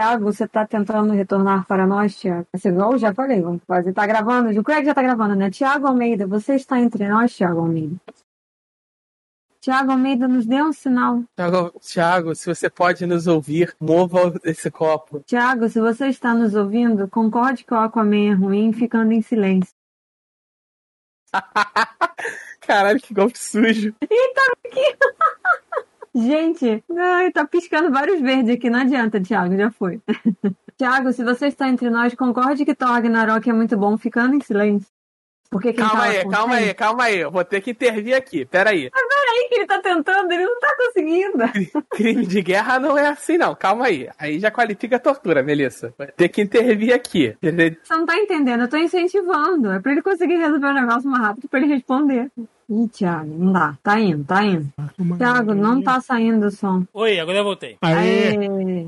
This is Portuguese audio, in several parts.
Thiago, você tá tentando retornar para nós, Thiago? Você igual eu já falei, vamos fazer. Tá gravando? O Craig já tá gravando, né? Thiago Almeida, você está entre nós, Thiago Almeida? Tiago Almeida nos dê um sinal. Tiago, Tiago, se você pode nos ouvir, mova esse copo. Tiago, se você está nos ouvindo, concorde que o Aquaman é ruim ficando em silêncio. Caralho, que golpe sujo. Eita, aqui. Gente, ai, tá piscando vários verdes aqui, não adianta, Thiago, já foi. Thiago, se você está entre nós, concorde que Thor Ragnarok é muito bom ficando em silêncio. Porque calma aí, calma aí, calma aí. Eu vou ter que intervir aqui. Pera aí. Mas peraí que ele tá tentando, ele não tá conseguindo. Crime de guerra não é assim, não. Calma aí. Aí já qualifica a tortura, Melissa. Vai ter que intervir aqui. Você não tá entendendo, eu tô incentivando. É pra ele conseguir resolver o negócio mais rápido pra ele responder. Ih, Thiago, não dá. Tá indo, tá indo. Thiago, não tá saindo o som. Oi, agora eu voltei. Aê. Aê.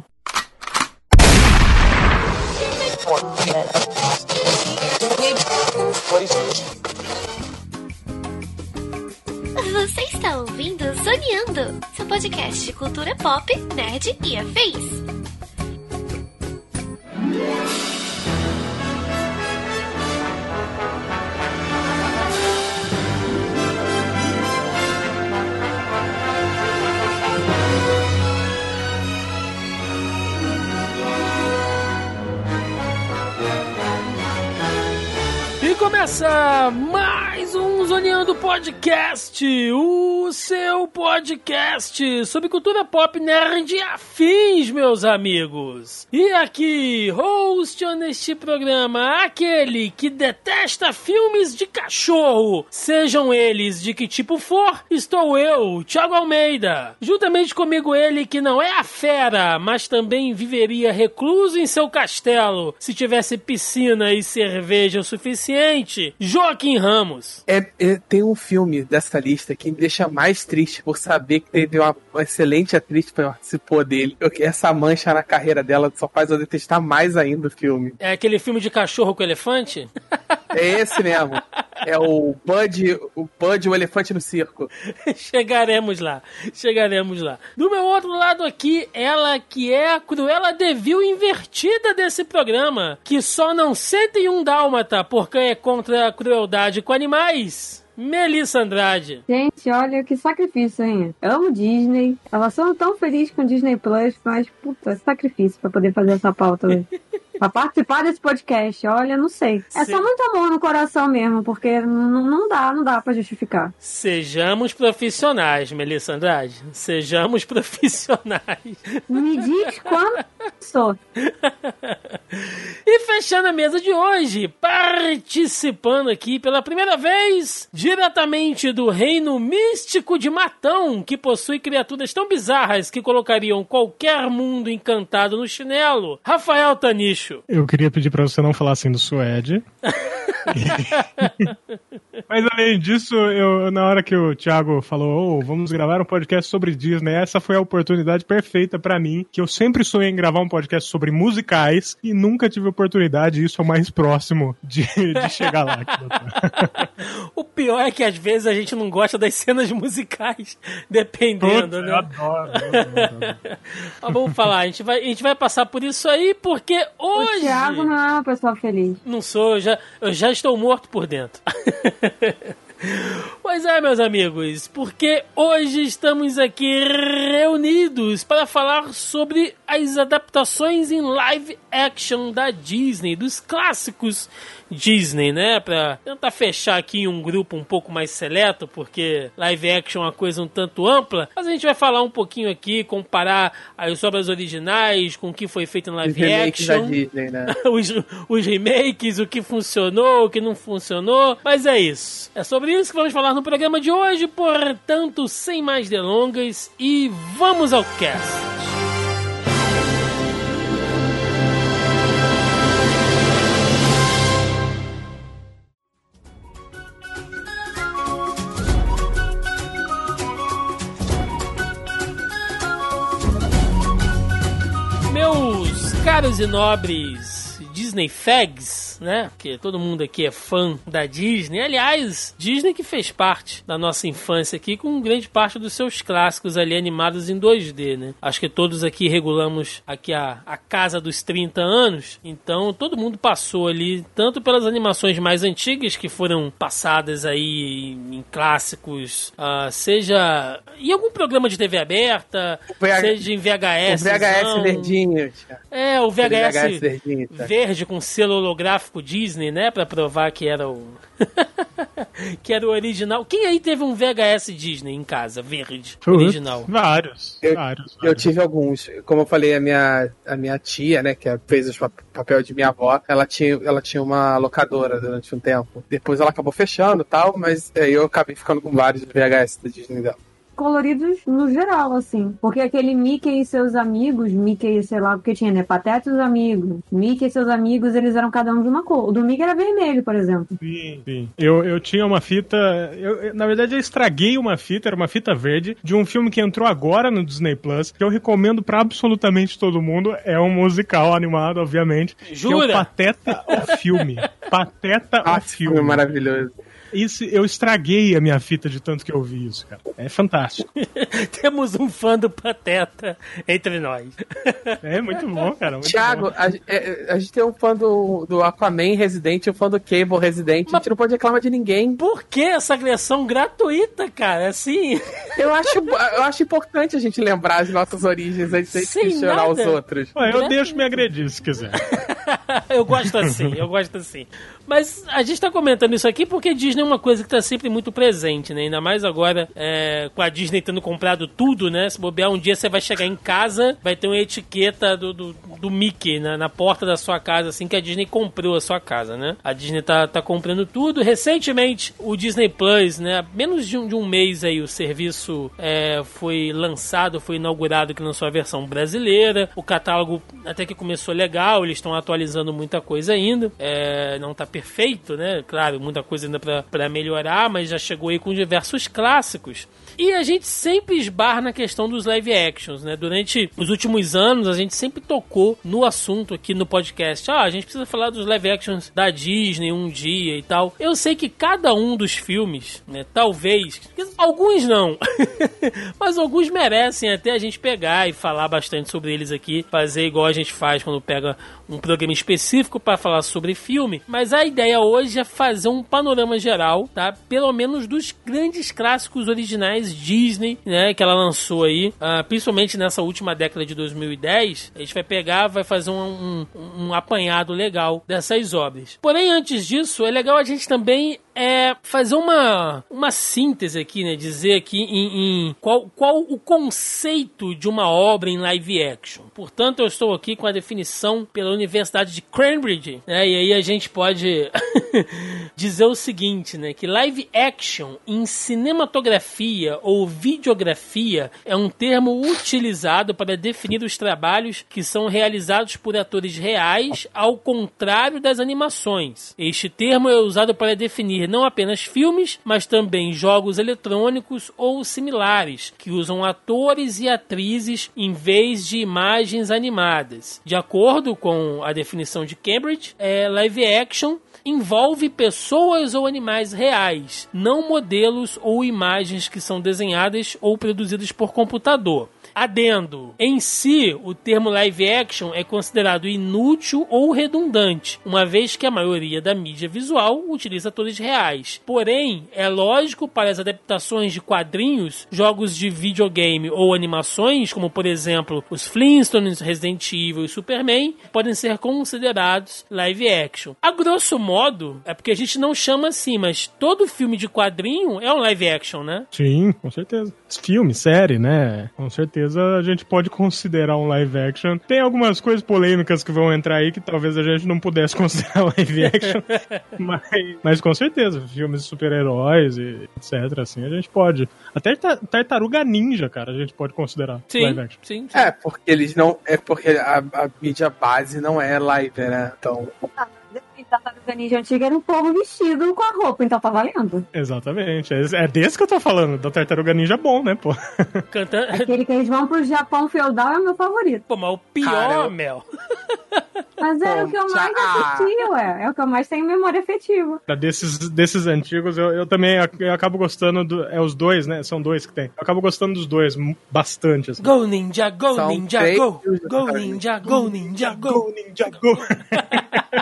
Você está ouvindo Zoneando, seu podcast de cultura pop, nerd e afins. Começa mais um Zoneando Podcast, o seu podcast sobre cultura pop nerd e afins, meus amigos. E aqui, host neste programa, aquele que detesta filmes de cachorro, sejam eles de que tipo for, estou eu, Thiago Almeida. Juntamente comigo ele que não é a fera, mas também viveria recluso em seu castelo se tivesse piscina e cerveja o suficiente Joaquim Ramos. É, é, tem um filme dessa lista que me deixa mais triste por saber que teve uma, uma excelente atriz que participou dele. Essa mancha na carreira dela só faz eu detestar mais ainda o filme. É aquele filme de cachorro com elefante? É esse mesmo. É o Bud, o Bud, o elefante no circo. chegaremos lá, chegaremos lá. Do meu outro lado aqui, ela que é a Cruella Devil invertida desse programa, que só não sente um dálmata porque é contra a crueldade com animais. Melissa Andrade. Gente, olha que sacrifício, hein? amo Disney. Elas são tão felizes com Disney Plus, mas puta, sacrifício para poder fazer essa pauta. Pra participar desse podcast, olha, não sei. É só muito amor no coração mesmo, porque não, não dá, não dá pra justificar. Sejamos profissionais, Melissa Andrade. Sejamos profissionais. Me diz quando sou. e fechando a mesa de hoje, participando aqui pela primeira vez, diretamente do reino místico de Matão, que possui criaturas tão bizarras que colocariam qualquer mundo encantado no chinelo, Rafael Tanicho. Eu queria pedir para você não falar assim do Suede. Mas além disso, eu, na hora que o Thiago falou, oh, vamos gravar um podcast sobre Disney, essa foi a oportunidade perfeita para mim, que eu sempre sonhei em gravar um podcast sobre musicais e nunca tive oportunidade, e isso é o mais próximo de, de chegar lá. o pior é que às vezes a gente não gosta das cenas musicais, dependendo, Puta, né? Eu adoro. Eu adoro. Mas vamos falar, a gente, vai, a gente vai passar por isso aí, porque hoje... O Thiago não é uma pessoa feliz. Não sou, eu já, eu já estou morto por dentro. Pois é, meus amigos, porque hoje estamos aqui reunidos para falar sobre as adaptações em live action da Disney, dos clássicos Disney, né? Pra tentar fechar aqui um grupo um pouco mais seleto, porque live action é uma coisa um tanto ampla. Mas a gente vai falar um pouquinho aqui, comparar as obras originais com o que foi feito em live os action. Disney, né? os, os remakes, o que funcionou, o que não funcionou. Mas é isso. É sobre isso que vamos falar no programa de hoje. Portanto, sem mais delongas, e vamos ao cast. Caros e nobres Disney Fags, né? Porque todo mundo aqui é fã da Disney. Aliás, Disney que fez parte da nossa infância aqui com grande parte dos seus clássicos ali animados em 2D, né? Acho que todos aqui regulamos aqui a, a casa dos 30 anos, então todo mundo passou ali tanto pelas animações mais antigas que foram passadas aí em, clássicos, uh, seja em algum programa de TV aberta, VH... seja em VHS. O VHS verdinho. É, o VHS, VHS verdinho, tá? verde com selo holográfico Disney, né? Pra provar que era o. que era o original. Quem aí teve um VHS Disney em casa, verde, Putz, original? Vários, Eu- vários, Eu vários. tive alguns. Como eu falei, a minha, a minha tia, né, que fez o pap- papel de minha avó, ela tinha, ela tinha uma locadora durante um tempo. Depois ela acabou fechando e tal, mas aí eu acabei ficando com vários VHS da Disney dela. Coloridos no geral, assim. Porque aquele Mickey e seus amigos, Mickey, sei lá o que tinha, né? Pateta e os amigos. Mickey e seus amigos, eles eram cada um de uma cor. O do Mickey era vermelho, por exemplo. Sim, sim. Eu, eu tinha uma fita. eu- eu- na verdade, eu estraguei uma fita, era uma fita verde, de um filme que entrou agora no Disney Plus, que eu recomendo pra absolutamente todo mundo. É um musical animado, obviamente. Que é Jura? o Pateta o filme. Pateta Ah, o filme é filme. maravilhoso. Isso, eu estraguei a minha fita de tanto que eu vi isso, cara. É fantástico. Temos um fã do Pateta entre nós. É muito bom, cara. Muito Thiago, bom. a, é, a gente tem um fã do, do Aquaman Resident e um fã do Cable Resident. A gente não pode reclamar de ninguém. Por que essa agressão gratuita, cara? Assim, Eu acho, eu acho importante a gente lembrar as nossas origens antes de Sem questionar os outros. Ué, eu deixo me agredir se quiser. eu gosto assim, eu gosto assim. Mas a gente tá comentando isso aqui porque Disney é uma coisa que tá sempre muito presente, né? Ainda mais agora é, com a Disney tendo comprado tudo, né? Se bobear um dia você vai chegar em casa, vai ter uma etiqueta do, do, do Mickey na, na porta da sua casa, assim que a Disney comprou a sua casa, né? A Disney tá, tá comprando tudo. Recentemente, o Disney Plus, né? Menos de um, de um mês aí, o serviço é, foi lançado, foi inaugurado aqui na sua versão brasileira. O catálogo até que começou legal, eles estão atualizando muita coisa ainda. É, não tá perfeito, né? Claro, muita coisa ainda pra melhorar, mas já chegou aí com diversos clássicos. E a gente sempre esbarra na questão dos live actions, né? Durante os últimos anos, a gente sempre tocou no assunto aqui no podcast. Ah, a gente precisa falar dos live actions da Disney um dia e tal. Eu sei que cada um dos filmes, né? Talvez. Alguns não. Mas alguns merecem até a gente pegar e falar bastante sobre eles aqui. Fazer igual a gente faz quando pega um programa específico para falar sobre filme. Mas a ideia hoje é fazer um panorama geral, tá? Pelo menos dos grandes clássicos originais Disney, né? Que ela lançou aí, ah, principalmente nessa última década de 2010. A gente vai pegar, vai fazer um, um, um apanhado legal dessas obras. Porém, antes disso, é legal a gente também é fazer uma, uma síntese aqui, né? Dizer aqui em, em qual, qual o conceito de uma obra em live action. Portanto, eu estou aqui com a definição pela Universidade de Cambridge, né? E aí a gente pode dizer o seguinte, né? Que live action em cinematografia ou videografia é um termo utilizado para definir os trabalhos que são realizados por atores reais, ao contrário das animações. Este termo é usado para definir não apenas filmes, mas também jogos eletrônicos ou similares, que usam atores e atrizes em vez de imagens animadas. De acordo com a definição de Cambridge, é live action envolve pessoas ou animais reais, não modelos ou imagens que são desenhadas ou produzidas por computador. Adendo. Em si, o termo live action é considerado inútil ou redundante, uma vez que a maioria da mídia visual utiliza atores reais. Porém, é lógico para as adaptações de quadrinhos, jogos de videogame ou animações, como por exemplo os Flintstones, Resident Evil e Superman, podem ser considerados live action. A grosso modo, é porque a gente não chama assim, mas todo filme de quadrinho é um live action, né? Sim, com certeza. Filme, série, né? Com certeza a gente pode considerar um live action. Tem algumas coisas polêmicas que vão entrar aí que talvez a gente não pudesse considerar live action. mas, mas com certeza, filmes de super-heróis e etc. Assim, a gente pode. Até tar- Tartaruga Ninja, cara, a gente pode considerar Sim, live action. sim, sim. É, porque eles não. É porque a, a mídia base não é live, né? Então. Tartaruga Ninja antiga era um povo vestido com a roupa, então tá valendo. Exatamente. É, é desse que eu tô falando, da Tartaruga Ninja bom, né, pô? Cantando. Aquele que eles vão pro Japão feudal é o meu favorito. Pô, mas o pior, Cara, eu- Mel. Mas é o que eu mais Ah. assisti, ué. É o que eu mais tenho memória afetiva. Desses, desses antigos, eu, eu também eu acabo gostando do. É os dois, né? São dois que tem. Eu acabo gostando dos dois bastante. Assim. Go Ninja, Go São Ninja, três Go! filmes Go. Ninja, Go Ninja, Go! Ninja, go!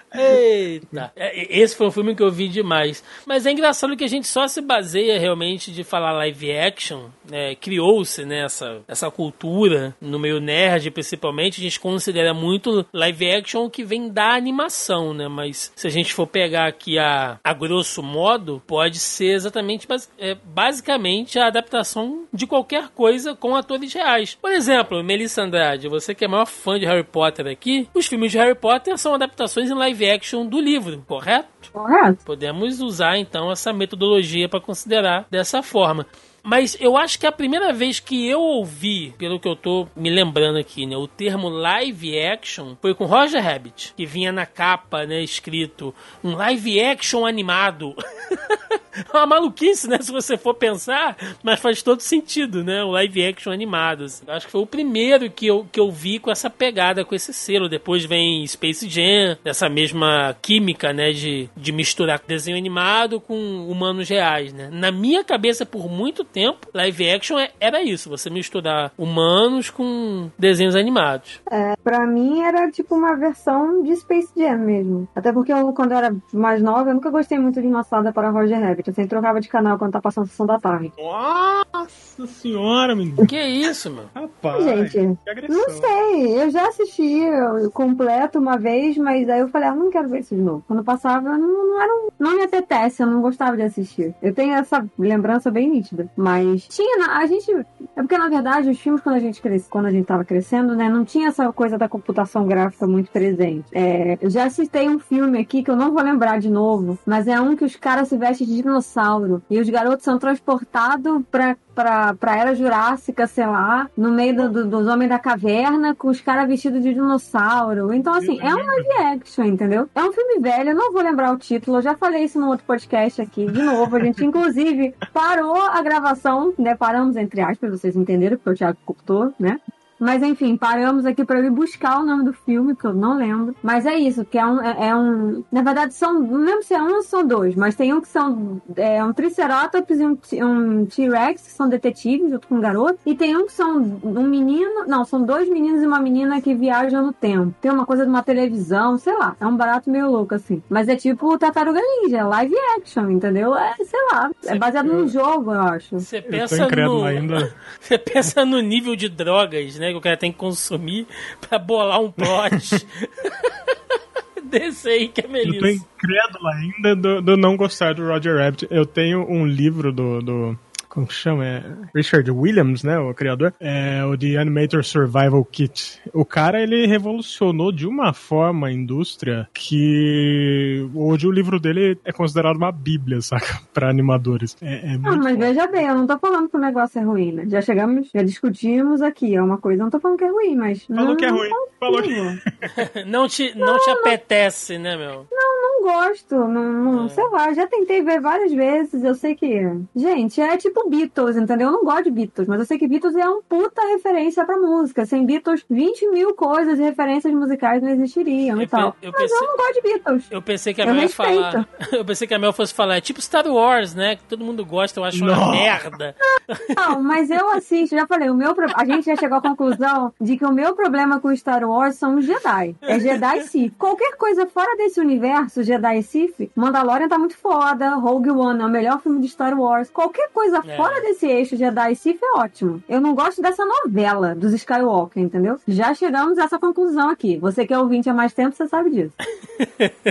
Eita! É, Esse foi um filme que eu vi demais. Mas é engraçado que a gente só se baseia realmente de falar live action. né? Criou-se né, essa, essa cultura no meio nerd, principalmente. A gente considera muito live action o que vem da animação, né? Mas se a gente for pegar aqui a, a grosso modo, pode ser exatamente, é, basicamente, a adaptação de qualquer coisa com atores reais. Por exemplo, Melissa Andrade, você que é maior fã de Harry Potter aqui, os filmes de Harry Potter são adaptações em live action do livro, correto? Correto? Podemos usar então essa metodologia para considerar dessa forma. Mas eu acho que a primeira vez que eu ouvi, pelo que eu tô me lembrando aqui, né, o termo live action foi com Roger Rabbit, que vinha na capa, né, escrito um live action animado. É uma maluquice, né, se você for pensar, mas faz todo sentido, né, o live action animado. assim. Acho que foi o primeiro que eu, que eu vi com essa pegada, com esse selo. Depois vem Space Jam, dessa mesma química, né, de, de misturar desenho animado com humanos reais, né. Na minha cabeça, por muito tempo, live action é- era isso, você misturar humanos com desenhos animados. É, pra mim era tipo uma versão de Space Jam mesmo. Até porque eu, quando eu era mais nova, eu nunca gostei muito de Moçada para Roger Rabbit. Eu sempre trocava de canal quando tá passando a sessão da tarde. Nossa senhora, menino. Que isso, meu? Rapaz. Gente. Não sei, eu já assisti eu, completo uma vez, mas aí eu falei, ah, não quero ver isso de novo. Quando passava, não, não, era um- não me apetece, eu não gostava de assistir. Eu tenho essa lembrança bem nítida. Mas tinha, a gente. É porque, na verdade, os filmes, quando a gente cresce, quando a gente tava crescendo, né, não tinha essa coisa da computação gráfica muito presente. É, eu já assisti um filme aqui que eu não vou lembrar de novo, mas é um que os caras se vestem de dinossauro e os garotos são transportados pra pra, pra era jurássica, sei lá, no meio do- do- dos homens da caverna, com os caras vestidos de dinossauro. Então, assim, é um live action, entendeu? É um filme velho, eu não vou lembrar o título, eu já falei isso no outro podcast aqui, de novo. A gente, inclusive, parou a gravação, né? Paramos, entre aspas, vocês entenderam, porque o Thiago cortou, né? Mas enfim, paramos aqui pra eu ir buscar o nome do filme, que eu não lembro. Mas é isso, que é um. É, é um na verdade, são. Não lembro se é um ou são dois, mas tem um que são. É um Triceratops e um, um T-Rex, que são detetives, junto com um garoto. E tem um que são um menino. Não, são dois meninos e uma menina que viajam no tempo. Tem uma coisa de uma televisão, sei lá. É um barato meio louco, assim. Mas é tipo o Tartaruga Ninja, é live action, entendeu? É, sei lá. É baseado num jogo, eu acho. Você Eu tô pensa incrédulo no... ainda. Você pensa no nível de drogas, né? Que o cara tem que consumir pra bolar um plot. Desse aí que é Eu tô incrédulo ainda do, do não gostar do Roger Rabbit. Eu tenho um livro do. do como que chama? É Richard Williams, né? O criador. É o The Animator Survival Kit. O cara, ele revolucionou de uma forma a indústria que hoje o livro dele é considerado uma bíblia, saca? Pra animadores. É, é Não, muito mas foda. veja bem, eu não tô falando que o negócio é ruim, né? Já chegamos, já discutimos aqui, é uma coisa, eu não tô falando que é ruim, mas. Falou não, que é ruim. Falou que... Não te, não te apetece, né, meu? Não gosto, não, não- É. sei lá, já tentei ver várias vezes, eu sei que. Gente, é tipo Beatles, entendeu? Eu não gosto de Beatles, mas eu sei que Beatles é um puta referência pra música. Sem Beatles, 20 mil coisas e referências musicais não existiriam Eu e tal. eu mas pensei- eu não gosto de Beatles. Eu pensei que a Mel falar. Eu pensei que a Mel fosse falar. É tipo Star Wars, né? Que todo mundo gosta, eu acho uma Não. merda. Não, mas eu assisto, já falei, o meu pro- a gente já chegou à conclusão de que o meu problema com Star Wars são os Jedi. É Jedi Sith. Qualquer coisa fora desse universo, Jedi e Sith, Mandalorian tá muito foda, Rogue One é o melhor filme de Star Wars. Qualquer coisa É. fora desse eixo Jedi e Sith é ótimo. Eu não gosto dessa novela dos Skywalker, entendeu? Já chegamos a essa conclusão aqui. Você que é ouvinte há mais tempo, você sabe disso.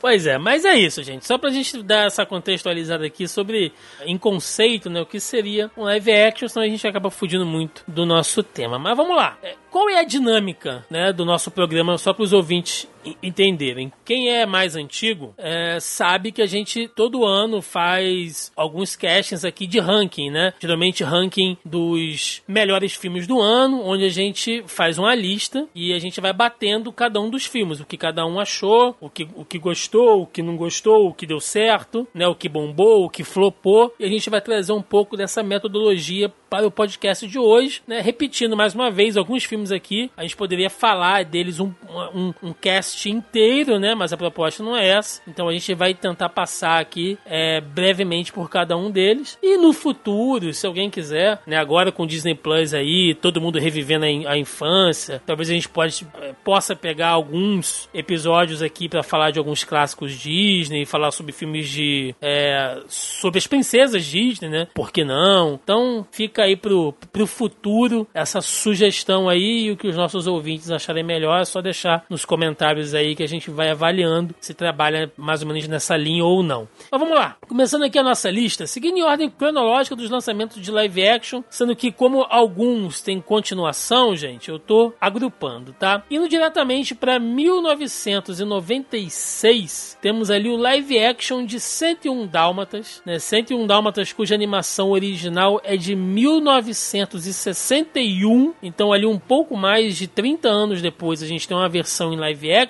Pois é, mas é isso, gente. Só pra gente dar essa contextualizada aqui sobre, em conceito, né, o que seria um live action, senão a gente acaba fugindo muito do nosso tema. Mas vamos lá. É, Qual é a dinâmica, né, do nosso programa, só para os ouvintes entenderem. Quem é mais antigo é, sabe que a gente todo ano faz alguns castings aqui de ranking, né? Geralmente ranking dos melhores filmes do ano, onde a gente faz uma lista e a gente vai batendo cada um dos filmes, o que cada um achou, o que, o que gostou, o que não gostou, o que deu certo, né? O que bombou, o que flopou, e a gente vai trazer um pouco dessa metodologia para o podcast de hoje, né? Repetindo mais uma vez alguns filmes aqui, a gente poderia falar deles um, um, um cast inteiro, né? Mas a proposta não é essa. Então a gente vai tentar passar aqui é, brevemente por cada um deles. E no futuro, se alguém quiser, né? Agora com Disney Plus aí, todo mundo revivendo a, infância, talvez a gente pode, é, possa pegar alguns episódios aqui para falar de alguns clássicos Disney, falar sobre filmes de. É, sobre as princesas Disney, né? Por que não? Então fica aí pro, pro futuro essa sugestão aí e o que os nossos ouvintes acharem melhor é só deixar nos comentários aí que a gente vai avaliando se trabalha mais ou menos nessa linha ou não. Mas vamos lá. Começando aqui a nossa lista, seguindo em ordem cronológica dos lançamentos de live action, sendo que como alguns têm continuação, gente, eu tô agrupando, tá? Indo diretamente para 1996, temos ali o live action de 101 Dálmatas, né? 101 Dálmatas cuja animação original é de 19 1961, então ali um pouco mais de 30 anos depois, a gente tem uma versão em live action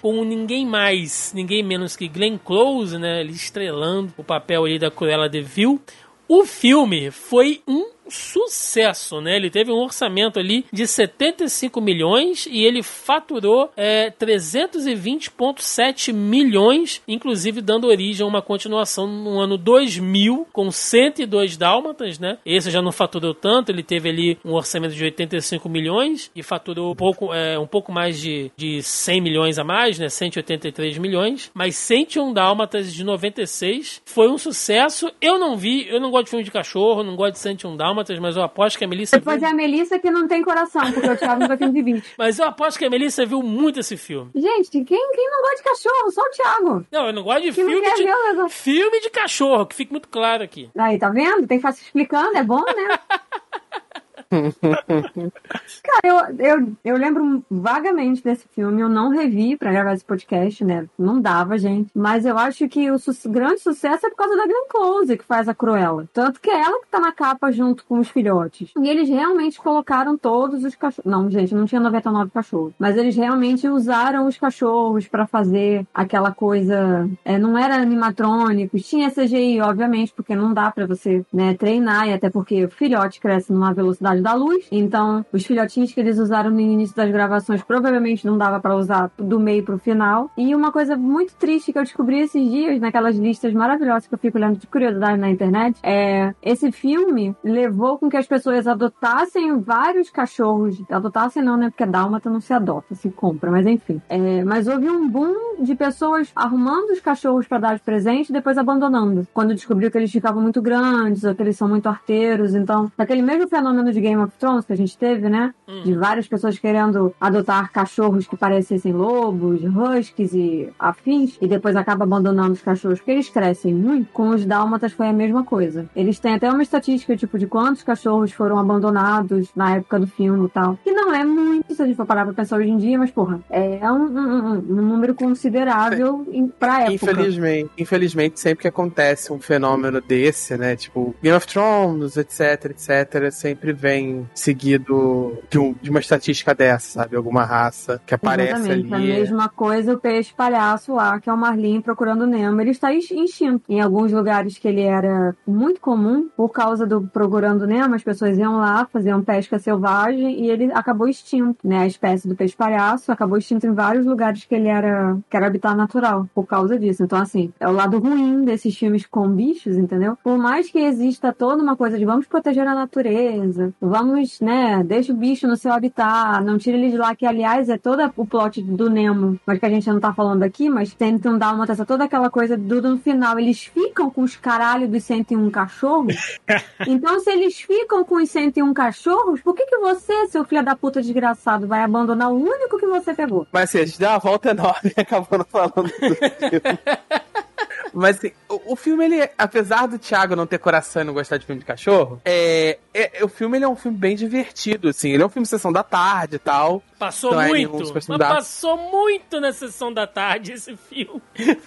com ninguém mais, ninguém menos que Glenn Close, né, ele estrelando o papel ali da Cruella de Vil. O filme foi um sucesso, né? Ele teve um orçamento ali de 75 milhões e ele faturou é, 320,7 milhões, inclusive dando origem a uma continuação no ano 2000 com 102 dálmatas, né? Esse já não faturou tanto, ele teve ali um orçamento de 85 milhões e faturou um pouco, é, um pouco mais de, de 100 milhões a mais, né? 183 milhões, mas 101 dálmatas de 96 foi um sucesso. Eu não vi, eu não gosto de filme de cachorro, não gosto de 101 dálmatas mas eu aposto que a Melissa. Depois viu... é a Melissa que não tem coração, porque o Thiago nunca tem de 20. Mas eu aposto que a Melissa viu muito esse filme. Gente, quem, quem não gosta de cachorro? Só o Thiago. Não, eu não gosto de filme de. Ver, filme de cachorro, que fique muito claro aqui. Aí, tá vendo? Tem que ficar se explicando, é bom, né? Cara, eu, eu, eu lembro vagamente desse filme. Eu não revi pra gravar esse podcast, né? Não dava, gente. Mas eu acho que o su grande sucesso é por causa da Glenn Close, que faz a Cruella. Tanto que é ela que tá na capa junto com os filhotes. E eles realmente colocaram todos os cachorros. Não, gente, não tinha 99 cachorros. Mas eles realmente usaram os cachorros para fazer aquela coisa. É, não era animatrônicos. Tinha CGI, obviamente, porque não dá para você né, treinar. E até porque o filhote cresce numa velocidade da luz. Então, os filhotinhos que eles usaram no início das gravações provavelmente não dava para usar do meio pro final. E uma coisa muito triste que eu descobri esses dias, naquelas listas maravilhosas que eu fico olhando de curiosidade na internet, é esse filme levou com que as pessoas adotassem vários cachorros. Adotassem não, né? Porque dálmata não se adota, se compra, mas enfim. É, mas houve um boom de pessoas arrumando os cachorros para dar de presente e depois abandonando. Quando descobriu que eles ficavam muito grandes ou que eles são muito arteiros. Então, daquele mesmo fenômeno de Game of Thrones que a gente teve, né? Hum. De várias pessoas querendo adotar cachorros que parecessem lobos, huskies e afins, e depois acaba abandonando os cachorros porque eles crescem muito. Com os dálmatas foi a mesma coisa. Eles têm até uma estatística, tipo, de quantos cachorros foram abandonados na época do filme e tal. Que não é muito, se a gente for parar pra pensar hoje em dia, mas, porra, é um, um, um número considerável pra época. Infelizmente, infelizmente, sempre que acontece um fenômeno desse, né? Tipo, Game of Thrones, etc, etc, sempre vem seguido de, um, de, uma estatística dessa, sabe? Alguma raça que aparece Exatamente. ali. A mesma coisa o peixe palhaço lá, que é o Marlin procurando Nemo. Ele está extinto. Em alguns lugares que ele era muito comum, por causa do procurando Nemo, as pessoas iam lá, faziam pesca selvagem e ele acabou extinto, né? A espécie do peixe palhaço acabou extinto em vários lugares que ele era, que era habitat natural, por causa disso. Então, assim, é o lado ruim desses filmes com bichos, entendeu? Por mais que exista toda uma coisa de vamos proteger a natureza, vamos, né, deixa o bicho no seu habitat, não tira ele de lá, que aliás é todo o plot do Nemo, mas que a gente não tá falando aqui, mas tentam dar uma taça, toda aquela coisa do no final, eles ficam com os caralhos dos 101 cachorros. então, se eles ficam com os 101 cachorros, por que que você, seu filho da puta desgraçado, vai abandonar o único que você pegou? Mas assim, a gente deu uma volta enorme acabou não falando do filme. Mas assim, o, o filme, ele, apesar do Thiago não ter coração e não gostar de filme de cachorro, é, é- o filme ele é um filme bem divertido, assim. Ele é um filme de sessão da tarde e tal. Passou Então, é, muito. uns Mas passou muito na sessão da tarde esse filme.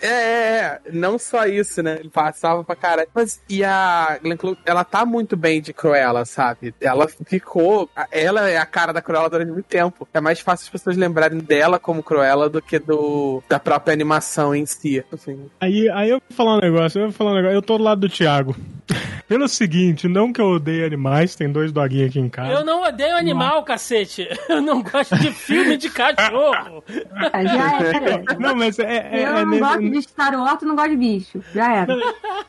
É, é, é, não só isso, né? Ele passava pra caralho. Mas, e a Glenn Close, ela tá muito bem de Cruella, sabe? Ela ficou. Ela é a cara da Cruella durante muito tempo. É mais fácil as pessoas lembrarem dela como Cruella do que do da própria animação em si. Assim. Aí, aí eu vou falar um negócio, eu vou falar um negócio. Eu tô do lado do Thiago. Pelo seguinte, não que eu odeie animais, tem dois doguinhos aqui em casa. Eu não odeio animal, cacete. Eu não gosto de filme de cachorro. É, Já era. Não, mas é, é, Eu é não nesse- gosto de Star Wars, não gosta de bicho. Já era.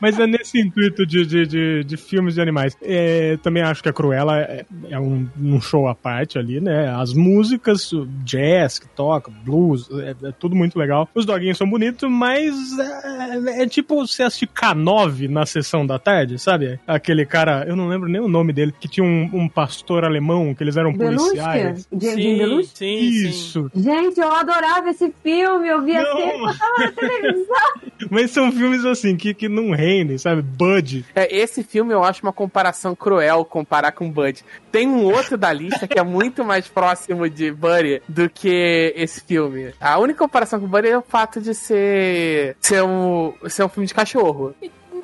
Mas é nesse intuito de, de, de, de filmes de animais. É, também acho que a Cruella é, é um, um show à parte ali, né? As músicas, jazz que toca, blues, é, é tudo muito legal. Os doguinhos são bonitos, mas é, é tipo você assistir K9 na sessão da tarde, sabe? Aquele cara, eu não lembro nem o nome dele, que tinha um, um pastor alemão, que eles eram policiais. Belushi? De, sim, sim. Isso. Gente, eu adorava esse filme. Eu via sempre passava na televisão. Mas são filmes assim que, que não rendem, sabe? Bud. É, esse filme eu acho uma comparação cruel comparar com Bud. Tem um outro da lista que é muito mais próximo de Buddy do que esse filme. A única comparação com Buddy é o fato de ser ser um, ser um filme de cachorro.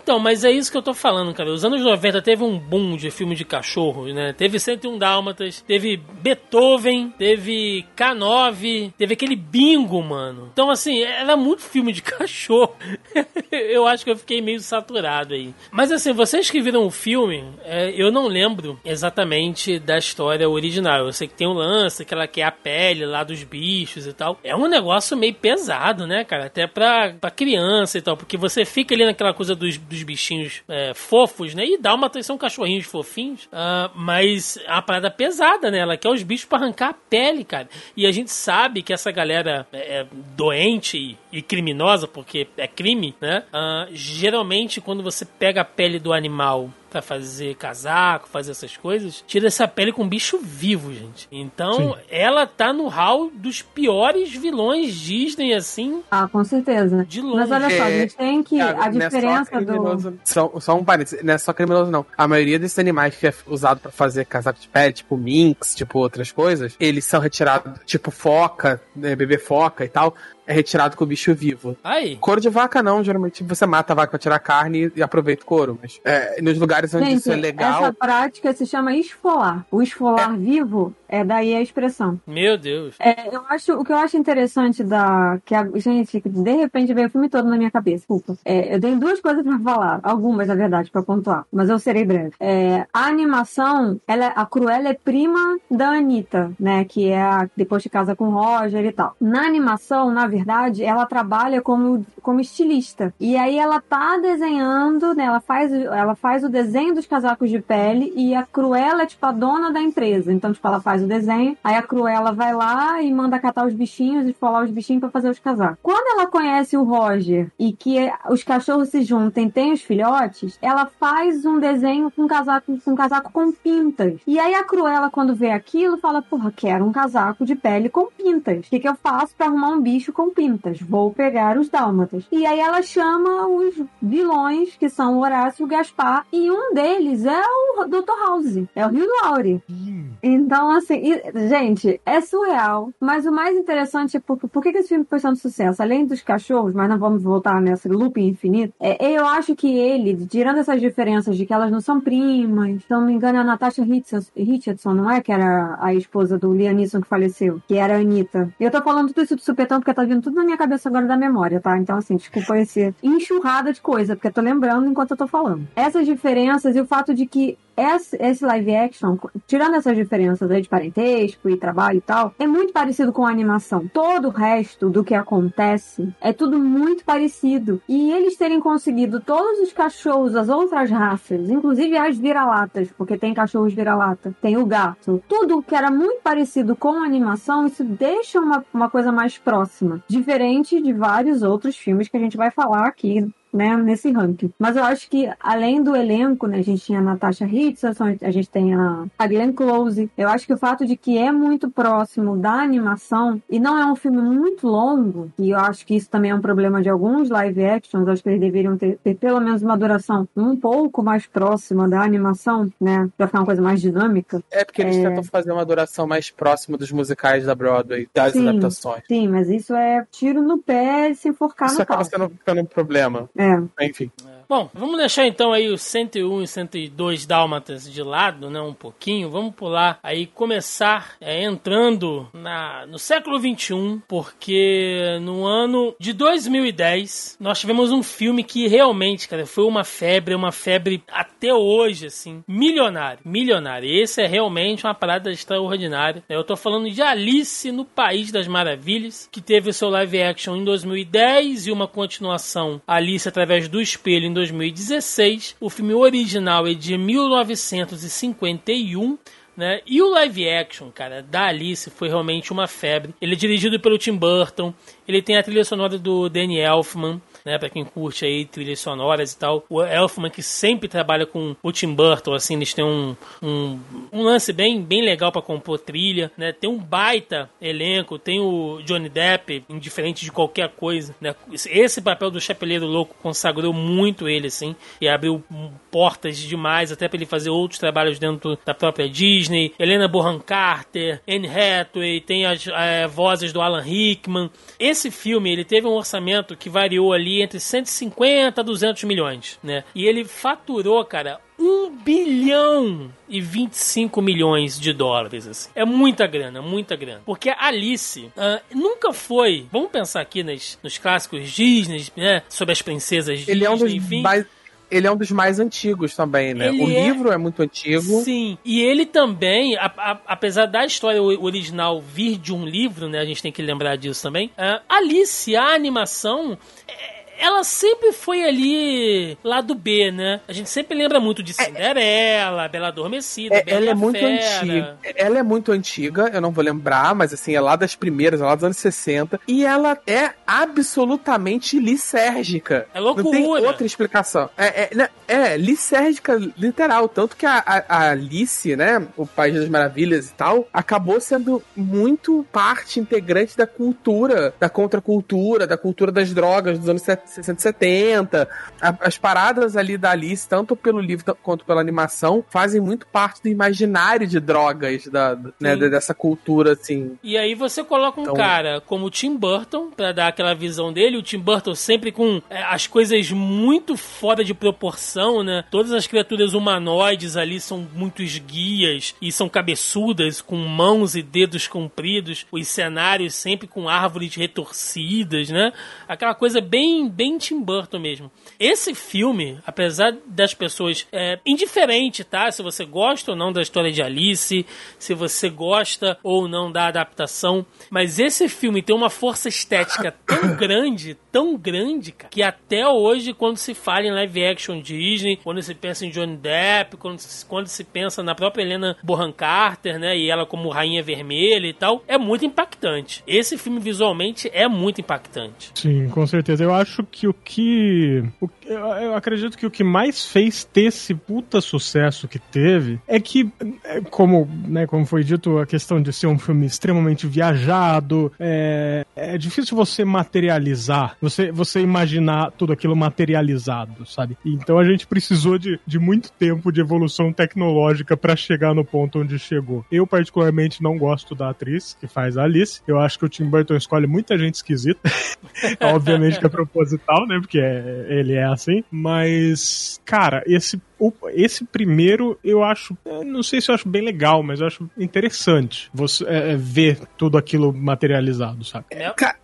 Então, mas é isso que eu tô falando, cara. Os anos 90 teve um boom de filme de cachorros, né? Teve 101 Dálmatas, teve Beethoven, teve K9, teve aquele bingo, mano. Então, assim, era muito filme de cachorro. eu acho que eu fiquei meio saturado aí. Mas, assim, vocês que viram o filme, é, eu não lembro exatamente da história original. Eu sei que tem um lance, que ela quer a pele lá dos bichos e tal. É um negócio meio pesado, né, cara? Até pra, pra criança e tal, porque você fica ali naquela coisa dos, dos bichinhos é, fofos, né? E Dálmatas são cachorrinhos fofinhos, ah, mas é uma parada pesada, né? Ela quer os bichos pra arrancar a pele, cara. E a gente sabe que essa galera é, é doente e, e criminosa, porque é crime, né? Ah, geralmente, quando você pega a pele do animal pra fazer casaco, fazer essas coisas, tira essa pele com bicho vivo, gente. Então, Sim. ela tá no hall dos piores vilões Disney, assim, Ah, com certeza. de longe. Mas olha só, a gente tem que. A é só diferença do. criminoso- Só, só um parênteses, não é só criminoso, não. A maioria desses animais que é usado pra fazer casaco de pele, tipo minx, tipo outras coisas, eles são retirados, tipo foca, né, bebê foca e tal, é retirado com o bicho vivo. Aí. Couro de vaca não, geralmente você mata a vaca pra tirar carne e, aproveita o couro. Mas é, nos lugares onde Gente, isso é legal. essa prática se chama esfolar. O esfolar vivo é daí a expressão. Meu Deus. É, eu acho, o que eu acho interessante da. Que a, gente, de repente veio o filme todo na minha cabeça. Desculpa. É, eu tenho duas coisas pra falar. Algumas, na verdade, pra pontuar. Mas eu serei breve. É, a animação, ela, a Cruella é prima da Anitta, né? Que é a, depois de casa com o Roger e tal. Na animação, na verdade, ela trabalha como, como estilista. E aí ela tá desenhando, né? Ela faz, ela faz o desenho dos casacos de pele e a Cruella é tipo a dona da empresa. Então, tipo, ela faz o desenho, aí a Cruella vai lá e manda catar os bichinhos e falar os bichinhos pra fazer os casacos. Quando ela conhece o Roger e que os cachorros se juntam e tem os filhotes, ela faz um desenho com casaco, com casaco com pintas. E aí a Cruella, quando vê aquilo, fala: Porra, quero um casaco de pele com pintas. O que, que eu faço pra arrumar um bicho com pintas? Vou pegar os dálmatas. E aí ela chama os vilões, que são o Horácio Gaspar, e um deles é o Dr. House, é o Rio Laurie. Então, assim, e- gente, é surreal. Mas o mais interessante é por, por que, que esse filme foi tanto sucesso? Além dos cachorros, mas não vamos voltar nesse looping infinito. É, eu acho que ele, tirando essas diferenças de que elas não são primas, se não me engano, é a Natasha Richardson, não é? Que era a esposa do Liam Neeson que faleceu, que era a Anitta. E eu tô falando tudo isso do supetão porque tá vindo tudo na minha cabeça agora da memória, tá? Então, assim, desculpa esse enxurrada de coisa, porque eu tô lembrando enquanto eu tô falando. Essas diferenças e o fato de que esse, live action, tirando essas diferenças aí de parentesco e trabalho e tal, é muito parecido com a animação. Todo o resto do que acontece é tudo muito parecido. E eles terem conseguido todos os cachorros, as outras raças, inclusive as vira-latas, porque tem cachorros vira-lata, tem o gato, tudo que era muito parecido com a animação, isso deixa uma, uma coisa mais próxima. Diferente de vários outros filmes que a gente vai falar aqui né, nesse ranking. Mas eu acho que, além do elenco, né, a gente tinha a Natasha Richardson, a gente tem a, a Glenn Close. Eu acho que o fato de que é muito próximo da animação e não é um filme muito longo, e eu acho que isso também é um problema de alguns live actions, acho que eles deveriam ter, ter pelo menos uma duração um pouco mais próxima da animação, né, pra ficar uma coisa mais dinâmica. É porque eles É. tentam fazer uma duração mais próxima dos musicais da Broadway, das Sim. adaptações. Sim, mas isso é tiro no pé e se enforcar Isso no acaba pau. sendo ficando um problema. É. Enfim. Bom, vamos deixar então aí os 101 e 102 dálmatas de lado, né, um pouquinho. Vamos pular aí, começar é, entrando na, no século 21, porque no ano de 2010 nós tivemos um filme que realmente, cara, foi uma febre, uma febre até hoje, assim, milionário, milionário. Esse é realmente uma parada extraordinária. Eu tô falando de Alice no País das Maravilhas, que teve o seu live action em 2010 e uma continuação Alice através do espelho em 2016. O filme original é de 1951. Né? E o live action, cara, da Alice foi realmente uma febre. Ele é dirigido pelo Tim Burton, ele tem a trilha sonora do Danny Elfman, né, para quem curte aí trilhas sonoras e tal. O Elfman que sempre trabalha com o Tim Burton, assim, eles têm um, um, um lance bem, bem legal para compor trilha, né? Tem um baita elenco, tem o Johnny Depp, indiferente de qualquer coisa, né? Esse papel do Chapeleiro Louco consagrou muito ele, assim, e abriu portas demais até para ele fazer outros trabalhos dentro da própria Disney. Helena Bonham Carter, Anne Hathaway, tem as eh, vozes do Alan Rickman. Esse filme, ele teve um orçamento que variou ali entre 150 a 200 milhões, né? E ele faturou, cara, 1 bilhão e 25 milhões de dólares. Assim. É muita grana, muita grana. Porque a Alice ah, nunca foi. Vamos pensar aqui nas, nos clássicos Disney, né? Sobre as princesas Ele é um dos Disney, enfim. mais. Ele é um dos mais antigos também, né? Ele o é- livro é muito antigo. Sim, e ele também, a- a- apesar da história original vir de um livro, né? A gente tem que lembrar disso também. ah, Alice, a animação. é, Ela sempre foi ali lado B, né? A gente sempre lembra muito de Cinderela, Bela Adormecida, É, Bela ela é muito Fera. antiga. Ela é muito antiga, eu não vou lembrar, mas assim, é lá das primeiras, é lá dos anos 60. E ela é absolutamente lisérgica. É Não tem loucura. outra explicação. É, é, é lisérgica, literal. Tanto que a, a- a Alice, né, o País das Maravilhas e tal, acabou sendo muito parte integrante da cultura, da contracultura, da cultura das drogas dos anos 60 e 70. A- as paradas ali da Alice, tanto pelo livro quanto pela animação, fazem muito parte do imaginário de drogas, da, né, dessa cultura, assim. E aí você coloca um Então- cara como o Tim Burton, pra dar aquela visão dele, o Tim Burton sempre com é, as coisas muito fora de proporção, né? Todas as criaturas humanoides ali são muito esguias e são cabeçudas, com mãos e dedos compridos, os cenários sempre com árvores retorcidas, né? Aquela coisa bem, bem Tim Burton mesmo. Esse filme, apesar das pessoas é, indiferente, tá? Se você gosta ou não da história de Alice, se você gosta ou não da adaptação, mas esse filme tem uma força estética tão grande, tão grande, cara, que até hoje, quando se fala em live action Disney, quando se pensa em Johnny Depp, quando se, quando se pensa na própria Helena Bonham Carter, né, e ela como Rainha Vermelha e tal, é muito impactante. Esse filme visualmente é muito impactante. Sim, com certeza. Eu acho que o que. o- eu, acredito que o que mais fez ter esse puta sucesso que teve é que, é, como, né, como foi dito, a questão de ser um filme extremamente viajado, é, é difícil você materializar, você, você imaginar tudo aquilo materializado, sabe? Então a gente precisou de, de muito tempo de evolução tecnológica pra chegar no ponto onde chegou. Eu, particularmente, não gosto da atriz que faz a Alice. Eu acho que o Tim Burton escolhe muita gente esquisita. Obviamente que é proposital, né? Porque é- ele é assim. Mas, cara, esse, esse primeiro eu acho. eu Não sei se eu acho bem legal, mas eu acho interessante você é, é, ver tudo aquilo materializado, sabe?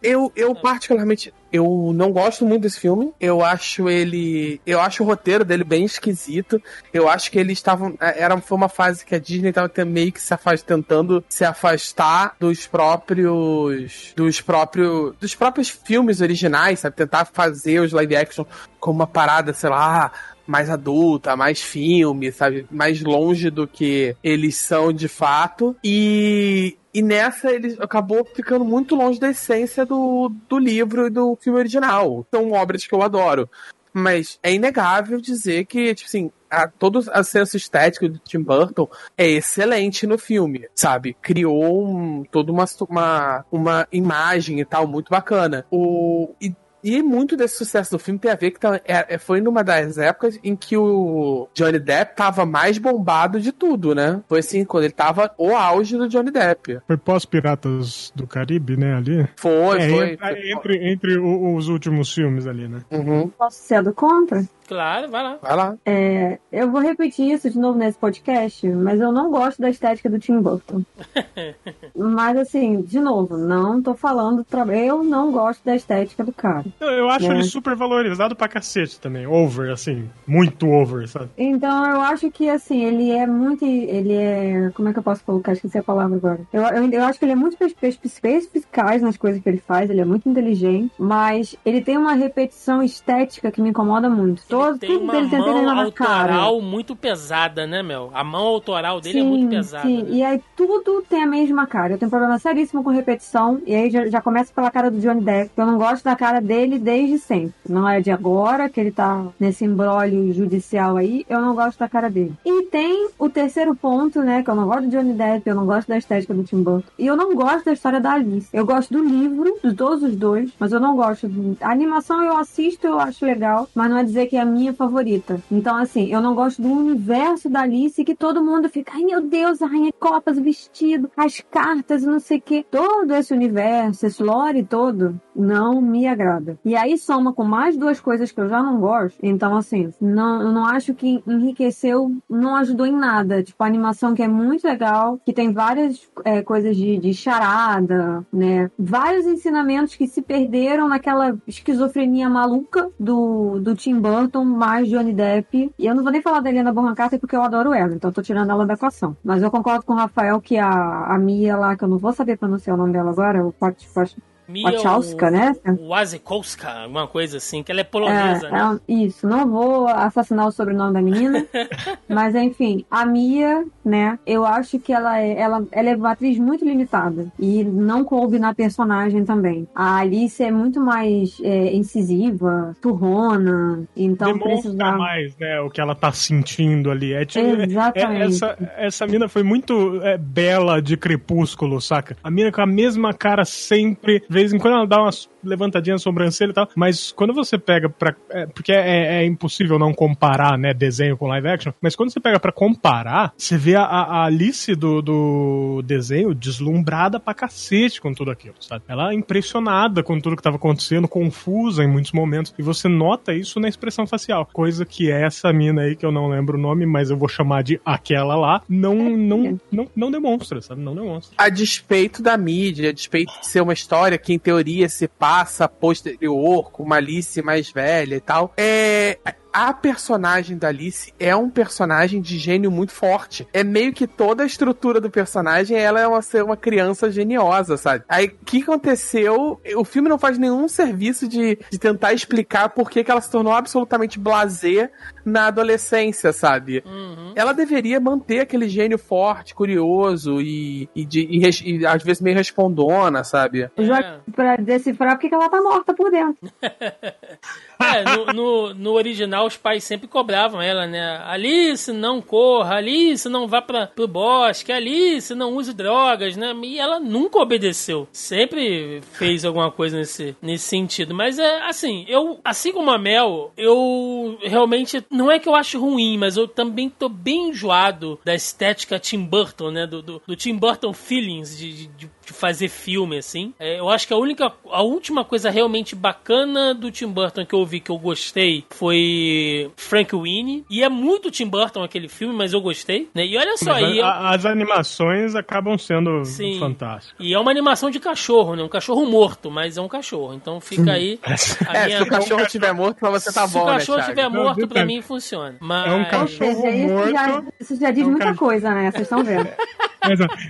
Eu, eu particularmente, eu não gosto muito desse filme. Eu acho ele, eu acho o roteiro dele bem esquisito. Eu acho que eles estavam, era foi uma fase que a Disney estava meio que se afast, tentando se afastar dos próprios, dos próprios, dos próprios filmes originais, sabe? Tentar fazer os live action como uma parada, sei lá, mais adulta, mais filme, sabe? Mais longe do que eles são de fato. E, e nessa ele acabou ficando muito longe da essência do, do livro e do filme original. São obras que eu adoro. mas é inegável dizer que, tipo assim, a, todo o senso estético do Tim Burton é excelente no filme, sabe? Criou um, toda uma, uma, uma imagem e tal muito bacana. O, e e muito desse sucesso do filme tem a ver que tá, é, é, foi numa das épocas em que o Johnny Depp tava mais bombado de tudo, né? Foi assim, quando ele tava o auge do Johnny Depp. Foi pós-Piratas do Caribe, né, ali? Foi, é, foi. Entre, foi. entre, entre os últimos filmes ali, né? Uhum. Posso ser do contra? Claro, vai lá. Vai lá. É, eu vou repetir isso de novo nesse podcast, mas eu não gosto da estética do Tim Burton. mas assim, de novo, não tô falando. Pra... Eu não gosto da estética do cara. Eu, eu acho É. ele super valorizado pra cacete também. Over, assim. Muito over, sabe? Então eu acho que assim, ele é muito. Ele é. Como é que eu posso colocar? Esqueci a palavra agora. Eu, eu, eu acho que ele é muito perspicaz nas coisas que ele faz, ele é muito inteligente, mas ele tem uma repetição estética que me incomoda muito. Todo, Tem tudo uma dele tem mão na cara. autoral muito pesada, né, Mel? A mão autoral dele é muito pesada. Sim, né? e aí tudo tem a mesma cara. Eu tenho problema seríssimo com repetição, e aí já, já começa pela cara do Johnny Depp, eu não gosto da cara dele desde sempre. Não é de agora que ele tá nesse embrólio judicial aí, eu não gosto da cara dele. E tem o terceiro ponto, né, que eu não gosto do Johnny Depp, eu não gosto da estética do Tim Burton, e eu não gosto da história da Alice. Eu gosto do livro, de todos os dois, mas eu não gosto. Do... A animação eu assisto, eu acho legal, mas não é dizer que é minha favorita. Então, assim, eu não gosto do universo da Alice que todo mundo fica, ai meu Deus, a Rainha Copas, o vestido, as cartas não sei o que. Todo esse universo, esse lore todo, não me agrada. E aí soma com mais duas coisas que eu já não gosto. Então, assim, não, eu não acho que enriqueceu, não ajudou em nada. Tipo, a animação que é muito legal, que tem várias é, coisas de, de charada, né? Vários ensinamentos que se perderam naquela esquizofrenia maluca do, do Tim Burton mais Johnny Depp. E eu não vou nem falar da Helena Bonham Carter porque eu adoro ela, então eu tô tirando ela da equação. Mas eu concordo com o Rafael que a, a Mia lá, que eu não vou saber pronunciar o nome dela agora, o Pat, Mia Wachowska, né? Wazikowska, alguma coisa assim, que ela é polonesa, É, né? é, isso, não vou assassinar o sobrenome da menina, mas enfim, a Mia, né, eu acho que ela é, ela, ela é uma atriz muito limitada e não coube na personagem também. A Alice é muito mais é, incisiva, turrona, então Demonstra precisava... mais, né, o que ela tá sentindo ali. É, tipo, é- Exatamente. é- essa, essa mina foi muito é, bela de crepúsculo, saca? A mina com a mesma cara sempre, vez em quando ela dá umas levantadinhas na sobrancelha e tal, mas quando você pega pra. é, porque é, é impossível não comparar, né, desenho com live action, mas quando você pega pra comparar, você vê a, a Alice do, do desenho deslumbrada pra cacete com tudo aquilo, sabe? Ela é impressionada com tudo que tava acontecendo, confusa em muitos momentos, e você nota isso na expressão facial, coisa que essa mina aí, que eu não lembro o nome, mas eu vou chamar de aquela lá, não, não, não, não demonstra, sabe? Não demonstra. A despeito da mídia, a despeito de ser uma história que em teoria se passa posterior, com uma Alice mais velha e tal, é. A personagem da Alice é um personagem de gênio muito forte. É meio que toda a estrutura do personagem, ela é uma, ser uma criança geniosa, sabe? Aí, o que aconteceu? O filme não faz nenhum serviço de, de tentar explicar por que, que ela se tornou absolutamente blasé na adolescência, sabe? Uhum. ela deveria manter aquele gênio forte, curioso e, e, de- e e às vezes meio respondona, sabe? Joaquim, pra decifrar porque que ela tá morta por dentro. É, no, no, no original os pais sempre cobravam ela, né? Alice, não corra, Alice, não vá pra, pro bosque, Alice, não use drogas, né? E ela nunca obedeceu. Sempre fez alguma coisa nesse, nesse sentido. Mas é assim, eu, assim como a Mel, eu realmente, não é que eu acho ruim, mas eu também tô bem enjoado da estética Tim Burton, né? Do, do, do Tim Burton feelings de, de, de fazer filme, assim. É, eu acho que a única, a última coisa realmente bacana do Tim Burton que eu vi que eu gostei foi Frank Winnie. E é muito Tim Burton aquele filme, mas eu gostei, né? E olha só, Mas a- a- as animações acabam sendo Sim. fantásticas. e é uma animação de cachorro, né? Um cachorro morto, mas é um cachorro. Então fica aí a É, se minha... o cachorro estiver morto, pra você tá Se bom, o cachorro né, Thiago? estiver morto, Não, pra mim funciona. Mas... É um cachorro isso já, morto. isso já diz É um muita cachorro. coisa, né? Vocês estão vendo.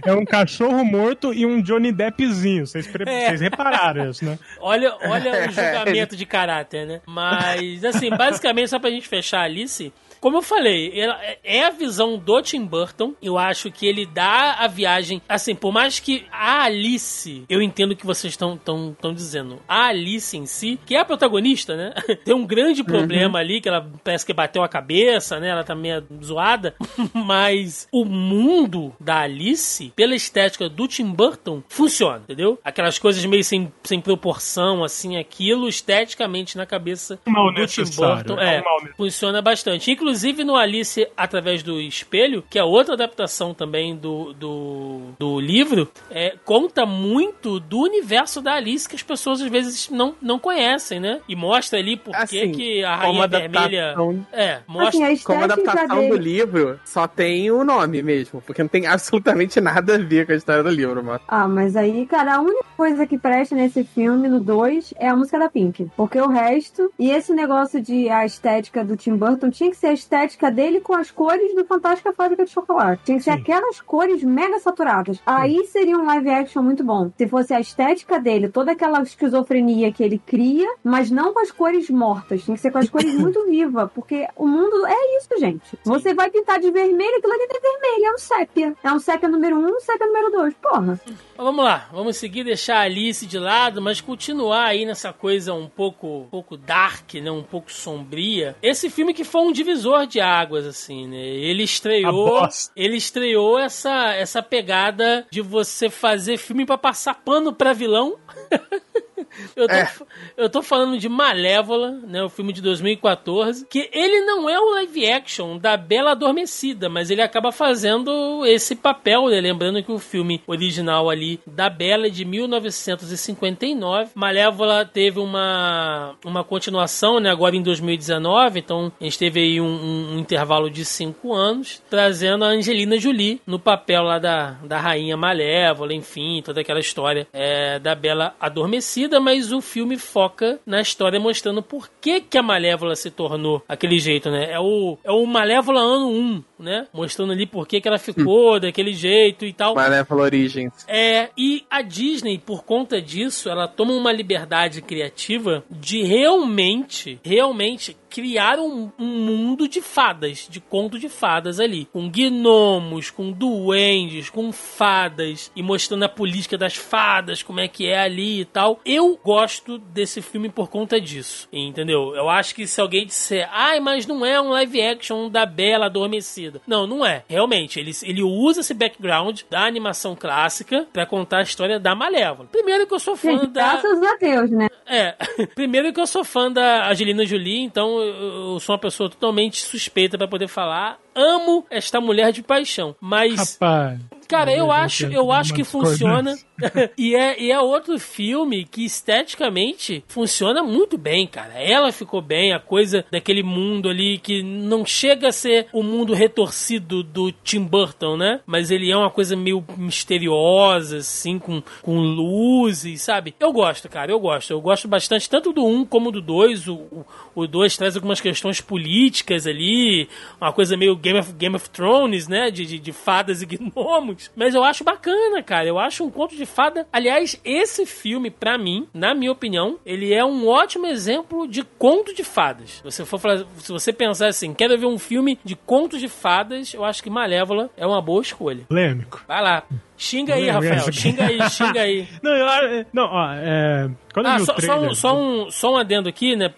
É um cachorro morto e um Johnny Deppzinho. Vocês, pre- É. vocês repararam isso, né? Olha, olha o julgamento de caráter, né? Mas, assim, basicamente, só pra gente fechar a Alice, Como eu falei, ela- é a visão do Tim Burton. Eu acho que ele dá a viagem. Assim, por mais que a Alice, eu entendo o que vocês estão tão, tão dizendo. A Alice em si, que é a protagonista, né? Tem um grande problema ali, que ela parece que bateu a cabeça, né? Ela tá meio zoada. Mas o mundo da Alice, pela estética do Tim Burton, funciona, entendeu? Aquelas coisas meio sem, sem proporção, assim, aquilo esteticamente na cabeça Mal do Tim Burton. é É, funciona bastante. Inclusive no Alice através do espelho, que é outra adaptação também do, do, do livro, é, conta muito do universo da Alice que as pessoas às vezes não, não conhecem, né? E mostra ali por que Assim, que a como Rainha Vermelha. É, mostra. Assim, a Como adaptação dele. do livro, só tem o nome mesmo, porque não tem absolutamente nada a ver com a história do livro, mano. Ah, mas aí, cara, a única coisa que presta nesse filme, no 2, é a música da Pink. Porque o resto. E esse negócio de a estética do Tim Burton tinha que ser a estética dele com as cores do Fantástica Fábrica de Chocolate. Tinha que ser Sim. aquelas cores mega saturadas. Aí seria um live action muito bom. Se fosse a estética dele, toda aquela esquizofrenia que ele cria, mas não com as cores mortas. Tinha que ser com as cores muito vivas. Porque o mundo é isso, gente. Você vai pintar de vermelho, aquilo ali não é vermelho, é um sépia. É um sépia número 1, um sépia número 2. Porra. Vamos lá, vamos seguir, deixar a Alice de lado, mas continuar aí nessa coisa um pouco, um pouco dark, né? Um pouco sombria. Esse filme que foi um divisor de águas, assim, né? Ele estreou. Ele estreou essa, essa pegada de você fazer filme pra passar pano pra vilão. Eu tô, É. eu tô falando de Malévola, né? O filme de 2014. Que ele não é o live action da Bela Adormecida, mas ele acaba fazendo esse papel, né? Lembrando que o filme original ali da Bela é de 1959. Malévola teve uma, uma continuação, né? Agora em 2019. Então a gente teve aí um, um- um intervalo de cinco anos, trazendo a Angelina Jolie no papel lá da, da Rainha Malévola, enfim, toda aquela história é, da Bela Adormecida, mas o filme foca na história mostrando por que, que a Malévola se tornou aquele jeito, né? É o, é o Malévola ano 1, né? Mostrando ali por que, que ela ficou daquele jeito e tal. Malévola Origins. É, e a Disney, por conta disso, ela toma uma liberdade criativa de realmente, realmente criar um, um mundo de fadas, de conto de fadas ali. Com gnomos, com duendes, com fadas, e mostrando a política das fadas, como é que é ali e tal. Eu gosto desse filme por conta disso, entendeu? Eu acho que se alguém disser, ai, mas não é um live action da Bela Adormecida. Não, não é. Realmente, ele, ele usa esse background da animação clássica pra contar a história da Malévola. Primeiro que eu sou fã Gente, da... graças a Deus, né? É, primeiro que eu sou fã da Angelina Jolie, então eu sou uma pessoa totalmente suspeita pra poder falar. Amo esta mulher de paixão, mas Rapaz. Cara, eu acho, eu acho que funciona. e, é, e é outro filme que esteticamente funciona muito bem, cara. Ela ficou bem, a coisa daquele mundo ali que não chega a ser o mundo retorcido do Tim Burton, né? Mas ele é uma coisa meio misteriosa, assim, com, com luzes, sabe? Eu gosto, cara, eu gosto. Eu gosto bastante tanto do 1 como do 2. O, o, o 2 traz algumas questões políticas ali, uma coisa meio Game of, Game of Thrones, né? De, de, de fadas e gnomos. Mas eu acho bacana, cara. Eu acho um conto de fada. Aliás, esse filme, pra mim, na minha opinião, ele é um ótimo exemplo de conto de fadas. Se você for se você pensar assim, quero ver um filme de contos de fadas, eu acho que Malévola é uma boa escolha. Polêmico. Vai lá. Xinga aí, Não, Rafael. Xinga aí, xinga aí. Não, eu, não, ó, é, quando eu Ah, só, só trailer... um, só, um, só um adendo aqui, né?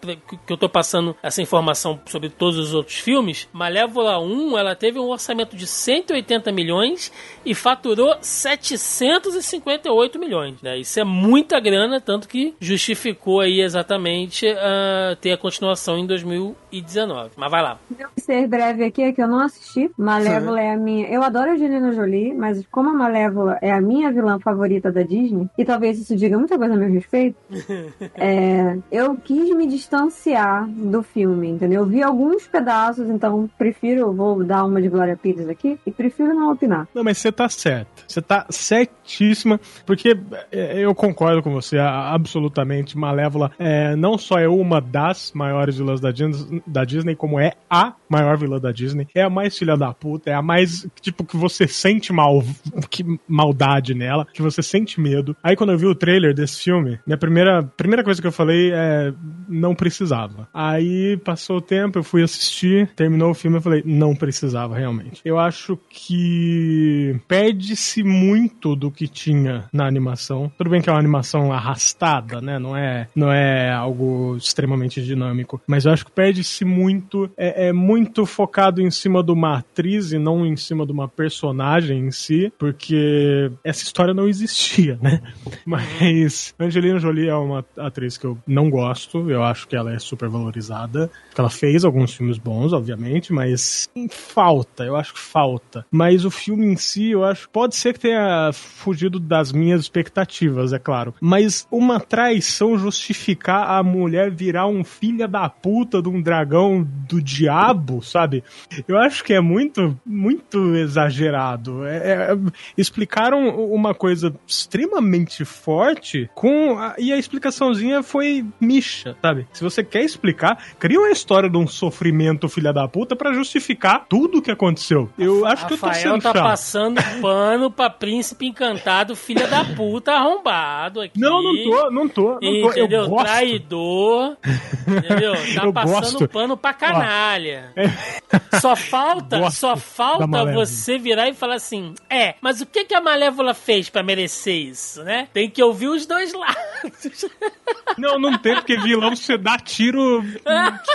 Que eu tô passando essa informação sobre todos os outros filmes. Malévola 1, ela teve um orçamento de 180 milhões e faturou 758 milhões. Né? Isso é muita grana, tanto que justificou aí exatamente ah, ter a continuação em 2019. Mas vai lá. Vou ser breve aqui, é que eu não assisti. Malévola é a minha. Eu adoro a Angelina Jolie, mas como a Malévola é a minha vilã favorita da Disney, e talvez isso diga muita coisa a meu respeito, é, eu quis me distanciar do filme, entendeu? Eu vi alguns pedaços, então prefiro, vou dar uma de Glória Pires aqui, e prefiro não opinar. Não, mas você tá certa. Você tá certíssima, porque é, eu concordo com você absolutamente. Malévola é, não só é uma das maiores vilãs da Disney, da Disney, como é a maior vilã da Disney. É a mais filha da puta, é a mais, tipo, que você sente mal, que maldade nela, que você sente medo. Aí quando eu vi o trailer desse filme, minha primeira, primeira coisa que eu falei é não precisava. Aí passou o tempo, eu fui assistir, terminou o filme, eu falei, não precisava realmente. Eu acho que perde-se muito do que tinha na animação. Tudo bem que é uma animação arrastada, né? Não é, não é algo extremamente dinâmico, mas eu acho que perde-se muito, é, é muito focado em cima de uma atriz e não em cima de uma personagem em si, porque essa história não existia, né? Mas Angelina Jolie é uma atriz que eu não gosto, eu acho que ela é super valorizada, porque ela fez alguns filmes bons, obviamente, mas falta, eu acho que falta. Mas o filme em si, eu acho, pode ser que tenha fugido das minhas expectativas, é claro. Mas uma traição justificar a mulher virar um filho da puta de um dragão do diabo, sabe? Eu acho que é muito, muito exagerado. É, é, explicaram uma coisa extremamente forte com a, e a explicaçãozinha foi micha, sabe? Se você quer explicar, cria uma história de um sofrimento filha da puta para justificar tudo o que aconteceu. Eu acho que eu tô sendo tá chato. passando pano pra príncipe encantado, filha da puta, arrombado aqui. Não, não tô, não tô. Não tô. Entendeu? Eu gosto. Traidor. Entendeu? Tá Eu passando gosto. pano pra canalha. Só falta, Gosto só falta você virar e falar assim: é, mas o que, que a Malévola fez pra merecer isso, né? Tem que ouvir os dois lados. Não, não tem, porque vilão você dá tiro,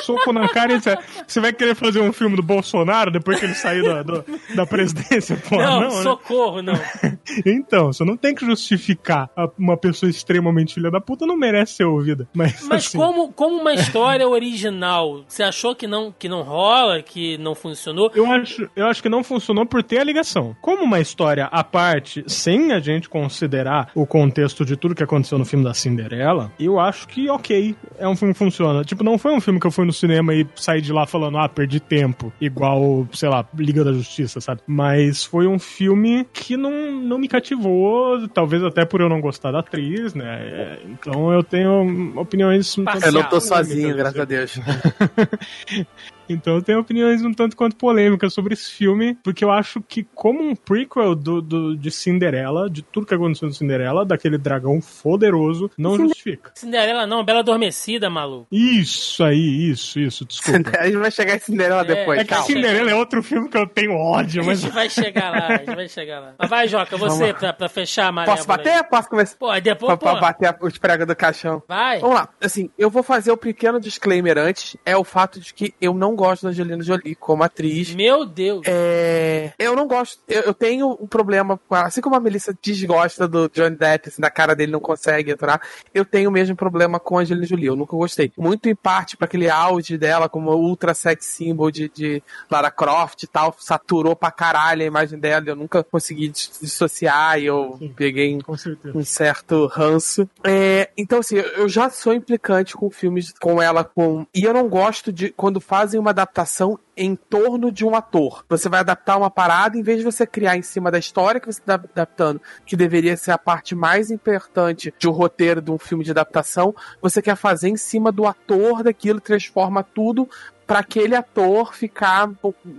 soco na cara e você, você vai querer fazer um filme do Bolsonaro depois que ele sair da, do- da presidência? Não, não, né? socorro, não. Então, você não tem que justificar a- uma pessoa extremamente filha da puta, não merece ser ouvida. Mas, Mas assim, como, como uma história original, você achou que não, que não rola, que não funcionou? Eu acho, eu acho que não funcionou por ter a ligação. Como uma história à parte, sem a gente considerar o contexto de tudo que aconteceu no filme da Cinderela, eu acho que ok, é um filme que funciona. Tipo, não foi um filme que eu fui no cinema e saí de lá falando, ah, perdi tempo, igual, sei lá, Liga da Justiça, sabe? Mas foi um filme que não, não me cativou, talvez até por eu não gostar da atriz, né? Então eu tenho opiniões... Eu não tô sozinho, graças a Deus. Então eu tenho opiniões um tanto quanto polêmicas sobre esse filme, porque eu acho que como um prequel do, do- de Cinderela, de tudo que aconteceu no Cinderela, daquele dragão poderoso, não justifica. Cinderela não, Bela Adormecida, maluco. Isso aí, isso, isso, desculpa. A gente vai chegar em Cinderela É, depois, É que calma. Cinderela é outro filme que eu tenho ódio, A mas gente vai chegar lá, a gente vai chegar lá. Mas vai, Joca, você, pra, pra fechar a Malévola. Posso bater? Posso começar? Pô, aí depois, Pra, pô, pra bater os pregos do caixão. vai. Vamos lá, assim, eu vou fazer o pequeno disclaimer antes, é o fato de que eu não gosto da Angelina Jolie como atriz. Meu Deus. É, eu não gosto, eu, eu tenho um problema com ela, assim como a Melissa desgosta do Johnny Depp, assim, da cara dele não consegue entrar, eu tenho o mesmo problema com a Angelina Jolie, eu nunca gostei. Muito em parte para aquele auge dela como ultra sex symbol de, de Lara Croft e tal, saturou pra caralho a imagem dela, eu nunca consegui dis- dissociar e eu peguei com certeza. um certo ranço. É, então, assim, eu- eu já sou implicante com filmes com ela com. E eu não gosto de quando fazem uma adaptação em torno de um ator. Você vai adaptar uma parada, em vez de você criar em cima da história que você está adaptando, que deveria ser a parte mais importante de um roteiro de um filme de adaptação, você quer fazer em cima do ator daquilo, transforma tudo pra aquele ator ficar na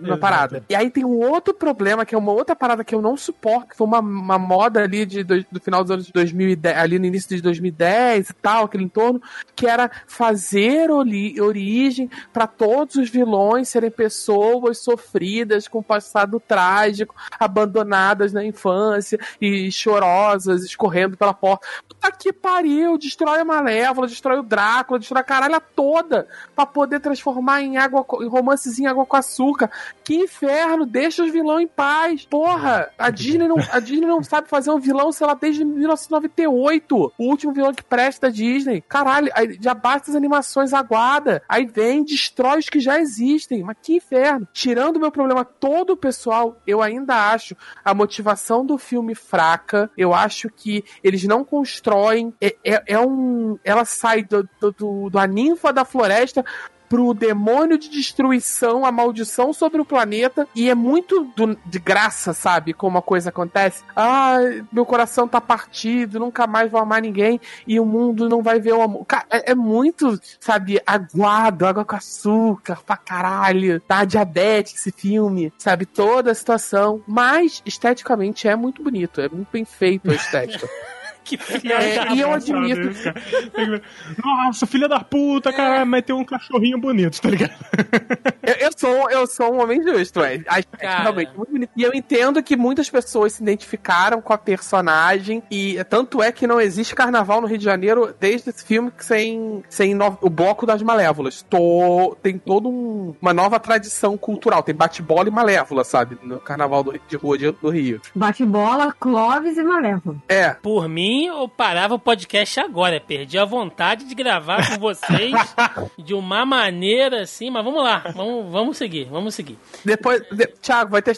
Exato. parada. E aí tem um outro problema, que é uma outra parada que eu não suporto, que foi uma, uma moda ali de, do, do final dos anos de 2010, ali no início de 2010 e tal, aquele entorno, que era fazer oli- origem pra todos os vilões serem pessoas sofridas, com passado trágico, abandonadas na infância e chorosas, escorrendo pela porta. Puta que pariu, destrói a Malévola, destrói o Drácula, destrói a caralha toda pra poder transformar em água, co- em romances em água com açúcar. Que inferno, deixa os vilões em paz. Porra, a Disney não, a Disney não sabe fazer um vilão, sei lá, desde 1998. O último vilão que presta da Disney. Caralho, já basta as animações aguada. Aí vem, destrói os que já existem. Mas que inferno. Tirando o meu problema todo pessoal, eu ainda acho a motivação do filme fraca. Eu acho que eles não constroem. É, é, é um. Ela sai do, do, do, da ninfa da floresta pro demônio de destruição, a maldição sobre o planeta, e é muito do, de graça, sabe? Como a coisa acontece. Ah, meu coração tá partido, nunca mais vou amar ninguém, e o mundo não vai ver o amor. Cara, é, é muito, sabe, aguado, água com açúcar, pra caralho. Tá diabetes esse filme, sabe? Toda a situação. Mas, esteticamente, é muito bonito, é muito bem feito a estética. Que filha É, e eu admito. Isso. Nossa, filha da puta, cara, mas tem um cachorrinho bonito, tá ligado? Eu, eu sou, eu sou um homem justo, é. Acho que é realmente muito bonito. E eu entendo que muitas pessoas se identificaram com a personagem. E tanto é que não existe carnaval no Rio de Janeiro desde esse filme que sem, sem no- o bloco das malévolas. Tô, tem toda um- uma nova tradição cultural. Tem bate-bola e malévola, sabe? No carnaval do, de rua de- do Rio. Bate-bola, Clóvis e Malévola. É. Por mim, eu parava o podcast agora. Perdi a vontade de gravar com vocês de uma maneira assim, mas vamos lá, vamos, vamos seguir, vamos seguir. Depois, de, Thiago, vai ter,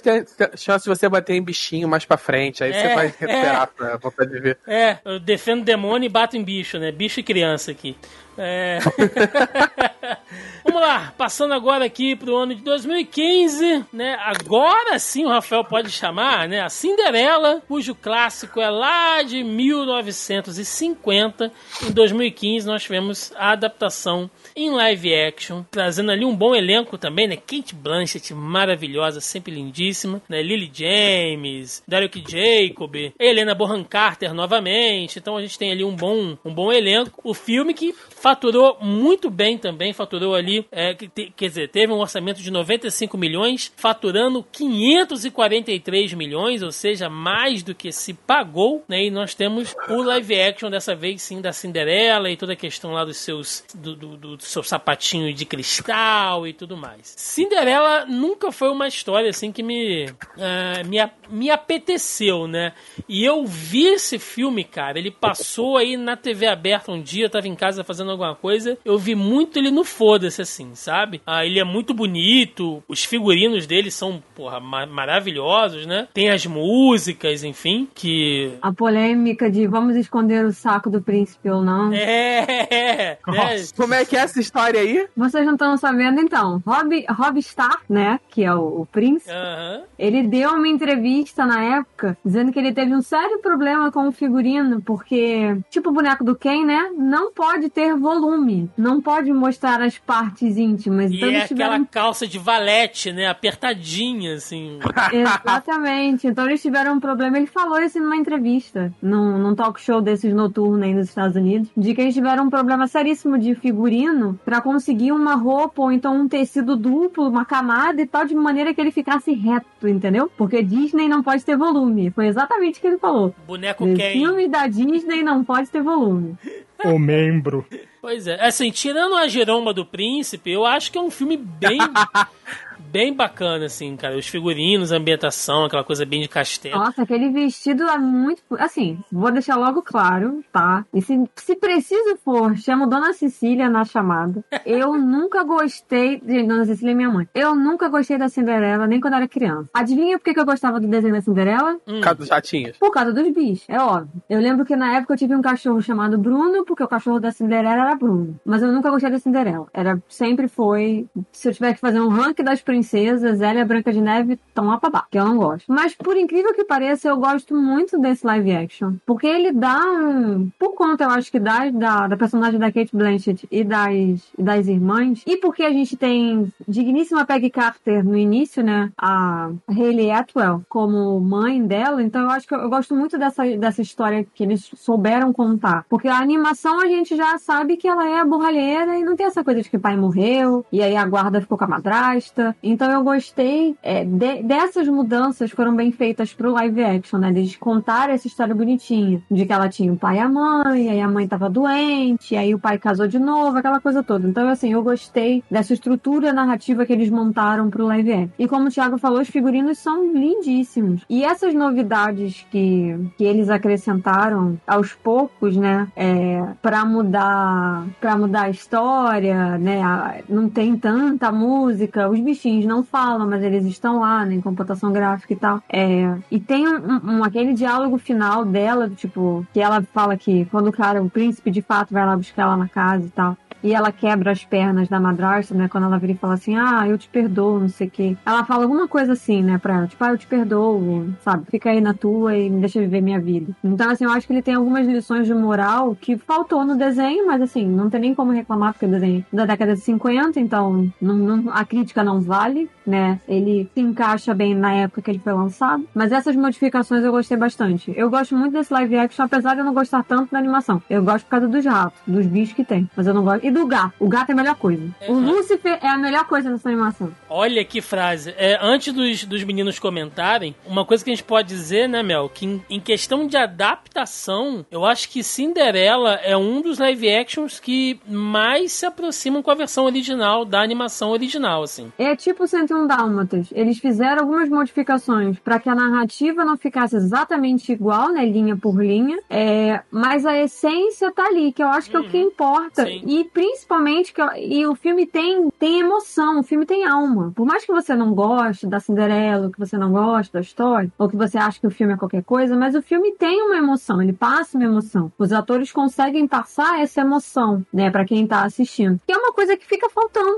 chance de você bater em bichinho mais pra frente. Aí É, você vai recuperar pra vontade de ver. É, eu defendo demônio e bato em bicho, né? Bicho e criança aqui. É... Vamos lá, passando agora aqui pro ano de 2015, né? Agora sim o Rafael pode chamar, né? A Cinderela, cujo clássico é lá de 1950. Em 2015 nós tivemos a adaptação em live action, trazendo ali um bom elenco também, né? Kate Blanchett, maravilhosa, sempre lindíssima, né? Lily James, Derek Jacob, Helena Bonham Carter novamente. Então a gente tem ali um bom, um bom elenco. O filme que faturou muito bem também, faturou ali, é, quer dizer, teve um orçamento de 95 milhões, faturando 543 milhões, ou seja, mais do que se pagou, né? E nós temos o live action dessa vez sim da Cinderela e toda a questão lá dos seus do, do, do seu sapatinho de cristal e tudo mais. Cinderela nunca foi uma história assim que me ah, me, me apeteceu, né? E eu vi esse filme, cara, ele passou aí na TV aberta um dia, eu tava em casa fazendo alguma coisa, eu vi muito ele no foda-se assim, sabe? Ah, ele é muito bonito, os figurinos dele são, porra, ma- maravilhosos, né? Tem as músicas, enfim, que A polêmica de vamos esconder o saco do príncipe ou não. é, né? Como é que é essa história aí? Vocês não estão sabendo, então. Rob, Rob Stark, né, que é o, o príncipe, Aham. ele deu uma entrevista na época dizendo que ele teve um sério problema com o figurino, porque, tipo o boneco do Ken, né, não pode ter volume, não pode mostrar as partes íntimas. E Então é eles aquela tiveram calça de valete, né? Apertadinha, assim. Exatamente. Então eles tiveram um problema. Ele falou isso numa entrevista, num, num talk show desses noturno aí nos Estados Unidos, de que eles tiveram um problema seríssimo de figurino pra conseguir uma roupa ou então um tecido duplo, uma camada e tal, de maneira que ele ficasse reto, entendeu? Porque Disney não pode ter volume. Foi exatamente o que ele falou. Boneco Ken. filme da Disney não pode ter volume. O membro. Pois é. Assim, tirando a Jeroma do Príncipe, eu acho que é um filme bem. bem bacana, assim, cara. Os figurinos, a ambientação, aquela coisa bem de castelo. Nossa, aquele vestido é muito. Assim, vou deixar logo claro, tá? E se, se preciso for, chamo Dona Cecília na chamada. Eu nunca gostei. Gente, Dona Cecília é minha mãe. Eu nunca gostei da Cinderela, nem quando era criança. Adivinha por que que eu gostava do desenho da Cinderela? Hum. Por causa dos ratinhos. Por causa dos bichos, é óbvio. Eu lembro que na época eu tive um cachorro chamado Bruno, porque o cachorro da Cinderela era Bruno. Mas eu nunca gostei da Cinderela. Era, sempre foi. Se eu tiver que fazer um ranking das princesas, ela e a Branca de Neve estão baixo, que eu não gosto. Mas por incrível que pareça, eu gosto muito desse live action. Porque ele dá um. Por conta, eu acho que da, da, da personagem da Kate Blanchett e das, das irmãs. E porque a gente tem digníssima Peggy Carter no início, né? A Hayley Atwell como mãe dela. Então eu acho que eu, eu gosto muito dessa, dessa história que eles souberam contar. Porque a animação a gente já sabe que ela é a borralheira e não tem essa coisa de que o pai morreu e aí a guarda ficou com a madrasta. Então eu gostei é, de- dessas mudanças foram bem feitas pro live action, né? Eles contaram essa história bonitinha. De que ela tinha o pai e a mãe, aí a mãe tava doente, aí o pai casou de novo, aquela coisa toda. Então, assim, eu gostei dessa estrutura narrativa que eles montaram pro live action. E como o Thiago falou, os figurinos são lindíssimos. E essas novidades que, que eles acrescentaram aos poucos, né? É, para mudar para mudar a história, né? não tem tanta música, os bichinhos não falam, mas eles estão lá, né? Em computação gráfica e tal. É, e tem um, um- aquele diálogo final dela, tipo, que ela fala que quando o cara, o príncipe de fato vai lá buscar ela na casa e tal. E ela quebra as pernas da madrasta, né? Quando ela vira e fala assim, ah, eu te perdoo, não sei o quê. Ela fala alguma coisa assim, né, pra ela, tipo, ah, eu te perdoo, sabe? Fica aí na tua e me deixa viver minha vida. Então, assim, eu acho que ele tem algumas lições de moral que faltou no desenho, mas assim, não tem nem como reclamar, porque o desenho é da década de 50, então não, não, a crítica não vale, né? Ele se encaixa bem na época que ele foi lançado. Mas essas modificações eu gostei bastante. Eu gosto muito desse live action, apesar de eu não gostar tanto da animação. Eu gosto por causa dos ratos, dos bichos que tem. Mas eu não gosto. E do gato. O gato é a melhor coisa. O Lúcifer é a melhor coisa dessa animação. Olha que frase. É, antes dos, dos meninos comentarem, uma coisa que a gente pode dizer, né, Mel, que em, em questão de adaptação, eu acho que Cinderela é um dos live actions que mais se aproximam com a versão original da animação original, assim. É tipo 101 Dálmatas. Eles fizeram algumas modificações para que a narrativa não ficasse exatamente igual, né, linha por linha, é, mas a essência tá ali, que eu acho que é o que importa. Sim. E principalmente que e o filme tem tem emoção, o filme tem alma. Por mais que você não goste da Cinderela, que você não goste da história, ou que você acha que o filme é qualquer coisa, mas o filme tem uma emoção, ele passa uma emoção. Os atores conseguem passar essa emoção, né, para quem tá assistindo. Que é uma coisa que fica faltando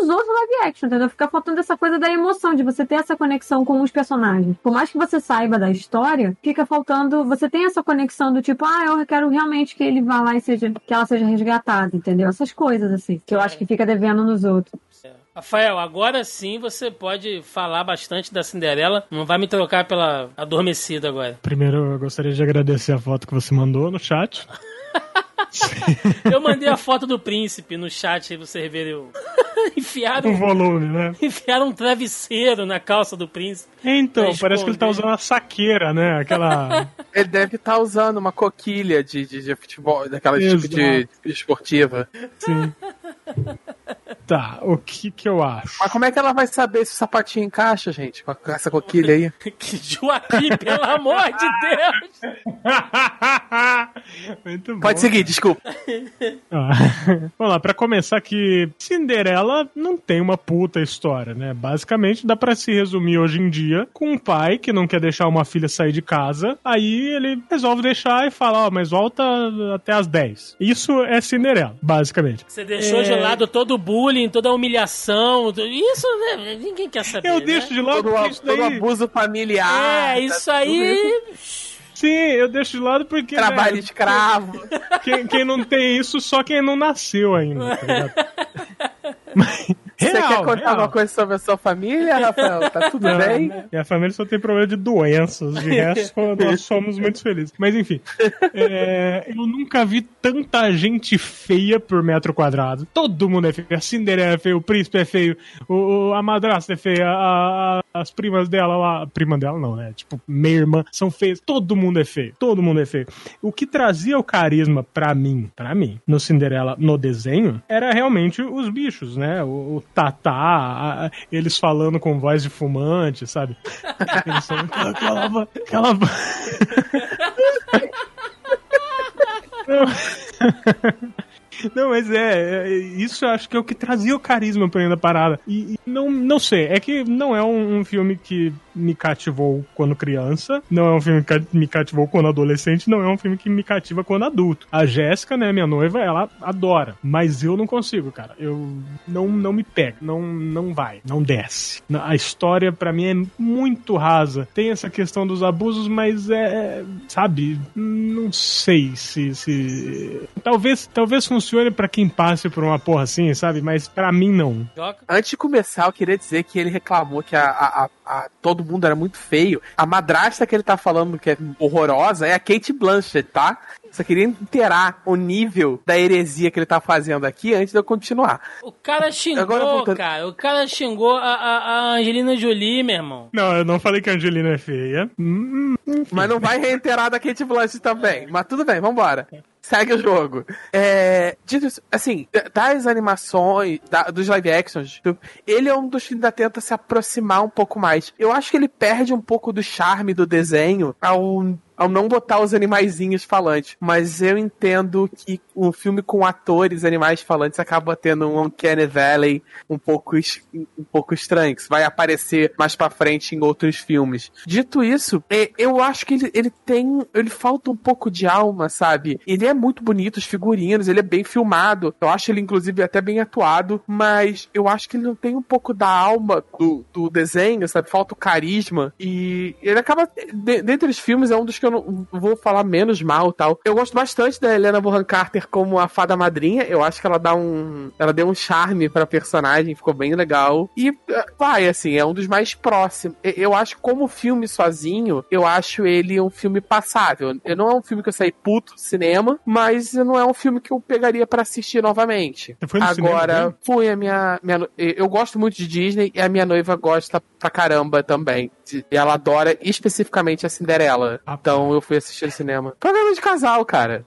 nos outros live action, entendeu? Fica faltando essa coisa da emoção, de você ter essa conexão com os personagens. Por mais que você saiba da história, fica faltando. Você tem essa conexão do tipo, ah, eu quero realmente que ele vá lá e seja. que ela seja resgatada, entendeu? Essas coisas, assim, que eu acho que fica devendo nos outros. É. Rafael, agora sim você pode falar bastante da Cinderela. Não vai me trocar pela adormecida agora. Primeiro, eu gostaria de agradecer a foto que você mandou no chat. Eu mandei a foto do príncipe no chat aí pra vocês verem. o- Enfiaram, O volume, né? enfiaram um travesseiro na calça do príncipe. Então, parece que ele tá usando a saqueira, né? Aquela. Ele deve estar usando uma coquilha de, de, de futebol, daquela tipo de, de esportiva. Sim. Tá, o que que eu acho? Mas como é que ela vai saber se o sapatinho encaixa, gente? Com essa coquilha aí. Que Joaquim, pelo amor de Deus! Muito bom. Pode seguir, desculpa. Ah, Vamos lá, pra começar aqui, Cinderela não tem uma puta história, né? Basicamente dá pra se resumir hoje em dia com um pai que não quer deixar uma filha sair de casa, aí ele resolve deixar e fala, ó, mas volta até as 10. Isso é Cinderela, basicamente. Você deixou de É. lado todo o bullying, toda a humilhação. tudo- Isso, né? Ninguém quer saber. Eu né? deixo de lado Todo, isso todo daí... abuso familiar. É, tá isso tudo aí. Sim, eu deixo de lado porque... Trabalho né, escravo. quem, quem não tem isso, só quem não nasceu ainda, tá ligado? Mas, Você real, quer contar real. alguma coisa sobre a sua família, Rafael? Tá tudo Não, bem? né? Minha família só tem problema de doenças, de resto nós somos muito felizes. Mas enfim, é, eu nunca vi tanta gente feia por metro quadrado. Todo mundo é feio. A Cinderela é feia, o príncipe é feio, o, a madrasta é feia, a- a- as primas dela lá. Prima dela não, né? Tipo, minha irmã, são feias. Todo mundo é feio. Todo mundo é feio. O que trazia o carisma pra mim, pra mim, no Cinderela, no desenho, era realmente os bichos, né? O, o Tatá, eles falando com voz de fumante, sabe? Eles são aquela. aquela, aquela... Não, mas é, é, isso eu acho que é o que trazia o carisma pra mim da parada. E, e não, não sei, é que não é um, um filme que me cativou quando criança, não é um filme que me cativou quando adolescente, não é um filme que me cativa quando adulto. A Jéssica, né, minha noiva, ela adora, mas eu não consigo, cara. Eu não, não me pega, não, não vai, não desce. A história pra mim é muito rasa. Tem essa questão dos abusos, mas é, sabe, não sei se, se talvez talvez funcione pra quem passe por uma porra assim, sabe? Mas pra mim não. Antes de começar, eu queria dizer que ele reclamou que a, a- a- a- todo mundo era muito feio. A madrasta que ele tá falando que é horrorosa é a Kate Blanchett, tá? Só queria inteirar o nível da heresia que ele tá fazendo aqui antes de eu continuar. O cara xingou, Agora voltando- cara. O cara xingou a, a- a Angelina Jolie, meu irmão. Não, eu não falei que a Angelina é feia. Hum, Mas não vai reiterar da Kate Blanchett também. Mas tudo bem, vambora. Segue o jogo. É, dito assim, das animações, da- dos live actions, ele é um dos que ainda tenta se aproximar um pouco mais. Eu acho que ele perde um pouco do charme do desenho ao ao não botar os animaizinhos falantes. Mas eu entendo que um filme com atores animais falantes acaba tendo um Uncanny Valley um pouco, um pouco estranho, que vai aparecer mais pra frente em outros filmes. Dito isso, é, eu acho que ele, ele tem. Ele falta um pouco de alma, sabe? Ele é muito bonito, os figurinos, ele é bem filmado. Eu acho ele, inclusive, até bem atuado, mas eu acho que ele não tem um pouco da alma do, do desenho, sabe? Falta o carisma. E ele acaba. De, dentre os filmes, é um dos que eu não vou falar menos mal tal. Eu gosto bastante da Helena Bonham Carter como a fada madrinha. Eu acho que ela dá um. Ela deu um charme pra personagem, ficou bem legal. E vai, assim, é um dos mais próximos. Eu acho como filme sozinho, eu acho ele um filme passável. Eu não é um filme que eu saí puto do cinema, mas não é um filme que eu pegaria para assistir novamente. Você foi no Agora, cinema, fui a minha, minha. Eu gosto muito de Disney e a minha noiva gosta pra caramba também. E ela adora especificamente a Cinderela. Ah, então eu fui assistir no cinema. Programa de casal, cara.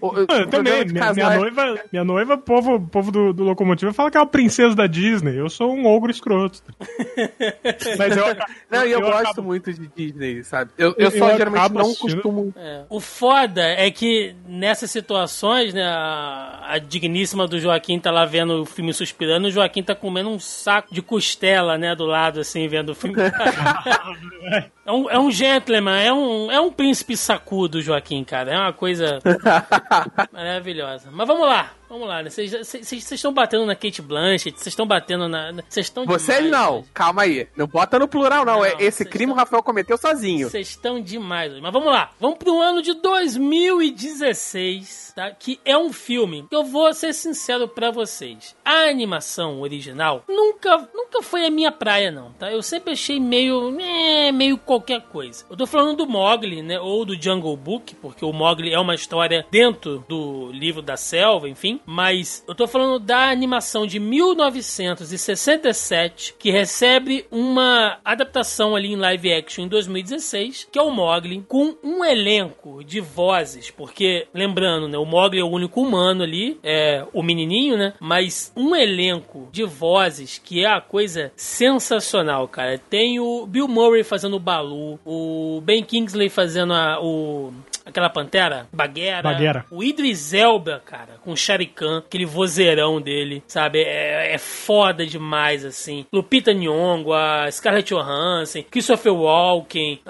O- Eu também, de minha, casal minha noiva, minha noiva, povo, povo do, do Locomotiva, fala que é uma princesa da Disney. Eu sou um ogro escroto. Mas eu, Não, e eu, gosto acabo- muito de Disney, sabe? Eu, eu, Eu- só eu geralmente não assistindo- costumo. É. O foda é que nessas situações, né, a, a digníssima do Joaquim tá lá vendo o filme suspirando, o Joaquim tá comendo um saco de costela, né, do lado, assim, vendo o filme. é, um, é um gentleman, é um, é um príncipe sacudo, Joaquim, cara. É uma coisa maravilhosa. Mas vamos lá. Vamos lá, né? Vocês estão batendo na Kate Blanchett, vocês estão batendo na. Vocês estão Vocês não, calma aí. Não bota no plural, não. Não, É Esse crime o estão- Rafael cometeu sozinho. Vocês estão demais. Mas vamos lá. Vamos pro ano de 2016, tá? Que é um filme eu vou ser sincero pra vocês. A animação original nunca, nunca foi a minha praia, não, tá? Eu sempre achei meio, é, meio qualquer coisa. Eu tô falando do Mogli, né? Ou do Jungle Book, porque o Mogli é uma história dentro do livro da selva, enfim. Mas eu tô falando da animação de 1967, que recebe uma adaptação ali em live action em 2016, que é o Mogli, com um elenco de vozes, porque, lembrando, né, o Mogli é o único humano ali, é o menininho, né, mas um elenco de vozes que é a coisa sensacional, cara. Tem o Bill Murray fazendo o Balu, o Ben Kingsley fazendo a, o aquela pantera, Baguera. Bagheera. O Idris Elba, cara, com o Shari Khan, aquele vozeirão dele, sabe? É, é foda demais, assim. Lupita Nyong'o, a Scarlett Johansson, Christopher Walken,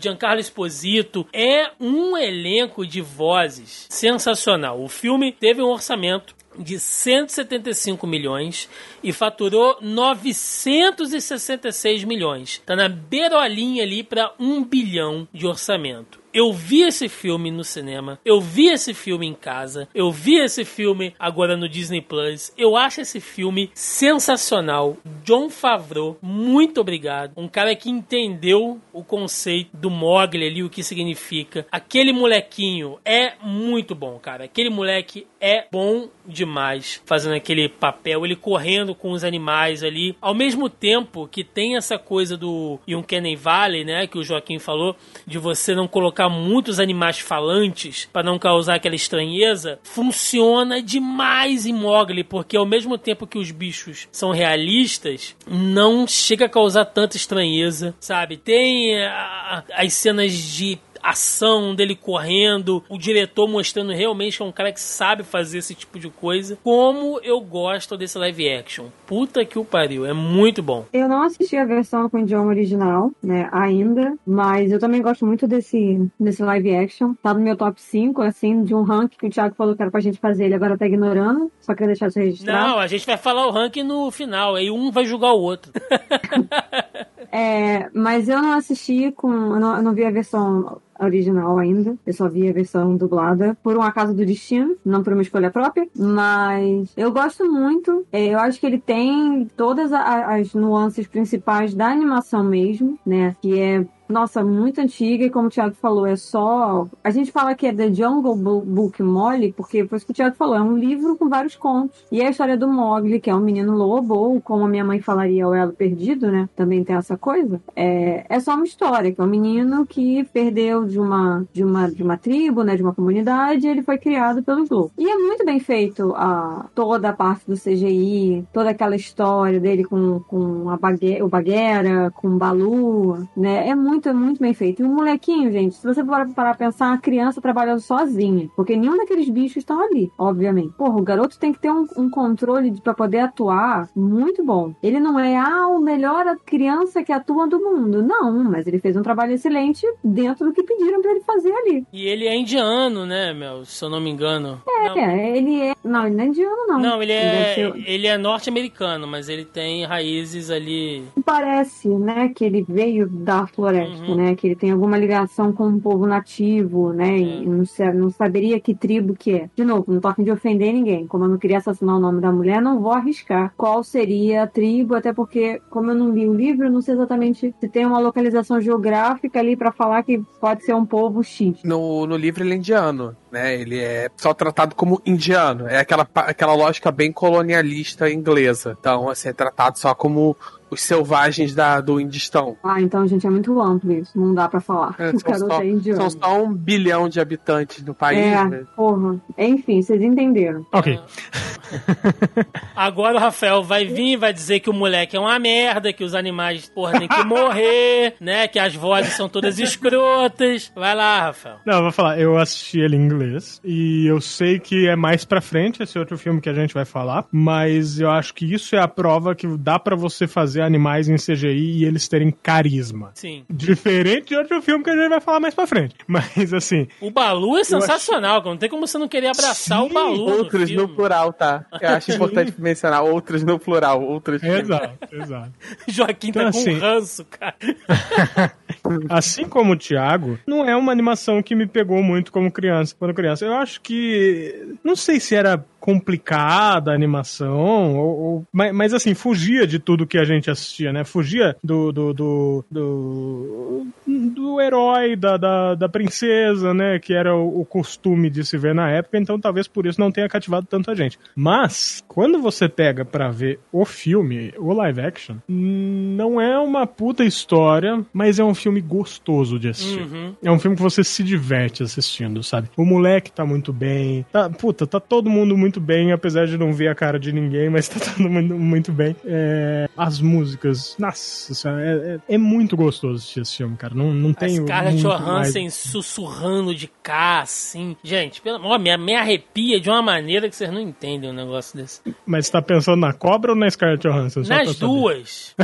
Giancarlo Esposito. É um elenco de vozes sensacional. O filme teve um orçamento de 175 milhões e faturou 966 milhões. Tá na beirolinha ali para 1 bilhão de orçamento. Eu vi esse filme no cinema, eu vi esse filme em casa, eu vi esse filme agora no Disney Plus. Eu acho esse filme sensacional. John Favreau, muito obrigado. Um cara que entendeu o conceito do Mogli ali, o que significa. Aquele molequinho é muito bom, cara. Aquele moleque é bom demais fazendo aquele papel, ele correndo com os animais ali, ao mesmo tempo que tem essa coisa do Uncanny Valley, né, que o Joaquim falou, de você não colocar muitos animais falantes para não causar aquela estranheza, funciona demais em Mogli, porque ao mesmo tempo que os bichos são realistas, não chega a causar tanta estranheza, sabe? Tem ah, as cenas de ação dele correndo, o diretor mostrando realmente que é um cara que sabe fazer esse tipo de coisa. Como eu gosto desse live action. Puta que o pariu, é muito bom. Eu não assisti a versão com o idioma original, né, ainda, mas eu também gosto muito desse, desse live action. Tá no meu top 5, assim, de um ranking que o Thiago falou que era pra gente fazer, ele agora tá ignorando. Só queria deixar isso registrado. Não, a gente vai falar o ranking no final, aí um vai julgar o outro. É, mas eu não assisti com. Eu não, eu não vi a versão original ainda. Eu só vi a versão dublada por um acaso do destino, não por uma escolha própria. Mas eu gosto muito. É, eu acho que ele tem todas as nuances principais da animação mesmo, né? Que é nossa, muito antiga, e como o Thiago falou, é só. A gente fala que é The Jungle Book Molly, porque foi isso que o Thiago falou, é um livro com vários contos. E é a história do Mogli, que é um menino lobo, ou como a minha mãe falaria, o elo perdido, né? Também tem essa coisa. É, é só uma história, que é um menino que perdeu de uma, de uma, de uma tribo, né? De uma comunidade, e ele foi criado pelos lobos. E é muito bem feito a, toda a parte do CGI, toda aquela história dele com, com a bague, o Baguera, com o Balu, né? É muito muito, muito bem feito. E o molequinho, gente, se você for parar pra pensar, a criança trabalhando sozinha. Porque nenhum daqueles bichos estão ali, obviamente. Porra, o garoto tem que ter um, um controle pra poder atuar muito bom. Ele não é, ah, o melhor criança que atua do mundo. Não, mas ele fez um trabalho excelente dentro do que pediram pra ele fazer ali. E ele é indiano, né, Mel? Se eu não me engano. É, não, ele é. Não, ele não é indiano, não. não, ele é, ser- ele é norte-americano, mas ele tem raízes ali. Parece, né, que ele veio da floresta, Uhum. né, que ele tem alguma ligação com o povo nativo, né, e não, não saberia que tribo que é. De novo, não tô de ofender ninguém. Como eu não queria assassinar o nome da mulher, não vou arriscar qual seria a tribo, até porque, como eu não li o livro, eu não sei exatamente se tem uma localização geográfica ali pra falar que pode ser um povo X. No, no livro ele é indiano, né? Ele é só tratado como indiano. É aquela, aquela lógica bem colonialista inglesa. Então, assim, é tratado só como os selvagens da, do Indistão. Ah, então, gente, é muito amplo isso. Não dá pra falar. É, são, só, é são só um bilhão de habitantes no país. É, né? porra. Enfim, vocês entenderam. Ok. Agora o Rafael vai vir e vai dizer que o moleque é uma merda, que os animais, porra, tem que morrer, né? Que as vozes são todas escrotas. Vai lá, Rafael. Não, eu vou falar, eu assisti ele em inglês e eu sei que é mais pra frente esse outro filme que a gente vai falar, mas eu acho que isso é a prova que dá pra você fazer animais em CGI e eles terem carisma. Sim. Diferente de outro filme que a gente vai falar mais pra frente. Mas assim, O Balu é sensacional, cara. Não tem como você não querer abraçar o Sim, Balu. no Outros no filme. plural, tá? Eu acho importante mencionar outros no plural. Outros exato, exato. Joaquim tá Então, com assim- um ranço, cara. Assim como o Thiago, não é uma animação que me pegou muito como criança, quando criança. Eu acho que. Não sei se era complicada a animação, ou, ou- mas, mas, assim, fugia de tudo que a gente assistia, né? Fugia do. do, do, do, do herói, da, da, da princesa, né? Que era o, o costume de se ver na época, então talvez por isso não tenha cativado tanta gente. Mas, quando você pega pra ver o filme, o live action, não é uma puta história, mas é um filme gostoso de assistir. Uhum. É um filme que você se diverte assistindo, sabe? O moleque tá muito bem. Tá, puta, tá todo mundo muito bem, apesar de não ver a cara de ninguém, mas tá todo mundo muito bem. É, as músicas, nossa, senhora, é, é, é muito gostoso assistir esse filme, cara. Não, não tem Scarlett muito Johansson mais- sussurrando de cá, assim. Gente, pelo amor, me, me arrepia de uma maneira que vocês não entendem um negócio desse. Mas você tá pensando na cobra ou na Scarlett Johansson? Nas duas.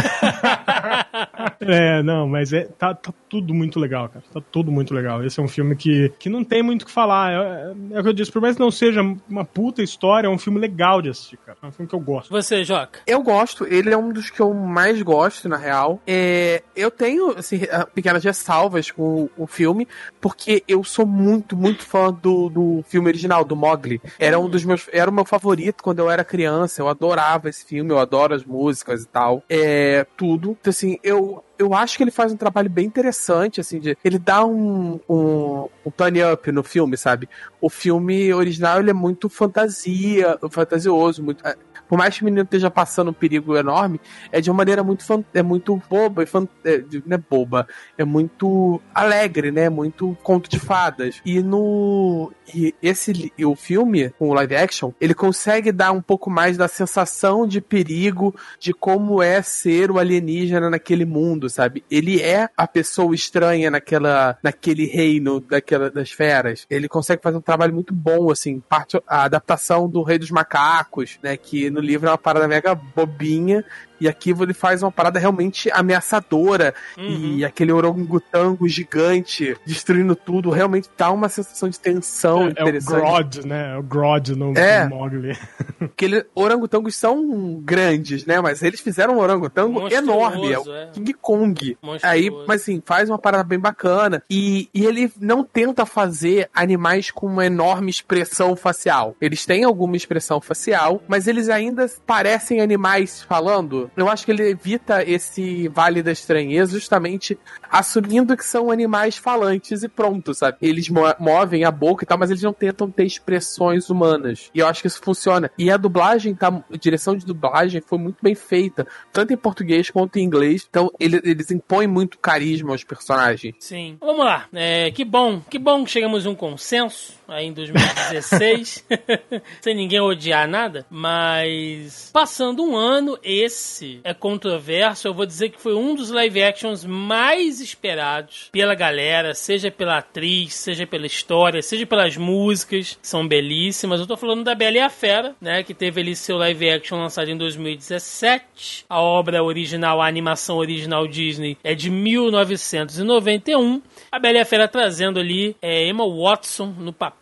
É, não, mas é, tá, tá tudo muito legal, cara. Tá tudo muito legal. Esse é um filme que, que não tem muito o que falar. É, é o que eu disse, por mais que não seja uma puta história, é um filme legal de assistir, cara. É um filme que eu gosto. Você, Joca. Eu gosto, ele é um dos que eu mais gosto, na real. É, eu tenho, assim, pequenas ressalvas com o, o filme, porque eu sou muito, muito fã do, do filme original, do Mogli. Era um dos meus, era o meu favorito quando eu era criança, eu adorava esse filme, eu adoro as músicas e tal, é, tudo. Então, assim, eu, eu acho que ele faz um trabalho bem interessante, assim, de, ele dá um, um, um turn up no filme, sabe? O filme original, ele é muito fantasia, fantasioso, muito... Por mais que o menino esteja passando um perigo enorme, é de uma maneira muito, é muito boba, é, não é boba, é muito alegre, né? Muito conto de fadas. E no... E esse e o filme, com o live action, ele consegue dar um pouco mais da sensação de perigo, de como é ser o alienígena naquele mundo, sabe? Ele é a pessoa estranha naquela, naquele reino daquela, das feras. Ele consegue fazer um trabalho muito bom, assim, parte, a adaptação do Rei dos Macacos, né? Que no livro é uma parada mega bobinha. E aqui ele faz uma parada realmente ameaçadora. Uhum. E aquele orangotango gigante destruindo tudo. Realmente dá uma sensação de tensão É, é o interessante. Grod, né? É o Grod no, É. no Mogli. Orangotangos são grandes, né? Mas eles fizeram um orangotango Monstruoso, enorme. É o é. King Kong. Monstruoso. Aí, mas assim, faz uma parada bem bacana. E, e ele não tenta fazer animais com uma enorme expressão facial. Eles têm alguma expressão facial, mas eles ainda parecem animais falando. Eu acho que ele evita esse vale da estranheza justamente assumindo que são animais falantes e pronto, sabe? Eles mo- movem a boca e tal, mas eles não tentam ter expressões humanas. E eu acho que isso funciona. E a dublagem, tá, a direção de dublagem foi muito bem feita, tanto em português quanto em inglês. Então ele- eles impõem muito carisma aos personagens. Sim. Vamos lá. É, que bom, que bom que chegamos a um consenso. Aí em 2016, sem ninguém odiar nada, mas passando um ano, esse é controverso. Eu vou dizer que foi um dos live actions mais esperados pela galera, seja pela atriz, seja pela história, seja pelas músicas, são belíssimas. Eu tô falando da Bela e a Fera, né, que teve ali seu live action lançado em 2017. A obra original, a animação original Disney é de 1991. A Bela e a Fera trazendo ali é, Emma Watson no papel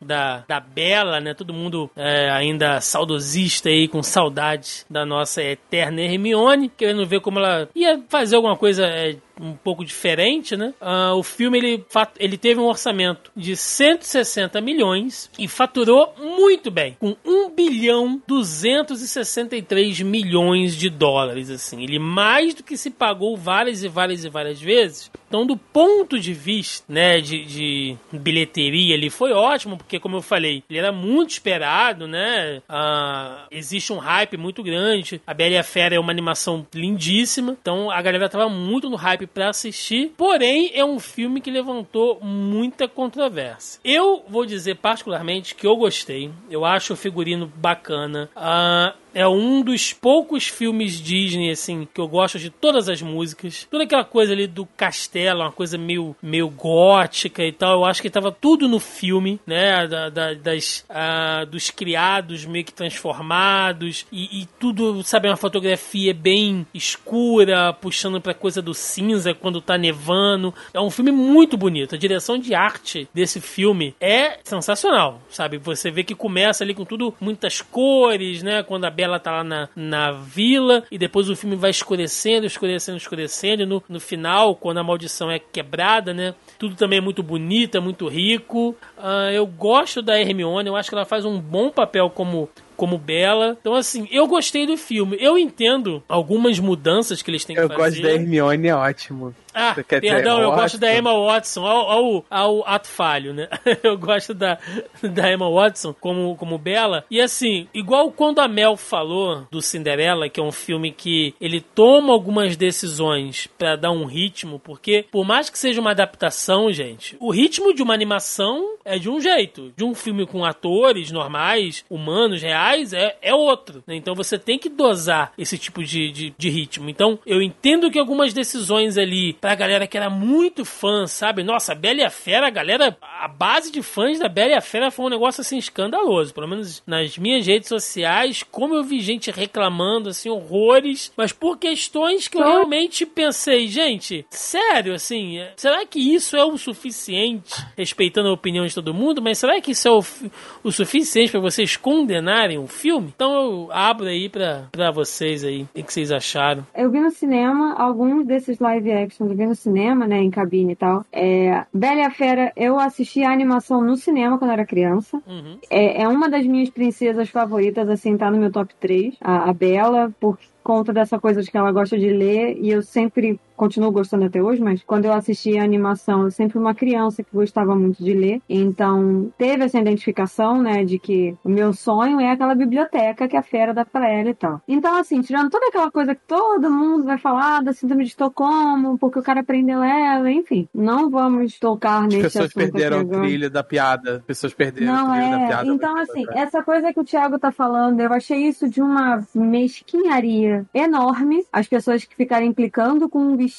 da, da Bela, né? Todo mundo é, ainda saudosista aí, com saudade da nossa eterna Hermione, querendo ver como ela ia fazer alguma coisa é, um pouco diferente, né? Uh, o filme ele, ele teve um orçamento de 160 milhões e faturou muito bem, com 1 bilhão 263 milhões de dólares, assim. Ele mais do que se pagou várias e várias e várias vezes. Então, do ponto de vista, né, de, de bilheteria, ele foi ótimo, porque como eu falei, ele era muito esperado, né? Uh, existe um hype muito grande. A Bela e a Fera é uma animação lindíssima, então a galera tava muito no hype para assistir. Porém, é um filme que levantou muita controvérsia. Eu vou dizer particularmente que eu gostei. Eu acho o figurino bacana. Uh, é um dos poucos filmes Disney, assim, que eu gosto de todas as músicas. Toda aquela coisa ali do castelo, uma coisa meio, meio gótica e tal. Eu acho que tava tudo no filme, né? Da, da, das, uh, dos criados meio que transformados. E, e, tudo, sabe, uma fotografia bem escura, puxando pra coisa do cinza quando tá nevando. É um filme muito bonito. A direção de arte desse filme é sensacional, sabe? Você vê que começa ali com tudo, muitas cores, né? Quando a Bela tá lá na, na vila e depois o filme vai escurecendo, escurecendo, escurecendo. E no, no final, quando a maldição é quebrada, né? Tudo também é muito bonito, é muito rico. Uh, eu gosto da Hermione, eu acho que ela faz um bom papel como como Bela. Então, assim, eu gostei do filme. Eu entendo algumas mudanças que eles têm que eu fazer. Eu gosto da Hermione, é ótimo. Ah, perdão, eu gosto da Emma Watson. Ao, ao, ao, ato falho, né? Eu gosto da, da Emma Watson como, como Bela. E assim, igual quando a Mel falou do Cinderela, que é um filme que ele toma algumas decisões para dar um ritmo, porque por mais que seja uma adaptação, gente, o ritmo de uma animação é de um jeito. De um filme com atores normais, humanos, reais, é, é outro. Né? Então você tem que dosar esse tipo de, de, de ritmo. Então eu entendo que algumas decisões ali pra galera que era muito fã, sabe? Nossa, Bela e a Fera, a galera, a base de fãs da Bela e a Fera foi um negócio assim escandaloso. Pelo menos nas minhas redes sociais, como eu vi gente reclamando, assim, horrores, mas por questões que eu realmente pensei, gente, sério, assim, será que isso é o suficiente, respeitando a opinião de todo mundo, mas será que isso é o, o suficiente para vocês condenarem o filme? Então eu abro aí pra, pra vocês aí, o que vocês acharam. Eu vi no cinema alguns desses live action vi no cinema, né, em cabine e tal. É, Bela e a Fera, eu assisti a animação no cinema quando era criança. Uhum. É, é uma das minhas princesas favoritas, assim, tá no meu top 3. A, a Bela, por conta dessa coisa de que ela gosta de ler, e eu sempre continuo gostando até hoje, mas quando eu assisti a animação, eu sempre uma criança que gostava muito de ler. Então, teve essa identificação, né, de que o meu sonho é aquela biblioteca que a fera dá pra ela e tal. Então, assim, tirando toda aquela coisa que todo mundo vai falar da síndrome de Estocolmo, porque o cara prendeu ela, enfim, não vamos tocar nesse As pessoas perderam o trilho da piada. As pessoas perderam não, o trilho é. da piada. Então, assim, essa coisa que o Thiago tá falando, eu achei isso de uma mesquinharia enorme. As pessoas que ficarem implicando com um vestido,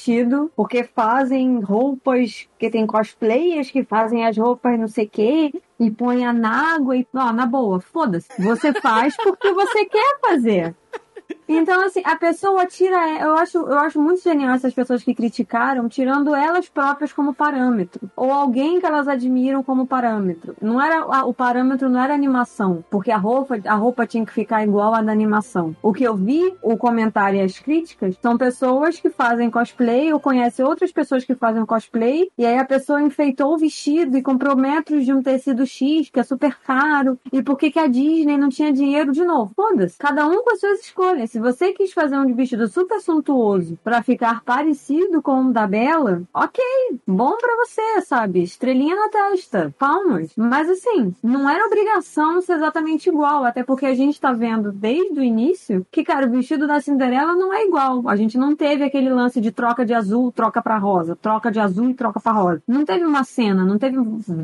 porque fazem roupas, que tem cosplayers que fazem as roupas não sei o quê, e põe na água e. Ó, na boa, foda-se. Você faz porque você quer fazer. Então, assim, a pessoa tira. Eu acho, eu acho muito genial essas pessoas que criticaram, tirando elas próprias como parâmetro. Ou alguém que elas admiram como parâmetro. Não era o parâmetro não era animação, porque a roupa, a roupa tinha que ficar igual à da animação. O que eu vi, o comentário e as críticas, são pessoas que fazem cosplay ou conhecem outras pessoas que fazem cosplay, e aí a pessoa enfeitou o vestido e comprou metros de um tecido X, que é super caro. E por que, que a Disney não tinha dinheiro de novo? Foda-se. Cada um com as suas escolhas. Se você quis fazer um vestido super suntuoso para ficar parecido com o da Bela, ok, bom para você, sabe? Estrelinha na testa, palmas. Mas assim, não era obrigação ser exatamente igual, até porque a gente tá vendo desde o início que, cara, o vestido da Cinderela não é igual. A gente não teve aquele lance de troca de azul, troca para rosa, troca de azul e troca para rosa. Não teve uma cena, não teve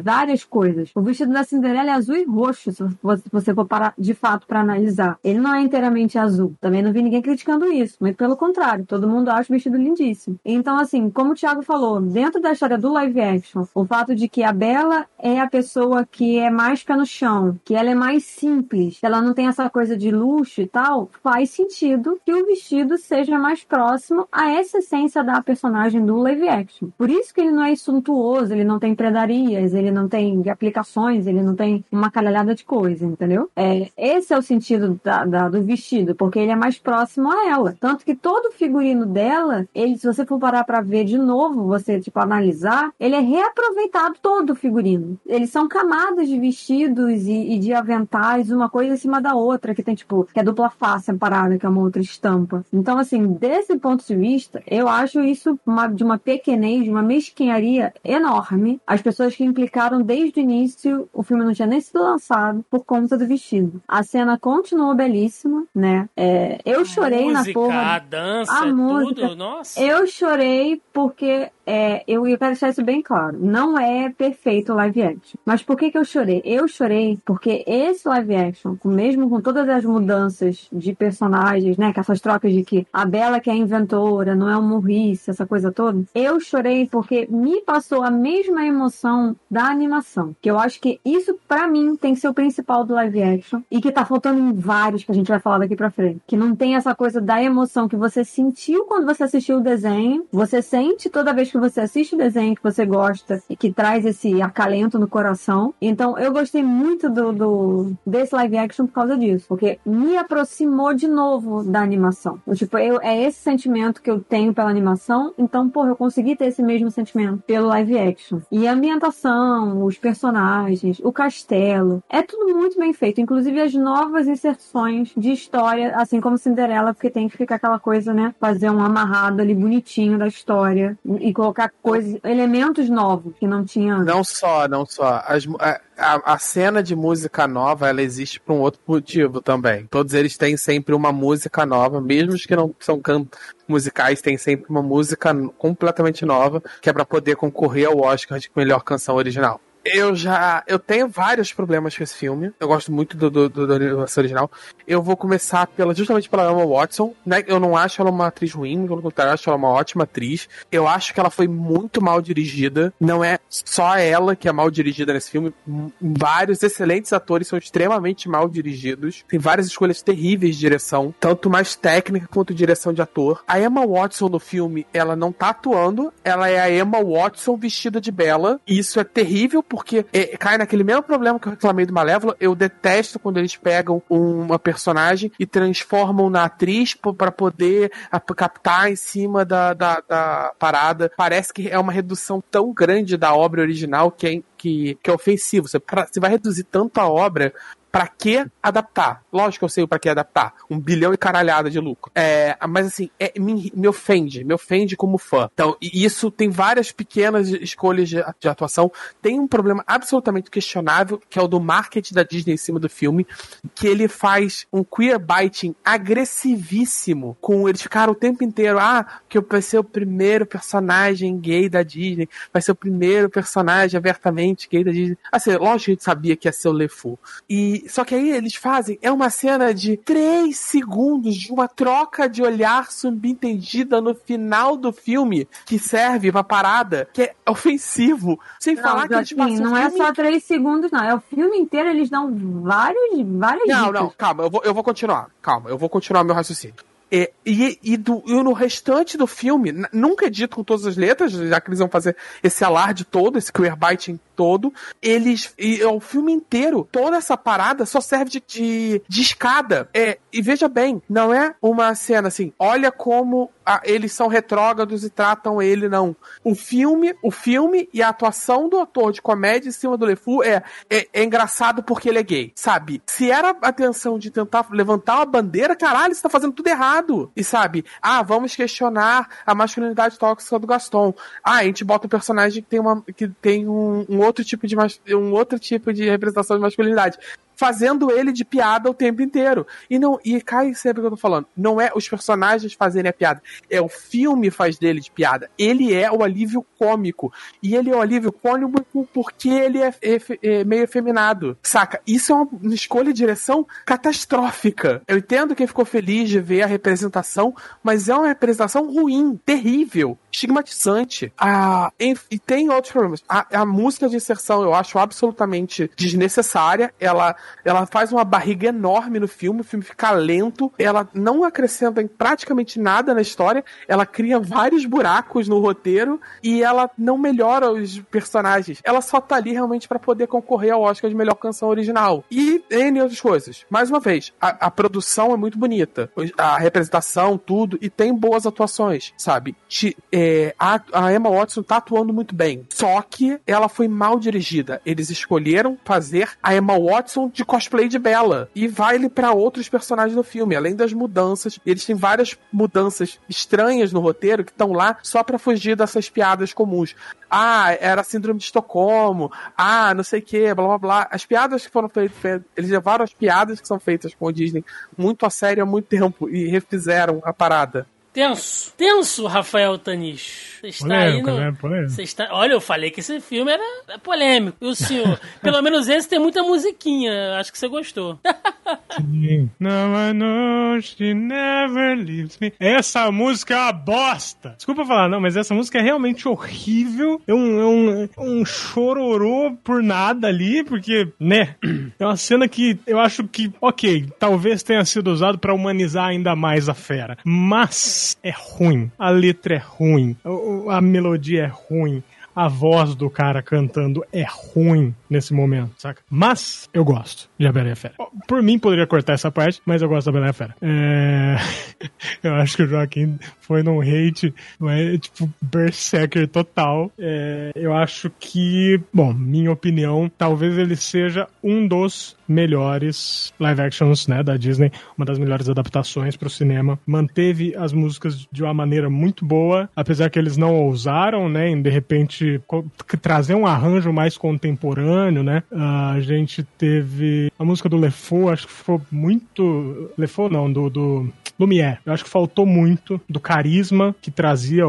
várias coisas. O vestido da Cinderela é azul e roxo, se você for parar de fato para analisar. Ele não é inteiramente azul. Também não vi ninguém criticando isso, mas pelo contrário, todo mundo acha o vestido lindíssimo. Então, assim, como o Thiago falou, dentro da história do live action, o fato de que a Bela é a pessoa que é mais pé no chão, que ela é mais simples, ela não tem essa coisa de luxo e tal, faz sentido que o vestido seja mais próximo a essa essência da personagem do live action. Por isso que ele não é suntuoso, ele não tem predarias, ele não tem aplicações, ele não tem uma caralhada de coisa, entendeu? É, esse é o sentido da, da, do vestido, porque ele é mais próximo a ela. Tanto que todo o figurino dela, ele, se você for parar pra ver de novo, você, tipo, analisar, ele é reaproveitado todo o figurino. Eles são camadas de vestidos e, e de aventais, uma coisa em cima da outra, que tem, tipo, que é dupla face parada, que é uma outra estampa. Então, assim, desse ponto de vista, eu acho isso uma, de uma pequenez, de uma mesquinharia enorme. As pessoas que implicaram desde o início, o filme não tinha nem sido lançado por conta do vestido. A cena continuou belíssima, né? É, eu chorei música, na porra. A dança, a tudo, música. nossa. Eu chorei porque é, eu, quero deixar isso bem claro. Não é perfeito o live action. Mas por que, que eu chorei? Eu chorei porque esse live action, mesmo com todas as mudanças de personagens, né? Com essas trocas de que a Bela que é a inventora, não é um Morrice, essa coisa toda. Eu chorei porque me passou a mesma emoção da animação. Que eu acho que isso, para mim, tem que ser o principal do live action. E que tá faltando em vários que a gente vai falar daqui pra frente. Que não tem essa coisa da emoção que você sentiu quando você assistiu o desenho. Você sente toda vez que você assiste o desenho que você gosta e que traz esse acalento no coração. Então eu gostei muito do, do desse live action por causa disso. Porque me aproximou de novo da animação. Eu, tipo, eu, é esse sentimento que eu tenho pela animação. Então, porra, eu consegui ter esse mesmo sentimento pelo live action. E a ambientação, os personagens, o castelo. É tudo muito bem feito. Inclusive as novas inserções de história, assim como Cinderela, porque tem que ficar aquela coisa, né? Fazer um amarrado ali bonitinho da história e colocar coisas, elementos novos que não tinha. Não só, não só. As, a, a, a cena de música nova, ela existe por um outro motivo também. Todos eles têm sempre uma música nova, mesmo os que não são cantos musicais, têm sempre uma música completamente nova, que é para poder concorrer ao Oscar de melhor canção original. Eu já. Eu tenho vários problemas com esse filme. Eu gosto muito do, do, do, do original. Eu vou começar pela, justamente pela Emma Watson. Né? Eu não acho ela uma atriz ruim, pelo contrário, acho ela uma ótima atriz. Eu acho que ela foi muito mal dirigida. Não é só ela que é mal dirigida nesse filme. Vários excelentes atores são extremamente mal dirigidos. Tem várias escolhas terríveis de direção, tanto mais técnica quanto direção de ator. A Emma Watson no filme, ela não tá atuando, ela é a Emma Watson vestida de Bela. E isso é terrível é, cai naquele mesmo problema que eu reclamei do Malévola. Eu detesto quando eles pegam uma personagem e transformam na atriz para poder captar em cima da, da, da, parada. Parece que é uma redução tão grande da obra original que é, que, que é ofensivo. Você, você vai reduzir tanto a obra Pra que adaptar? Lógico que eu sei para que adaptar. Um bilhão e caralhada de lucro. É, mas assim, é, me, me, ofende. Me ofende como fã. Então, isso tem várias pequenas escolhas de, de, atuação. Tem um problema absolutamente questionável, que é o do marketing da Disney em cima do filme, que ele faz um queerbaiting agressivíssimo. Com eles ficaram o tempo inteiro, ah, que vai ser o primeiro personagem gay da Disney, vai ser o primeiro personagem abertamente gay da Disney. Assim, lógico que a gente sabia que ia ser o LeFou. E só que aí eles fazem, é uma cena de três segundos de uma troca de olhar subentendida no final do filme que serve pra parada, que é ofensivo. Sem não, falar que eles passam Não é só três segundos, não. É o filme inteiro, eles dão vários, várias Não, dicas. não, calma, eu vou, eu vou continuar. Calma, eu vou continuar meu raciocínio. E, e, e, do, e no restante do filme, nunca é dito com todas as letras, já que eles vão fazer esse alarde todo, esse queerbiting todo. Eles. E é o filme inteiro, toda essa parada só serve de, de, de escada. É, e veja bem, não é uma cena assim, olha como eles são retrógrados e tratam ele, não. O filme, o filme e a atuação do ator de comédia em cima do LeFou é, é, é engraçado porque ele é gay, sabe? Se era a atenção de tentar levantar uma bandeira, caralho, você tá fazendo tudo errado. E sabe, ah, vamos questionar a masculinidade tóxica do Gaston. Ah, a gente bota um personagem que tem, uma, que tem um, um outro tipo de um outro tipo de representação de masculinidade fazendo ele de piada o tempo inteiro. E não, e cai sempre que eu tô falando, não é os personagens fazerem a piada, é o filme faz dele de piada. Ele é o alívio cômico. E ele é o alívio cômico porque ele é, é, é meio efeminado. Saca? Isso é uma escolha de direção catastrófica. Eu entendo quem ficou feliz de ver a representação, mas é uma representação ruim, terrível, estigmatizante. Ah, e tem outros problemas. A, a música de inserção eu acho absolutamente desnecessária. Ela ela faz uma barriga enorme no filme, o filme fica lento, ela não acrescenta em praticamente nada na história, ela cria vários buracos no roteiro e ela não melhora os personagens. Ela só tá ali realmente para poder concorrer ao Oscar de melhor canção original. E N outras coisas. Mais uma vez, a, a produção é muito bonita, a representação, tudo, e tem boas atuações, sabe? Te, é, a, a Emma Watson tá atuando muito bem. Só que ela foi mal dirigida. Eles escolheram fazer a Emma Watson de cosplay de Bella. E vai ele para outros personagens do filme, além das mudanças. Eles têm várias mudanças estranhas no roteiro que estão lá só para fugir dessas piadas comuns. Ah, era síndrome de Estocolmo. Ah, não sei o que, blá blá blá. As piadas que foram feitas, eles levaram as piadas que são feitas com o Disney muito a sério há muito tempo e refizeram a parada. Tenso. Tenso, Rafael Tanish. Você está polêmico, aí no... né? Você está... Olha, eu falei que esse filme era polêmico. E o senhor? Pelo menos esse tem muita musiquinha. Acho que você gostou. Sim. No, I know she never leaves me. Essa música é uma bosta. Desculpa falar, não, mas essa música é realmente horrível. É um, é um, um chororô por nada ali, porque, né? É uma cena que eu acho que, ok, talvez tenha sido usado para humanizar ainda mais a fera. Mas é ruim, a letra é ruim, a melodia é ruim, a voz do cara cantando é ruim nesse momento, saca? Mas eu gosto de A Bela e a Fera. Por mim, poderia cortar essa parte, mas eu gosto da Bela e a Fera. É... eu acho que o Joaquim foi num hate, é, tipo, berserker total. É... Eu acho que, bom, minha opinião, talvez ele seja um dos melhores live actions né, da Disney, uma das melhores adaptações para o cinema. Manteve as músicas de uma maneira muito boa, apesar que eles não ousaram, né, em de repente trazer um arranjo mais contemporâneo, né? A gente teve a música do Lefou, acho que ficou muito Lefou não, do, do Lumière. Eu acho que faltou muito do carisma que trazia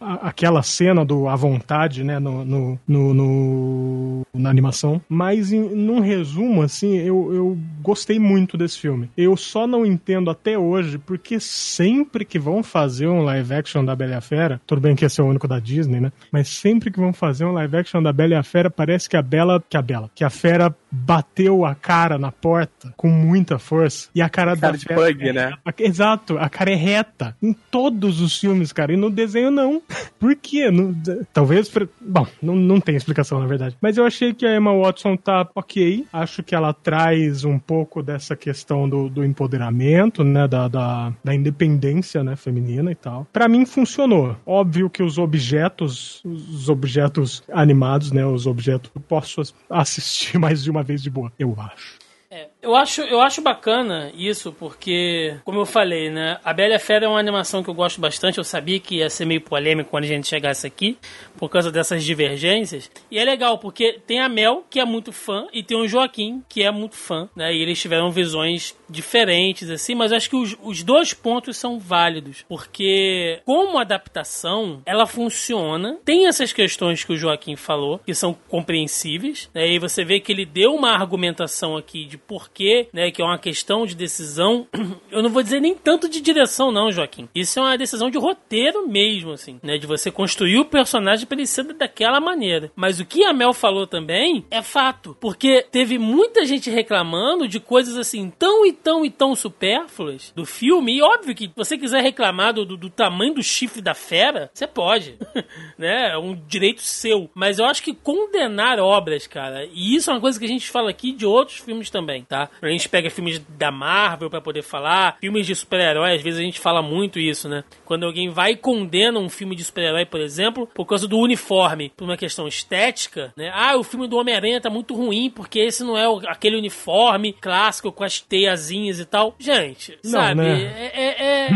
aquela cena do à vontade, né, no, no, no, no na animação. Mas, em, num resumo, assim, eu, eu gostei muito desse filme. Eu só não entendo até hoje porque sempre que vão fazer um live action da Bela e a Fera, tudo bem que esse é o único da Disney, né? Mas sempre que vão fazer um live action da Bela e a Fera, parece que a Bela, que a Bela, que a Fera bateu a cara na porta com muita força e a cara, cara da de Fera, bug, é, né? A, exato, a cara é reta em todos os filmes, cara, e no desenho não. Por quê? Não, talvez. Bom, não, não tem explicação, na verdade. Mas eu achei que a Emma Watson tá ok. Acho que ela traz um pouco dessa questão do, do empoderamento, né? Da, da, da independência né, feminina e tal. Para mim funcionou. Óbvio que os objetos, os objetos animados, né? Os objetos. Posso assistir mais de uma vez de boa, eu acho. É, eu acho, eu acho bacana isso, porque, como eu falei, né? A Bela Fera é uma animação que eu gosto bastante. Eu sabia que ia ser meio polêmico quando a gente chegasse aqui, por causa dessas divergências. E é legal, porque tem a Mel, que é muito fã, e tem o Joaquim, que é muito fã, né? E eles tiveram visões diferentes, assim, mas acho que os, os dois pontos são válidos, porque, como adaptação, ela funciona. Tem essas questões que o Joaquim falou, que são compreensíveis, né? E você vê que ele deu uma argumentação aqui de por porquê, né? Que é uma questão de decisão. Eu não vou dizer nem tanto de direção, não, Joaquim. Isso é uma decisão de roteiro mesmo, assim, né? De você construir o personagem pra ele ser daquela maneira. Mas o que a Mel falou também é fato. Porque teve muita gente reclamando de coisas assim tão e tão e tão supérfluas do filme. E óbvio que se você quiser reclamar do, do tamanho do chifre da fera, você pode. né? É um direito seu. Mas eu acho que condenar obras, cara, e isso é uma coisa que a gente fala aqui de outros filmes também, tá? A gente pega filmes da Marvel para poder falar, filmes de super-herói, às vezes a gente fala muito isso, né? Quando alguém vai e condena um filme de super-herói, por exemplo, por causa do uniforme, por uma questão estética, né? Ah, o filme do Homem-Aranha tá muito ruim porque esse não é o, aquele uniforme clássico com as teiazinhas e tal. Gente, Não, sabe? né? É, é- é-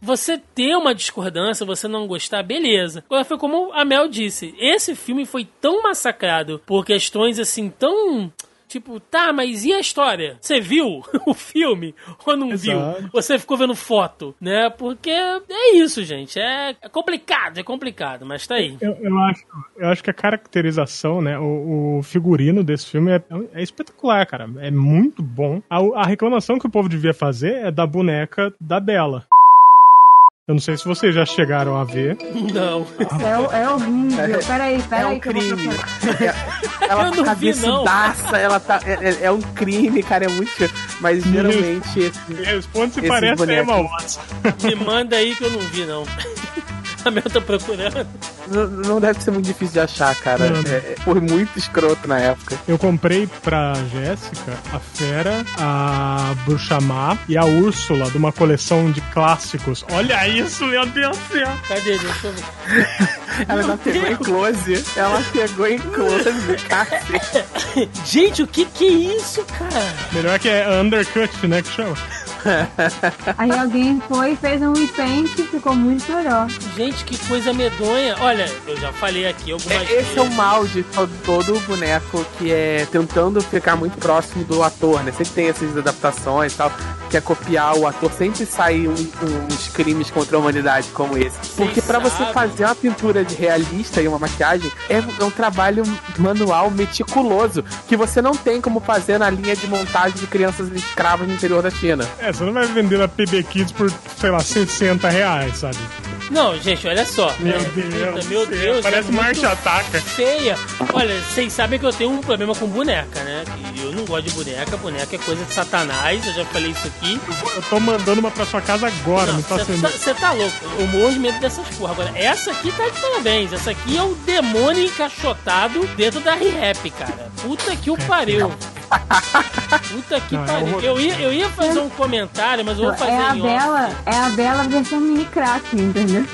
você ter uma discordância, você não gostar, beleza. Agora foi como a Mel disse, esse filme foi tão massacrado por questões assim tão Tipo, tá, mas e a história? Você viu o filme ou não viu? Exato. Você ficou vendo foto, né? Porque é isso, gente. É, é complicado, é complicado, mas tá aí. Eu, eu acho, eu acho que a caracterização, né, o, o figurino desse filme é, é espetacular, cara. É muito bom. A, a reclamação que o povo devia fazer é da boneca da Bela. Eu não sei se vocês já chegaram a ver. Não. É, é horrível. Peraí, peraí. É um eu crime. procurar. ela Eu tá cabeçudaça, ela tá. É, é- é um crime, cara, é muito. Mas geralmente. responde se parece. Emma Watson. Me manda aí que eu não vi, não. A Mel tá procurando. Não, não deve ser muito difícil de achar, cara. É, é- foi muito escroto na época. Eu comprei pra Jéssica a Fera, a Bruxa Má e a Úrsula de uma coleção de clássicos. Olha isso, meu Deus do céu! Cadê? Deixa eu ver. Ela não pegou em close. Ela pegou em close, cacete. Gente, o que que é isso, cara? Melhor que é Undercut, né, que chama. Aí alguém foi e fez um repaint e ficou muito melhor. Gente, que coisa medonha. Olha, eu já falei aqui algumas É, esse é o mal de todo, todo boneco que é tentando ficar muito próximo do ator, né? Sempre tem essas adaptações e tal, que é copiar o ator, sempre sai um- um- uns crimes contra a humanidade como esse. Porque pra você fazer uma pintura de realista e uma maquiagem, é, é um trabalho manual meticuloso, que você não tem como fazer na linha de montagem de crianças escravas no interior da China. É, você não vai vender na PB Kids por, sei lá, 60 reais, sabe? Não, gente, olha só. Meu É, Deus, puta, meu Deus. parece é Marte Ataca. Feia. Olha, vocês sabem que eu tenho um problema com boneca, né? Eu não gosto de boneca. Boneca é coisa de satanás. Eu já falei isso aqui. Eu tô mandando uma pra sua casa agora, não, tá Você sendo. tá, cê tá louco. Eu morro de medo dessas porra. Agora, essa aqui tá de parabéns. Essa aqui é o demônio encaixotado dentro da rap, cara. Puta que o pariu. Puta que Não, é pariu. Eu ia, eu ia fazer um comentário, mas eu vou fazer É a off. Bela, é a Bela versão mini crack, entendeu?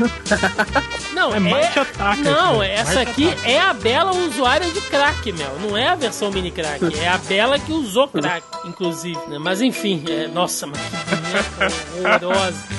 Não, É Marte Ataca. Não, né? essa Marte aqui Ataca. é a Bela usuária de crack, Mel. Não é a versão mini crack. É a Bela que usou crack, inclusive. né? Mas enfim, é... nossa, mas que horrorosa.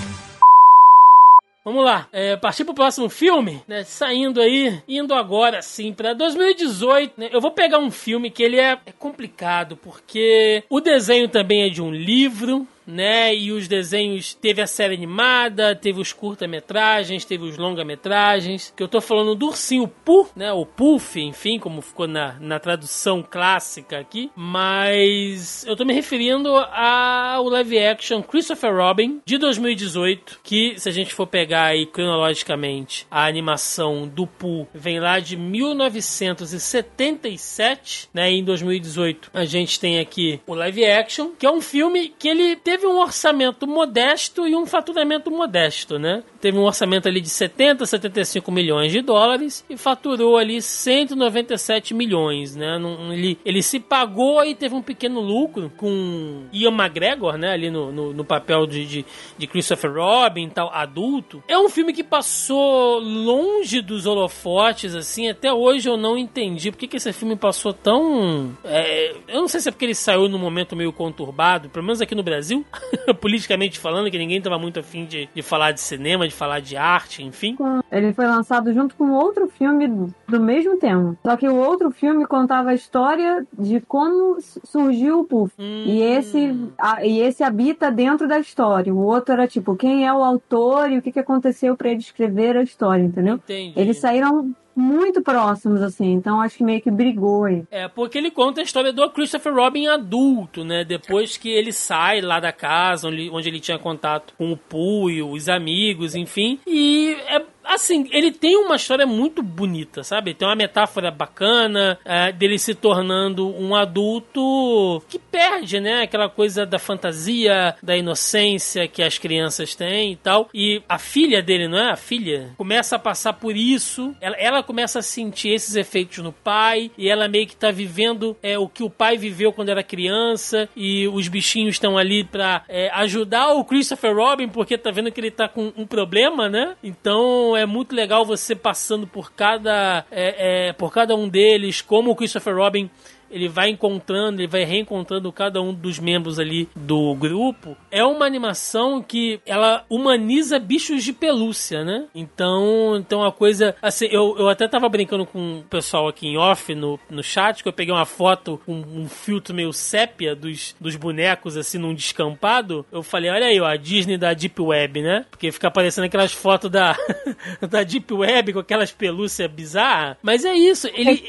Vamos lá, é, partir pro próximo filme, né? Saindo aí, indo agora sim pra 2018, né? Eu vou pegar um filme que ele é, é complicado, porque o desenho também é de um livro, né? E os desenhos teve a série animada, teve os curta-metragens, teve os longa-metragens. Que eu tô falando do ursinho Pooh, né? O Puff, enfim, como ficou na, na tradução clássica aqui. Mas eu tô me referindo ao live action Christopher Robin de 2018, que se a gente for pegar aí cronologicamente, a animação do Pooh vem lá de 1977, né? E em 2018 a gente tem aqui o live action, que é um filme que ele teve um orçamento modesto e um faturamento modesto, né? Teve um orçamento ali de 70, 75 milhões de dólares e faturou ali 197 milhões, né? Ele, ele se pagou e teve um pequeno lucro com Ian McGregor, né? Ali no, no, no papel de, de, de Christopher Robin, tal, adulto. É um filme que passou longe dos holofotes, assim. Até hoje eu não entendi por que, que esse filme passou tão. é, eu não sei se é porque ele saiu num momento meio conturbado, pelo menos aqui no Brasil, politicamente falando, que ninguém tava muito afim de, de falar de cinema, de falar de arte, enfim. Ele foi lançado junto com outro filme do- mesmo tema. Só que o outro filme contava a história de como surgiu o Puff. Hum. E esse, a- e esse habita dentro da história. O outro era tipo, quem é o autor e o que, que aconteceu pra ele escrever a história, entendeu? Entendi. Eles saíram muito próximos, assim. Então acho que meio que brigou aí. É, porque ele conta a história do Christopher Robin adulto, né? Depois que ele sai lá da casa onde, onde ele tinha contato com o Puyo, os amigos, enfim. E é assim, ele tem uma história muito bonita, sabe? Tem uma metáfora bacana é, dele se tornando um adulto que perde, né? Aquela coisa da fantasia, da inocência que as crianças têm e tal. E a filha dele, não é? A filha começa a passar por isso. Ela, ela começa a sentir esses efeitos no pai e ela meio que tá vivendo é, o que o pai viveu quando era criança e os bichinhos estão ali pra é, ajudar o Christopher Robin porque tá vendo que ele tá com um problema, né? Então é muito legal você passando por cada, é, é, por cada um deles, como o Christopher Robin ele vai encontrando, ele vai reencontrando cada um dos membros ali do grupo. É uma animação que ela humaniza bichos de pelúcia, né? Então, então a coisa. Assim, eu, eu até tava brincando com o pessoal aqui em off no, no chat, que eu peguei uma foto, um, um filtro meio sépia dos, dos bonecos, assim, num descampado. Eu falei, olha aí, ó, a Disney da Deep Web, né? Porque fica aparecendo aquelas fotos da, da Deep Web com aquelas pelúcias bizarras. Mas é isso, ele,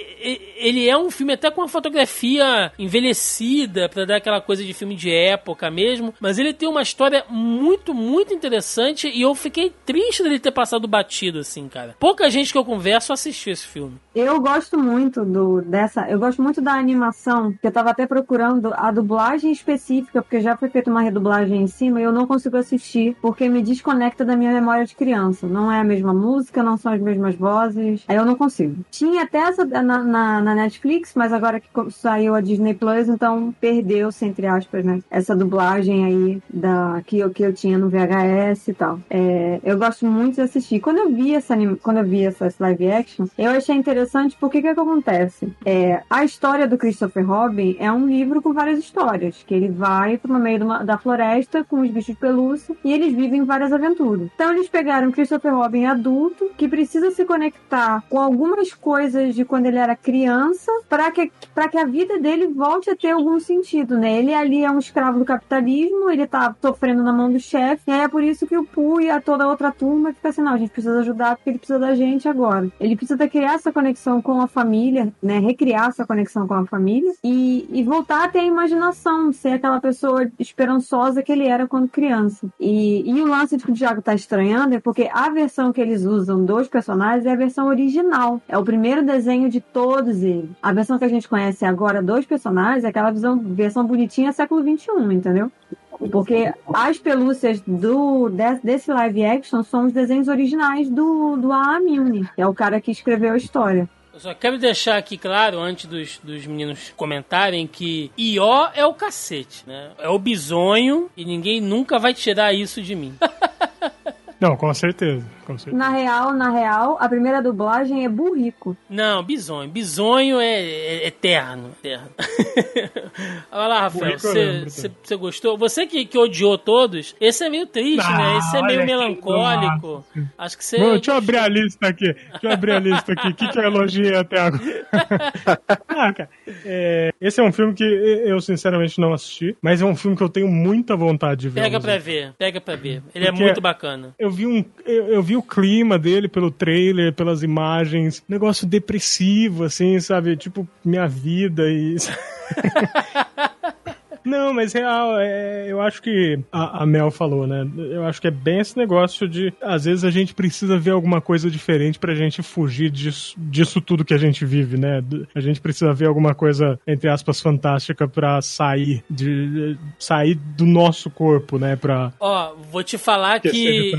ele é um filme até com uma foto fotografia envelhecida para dar aquela coisa de filme de época mesmo, mas ele tem uma história muito, muito interessante e eu fiquei triste dele ter passado batido assim, cara. Pouca gente que eu converso assistiu esse filme. Eu gosto muito do dessa, eu gosto muito da animação, que eu tava até procurando a dublagem específica, porque já foi feita uma redublagem em cima e eu não consigo assistir porque me desconecta da minha memória de criança. Não é a mesma música, não são as mesmas vozes. Aí eu não consigo. Tinha até essa na, na, na Netflix, mas agora que saiu a Disney Plus, então perdeu-se, entre aspas, né? Essa dublagem aí da, que, eu, que eu tinha no VHS e tal. É, eu gosto muito de assistir. Quando eu vi essa, quando eu vi essa live action, eu achei interessante porque que, que acontece? É, a história do Christopher Robin é um livro com várias histórias, que ele vai no meio uma, da floresta com os bichos de pelúcia e eles vivem várias aventuras. Então eles pegaram Christopher Robin adulto, que precisa se conectar com algumas coisas de quando ele era criança, para que, pra que a vida dele volte a ter algum sentido, né? Ele ali é um escravo do capitalismo, ele tá sofrendo na mão do chefe, e aí é por isso que o Pooh e a toda outra turma fica assim, não, a gente precisa ajudar porque ele precisa da gente agora. Ele precisa criar essa conexão com a família, né? Recriar essa conexão com a família e, e voltar a ter a imaginação, ser aquela pessoa esperançosa que ele era quando criança. E, e o lance que o Diago tá estranhando é porque a versão que eles usam dos personagens é a versão original. É o primeiro desenho de todos eles. A versão que a gente conhece agora dois personagens é aquela visão, versão bonitinha século XXI, entendeu? Porque as pelúcias do, desse live action são os desenhos originais do, do A.A. Milne, que é o cara que escreveu a história. Eu só quero deixar aqui claro, antes dos, dos meninos comentarem, que Ió é o cacete, né? É o bisonho e ninguém nunca vai tirar isso de mim. Não, com certeza. Na real, na real, a primeira dublagem é burrico. Não, bisonho. Bisonho é, é eterno. eterno. Olha lá, Rafael, você gostou? Você que, que odiou todos, esse é meio triste, ah, né? Esse é meio melancólico. Acho que você. deixa eu abrir a lista aqui. Deixa eu abrir a lista aqui. O que, que eu elogiei até agora? ah, cara. É, esse é um filme que eu, sinceramente, não assisti, mas é um filme que eu tenho muita vontade de ver. Pega pra ver, pega pra ver. Ele é Porque é muito bacana. Eu vi um. Eu, eu vi o clima dele pelo trailer, pelas imagens. Negócio depressivo, assim, sabe? Tipo, minha vida e. Não, mas real, é, eu acho que a, a, Mel falou, né? Eu acho que é bem esse negócio de às vezes a gente precisa ver alguma coisa diferente pra gente fugir disso, disso tudo que a gente vive, né? A gente precisa ver alguma coisa, entre aspas, fantástica pra sair de, sair do nosso corpo, né? Pra, Ó, vou te falar que, que,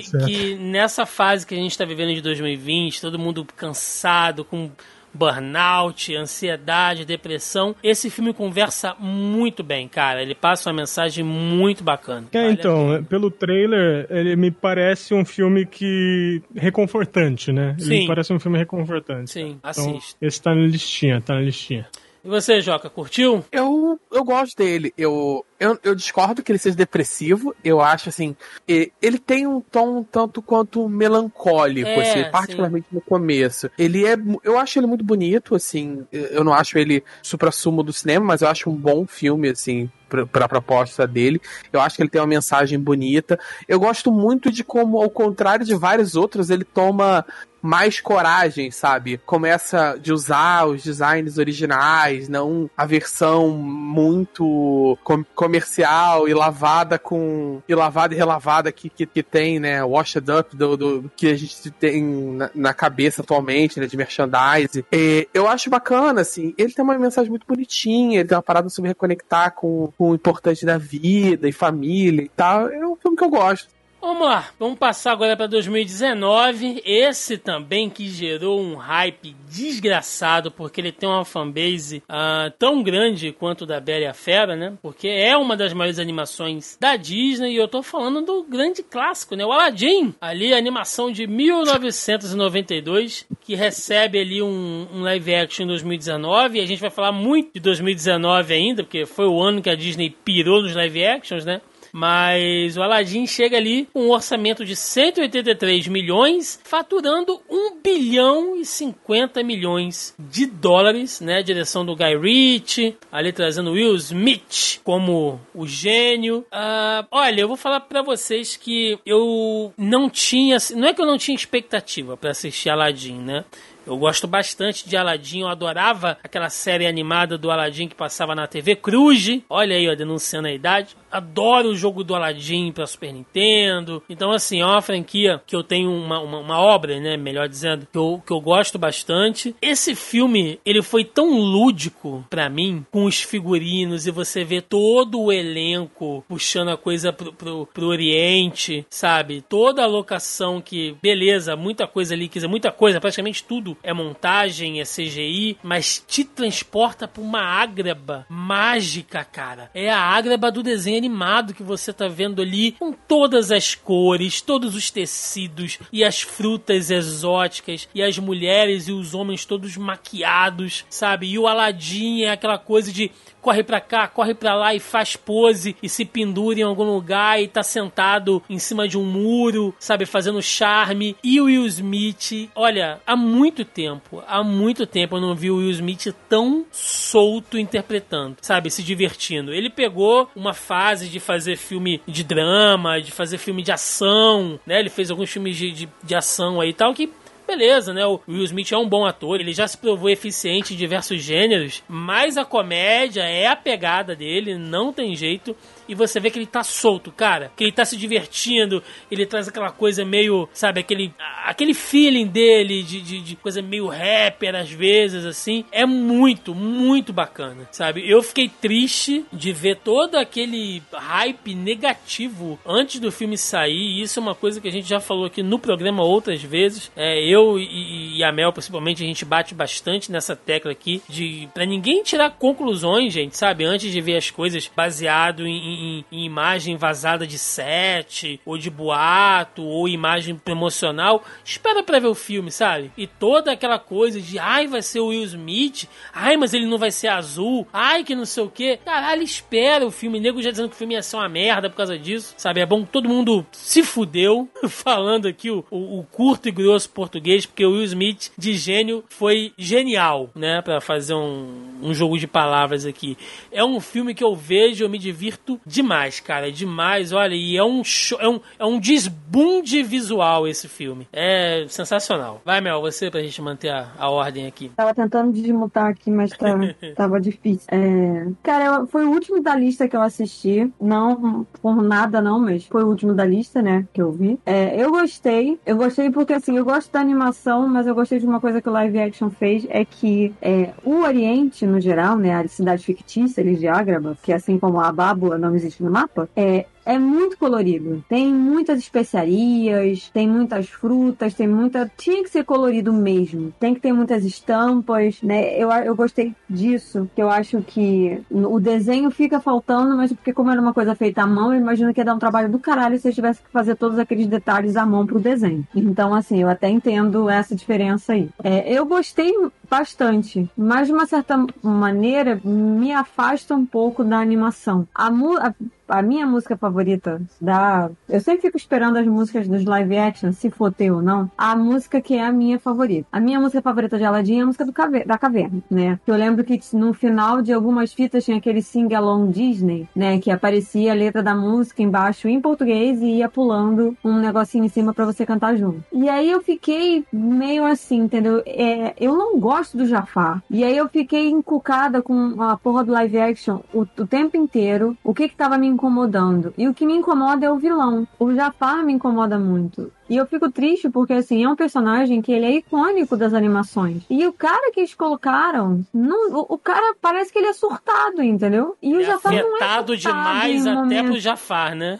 que, que nessa fase que a gente tá vivendo de 2020, todo mundo cansado, com burnout, ansiedade, depressão. Esse filme conversa muito bem, cara. Ele passa uma mensagem muito bacana. É, então, pelo trailer, ele me parece um filme que. reconfortante, né? Sim. Ele me parece um filme reconfortante. Sim, então, assiste. Esse tá na listinha, tá na listinha. E você, Joca, curtiu? Eu, eu gosto dele. Eu, eu, eu discordo que ele seja depressivo. Eu acho, assim, ele tem um tom tanto quanto melancólico, é, assim, particularmente sim. no começo. Ele é. Eu acho ele muito bonito, assim. Eu não acho ele supra-sumo do cinema, mas eu acho um bom filme, assim, para a proposta dele. Eu acho que ele tem uma mensagem bonita. Eu gosto muito de como, ao contrário de vários outros, ele toma mais coragem, sabe? Começa de usar os designs originais, não a versão muito com comercial e lavada com. e lavada e relavada que, que, que tem, né? Washed up do, do que a gente tem na, na cabeça atualmente, né? De merchandising. E eu acho bacana, assim. Ele tem uma mensagem muito bonitinha, ele tem uma parada sobre reconectar com, com o importante da vida e família e tal. É um filme que eu gosto. Vamos lá, vamos passar agora para 2019. Esse também que gerou um hype desgraçado, porque ele tem uma fanbase uh, tão grande quanto da Bela e a Fera, né? Porque é uma das maiores animações da Disney e eu tô falando do grande clássico, né? O Aladdin, ali a animação de 1992, que recebe ali um, um live action em 2019 e a gente vai falar muito de 2019 ainda, porque foi o ano que a Disney pirou nos live actions, né? Mas o Aladdin chega ali com um orçamento de 183 milhões, faturando 1 bilhão e 50 milhões de dólares, né? A direção do Guy Ritchie, ali trazendo Will Smith como o gênio. Uh, olha, eu vou falar para vocês que eu não tinha, não é que eu não tinha expectativa para assistir Aladdin, né? Eu gosto bastante de Aladdin, eu adorava aquela série animada do Aladdin que passava na TV Cruz. Olha aí, ó, denunciando a idade. Adoro o jogo do Aladdin pra Super Nintendo. Então, assim, é uma franquia que eu tenho uma, uma, uma obra, né? Melhor dizendo, que eu, que eu gosto bastante. Esse filme, ele foi tão lúdico para mim, com os figurinos, e você vê todo o elenco puxando a coisa pro, pro, pro Oriente, sabe? Toda a locação que, beleza, muita coisa ali, quer dizer, muita coisa, praticamente tudo é montagem, é CGI, mas te transporta pra uma ágraba mágica, cara. É a ágraba do desenho animado que você tá vendo ali, com todas as cores, todos os tecidos e as frutas exóticas e as mulheres e os homens todos maquiados, sabe? E o Aladdin é aquela coisa de corre pra cá, corre pra lá e faz pose e se pendura em algum lugar e tá sentado em cima de um muro, sabe, fazendo charme. E o Will Smith, olha, há muito tempo, há muito tempo eu não vi o Will Smith tão solto interpretando, sabe, se divertindo. Ele pegou uma fase de fazer filme de drama, de fazer filme de ação, né? Ele fez alguns filmes de, de, de ação aí e tal que beleza, né? O Will Smith é um bom ator, ele já se provou eficiente em diversos gêneros, mas a comédia é a pegada dele, não tem jeito e você vê que ele tá solto, cara. Que ele tá se divertindo, ele traz aquela coisa meio, sabe, aquele, aquele feeling dele de, de, de coisa meio rapper às vezes, assim. É muito, muito bacana, sabe? Eu fiquei triste de ver todo aquele hype negativo antes do filme sair. Isso é uma coisa que a gente já falou aqui no programa outras vezes. É, eu e, e a Mel, principalmente, a gente bate bastante nessa tecla aqui de para ninguém tirar conclusões, gente, sabe? Antes de ver as coisas baseado em, em, em, imagem vazada de set, ou de boato, ou imagem promocional, espera pra ver o filme, sabe? E toda aquela coisa de, ai, vai ser o Will Smith, ai, mas ele não vai ser azul, ai, que não sei o que. Caralho, espera o filme. Nego já dizendo que o filme ia ser uma merda por causa disso, sabe? É bom que todo mundo se fudeu, falando aqui o, o, o curto e grosso português, porque o Will Smith, de gênio, foi genial, né? Pra fazer um, um jogo de palavras aqui. É um filme que eu vejo, eu me divirto demais, cara. Demais, olha, e é um show, é um, é um desbunde visual esse filme. É sensacional. Vai, Mel, você pra gente manter a, a ordem aqui. Tava tentando desmutar aqui, mas tá, tava difícil. É... Cara, foi o último da lista que eu assisti. Não por nada, não, mas foi o último da lista, né? Que eu vi. É, eu gostei. Eu gostei porque, assim, eu gosto da animação, mas eu gostei de uma coisa que o live action fez: é que é, o Oriente, no geral, né? A cidade fictícia, eles de Ágraba, que assim como a Bábula não existe no mapa, é, é muito colorido. Tem muitas especiarias, tem muitas frutas, tem muita. Tinha que ser colorido mesmo. Tem que ter muitas estampas, né? Eu, eu gostei disso, que eu acho que o desenho fica faltando, mas porque, como era uma coisa feita à mão, eu imagino que ia dar um trabalho do caralho se eu tivesse que fazer todos aqueles detalhes à mão pro desenho. Então, assim, eu até entendo essa diferença aí. É, eu gostei bastante, mas de uma certa maneira me afasta um pouco da animação. A, a, a minha música favorita da. Eu sempre fico esperando as músicas dos live action, se for ter ou não. A música que é a minha favorita. A minha música favorita de Aladdin é a música do Caver da Caverna, né? Eu lembro que no final de algumas fitas tinha aquele sing-along Disney, né? Que aparecia a letra da música embaixo em português e ia pulando um negocinho em cima para você cantar junto. E aí eu fiquei meio assim, entendeu? É, eu não gosto do Jafar. E aí eu fiquei encucada com a porra do live action o, o tempo inteiro. O que que tava me incomodando. E o que me incomoda é o vilão. O Jafar me incomoda muito. E eu fico triste porque, assim, é um personagem que ele é icônico das animações. E o cara que eles colocaram, não, o, o cara parece que ele é surtado, entendeu? E o é Jafar não é afetado demais até momento. pro Jafar, né?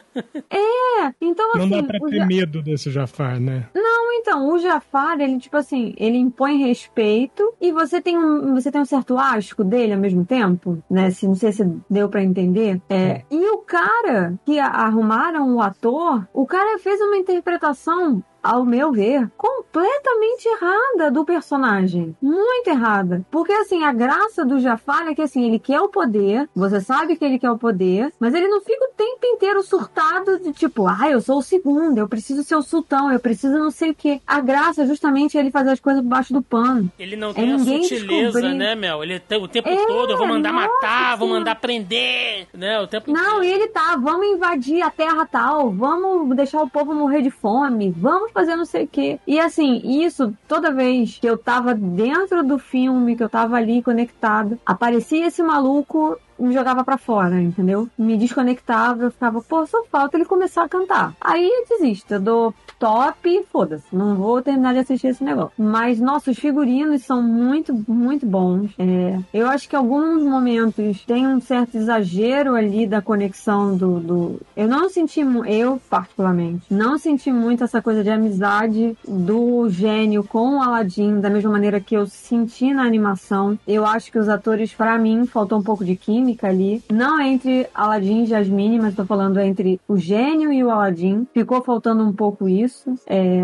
É, então assim... Não dá pra o ter Ja- medo desse Jafar, né? Não, então, o Jafar, ele, tipo assim, ele impõe respeito e você tem um, você tem um certo asco dele ao mesmo tempo, né? Se, não sei se deu pra entender. É, e o cara que a- arrumaram o ator, o cara fez uma interpretação home ao meu ver, completamente errada do personagem. Muito errada. Porque, assim, a graça do Jafar é que, assim, ele quer o poder, você sabe que ele quer o poder, mas ele não fica o tempo inteiro surtado de tipo, ah, eu sou o segundo, eu preciso ser o sultão, eu preciso não sei o quê. A graça é justamente ele fazer as coisas por baixo do pano. Ele não É tem a ninguém sutileza, descobrir. né, Mel? Ele o tempo É, todo, eu vou mandar nossa matar, vou mandar prender, né? O tempo Não, inteiro. ele tá, vamos invadir a terra tal, vamos deixar o povo morrer de fome, vamos fazer não sei o quê. E assim, isso, toda vez que eu tava dentro do filme, que eu tava ali conectado, aparecia esse maluco me jogava pra fora, entendeu? Me desconectava, eu ficava, pô, só falta ele começar a cantar. Aí eu desisto, eu dou top foda-se, não vou terminar de assistir esse negócio. Mas, nossa, os figurinos são muito, muito bons. É, eu acho que alguns momentos tem um certo exagero ali da conexão do. do... Eu não senti, eu particularmente, não senti muito essa coisa de amizade do gênio com o Aladdin, da mesma maneira que eu senti na animação. Eu acho que os atores, pra mim, faltou um pouco de química ali. Não entre Aladdin e Jasmine, mas tô falando entre o gênio e o Aladdin. Ficou faltando um pouco isso. É,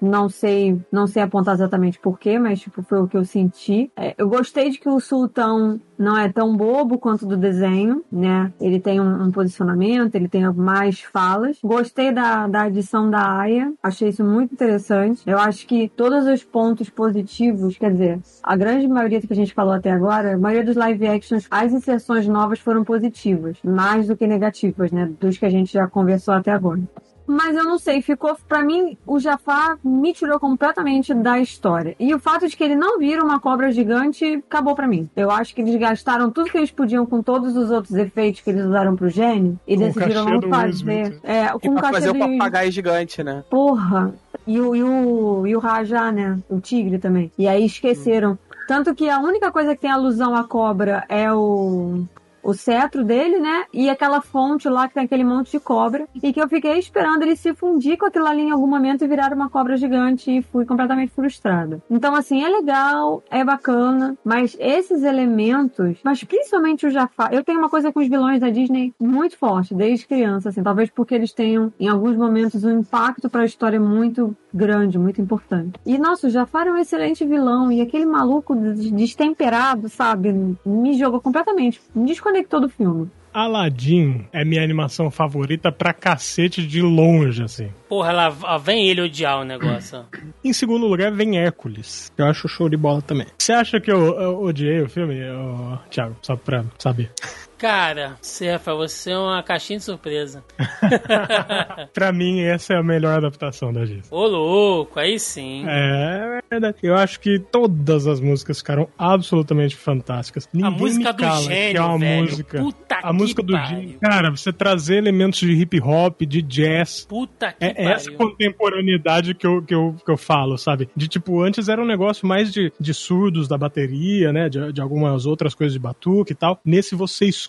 não sei, não sei apontar exatamente porquê, mas tipo, foi o que eu senti. É, eu gostei de que o sultão não é tão bobo quanto do desenho, né? Ele tem um, um posicionamento, ele tem mais falas. Gostei da, da adição da Aya, achei isso muito interessante. Eu acho que todos os pontos positivos, quer dizer, a grande maioria que a gente falou até agora, a maioria dos live actions, as inserções novas foram positivas, mais do que negativas, né? Dos que a gente já conversou até agora. Mas eu não sei, ficou pra mim o Jafar me tirou completamente da história. E o fato de que ele não vira uma cobra gigante acabou pra mim. Eu acho que eles gastaram tudo que eles podiam com todos os outros efeitos que eles usaram pro gênio e Com o decidiram não fazer. Smith. É, E com o pra cachê fazer o papagaio gigante, né? Porra! E o, e o, e o Rajá, né? O tigre também. E aí esqueceram. Tanto que a única coisa que tem alusão à cobra é o. O cetro dele, né? E aquela fonte lá que tem aquele monte de cobra. E que eu fiquei esperando ele se fundir com aquilo ali em algum momento e virar uma cobra gigante. E fui completamente frustrada. Então, assim, é legal, é bacana. Mas esses elementos, mas principalmente o Jafar. Eu tenho uma coisa com os vilões da Disney muito forte, desde criança, assim. Talvez porque eles tenham, em alguns momentos, um impacto para a história muito grande, muito importante. E, nossa, o Jafar é um excelente vilão. E aquele maluco des- destemperado, sabe? Me jogou completamente. Me desconectou do filme. Aladdin é minha animação favorita pra cacete de longe, assim. Porra, lá lá vem ele odiar o negócio. Em segundo lugar vem Hércules. que Eu acho show de bola também. Você acha que eu, eu odiei o filme, ô, Thiago? Só pra saber. Cara, Cefa, você é uma caixinha de surpresa. pra mim, essa é a melhor adaptação da Disney. Ô, louco, aí sim. É verdade. Eu acho que todas as músicas ficaram absolutamente fantásticas. Ninguém música me do cala gênio, que é uma velho. música. Puta a que música do pariu. gênio. Cara, você trazer elementos de hip hop, de jazz. Puta que É pariu. essa contemporaneidade que eu, que, eu, que eu falo, sabe? De tipo, antes era um negócio mais de, de surdos da bateria, né? De, de algumas outras coisas de batuque e tal. Nesse você escuta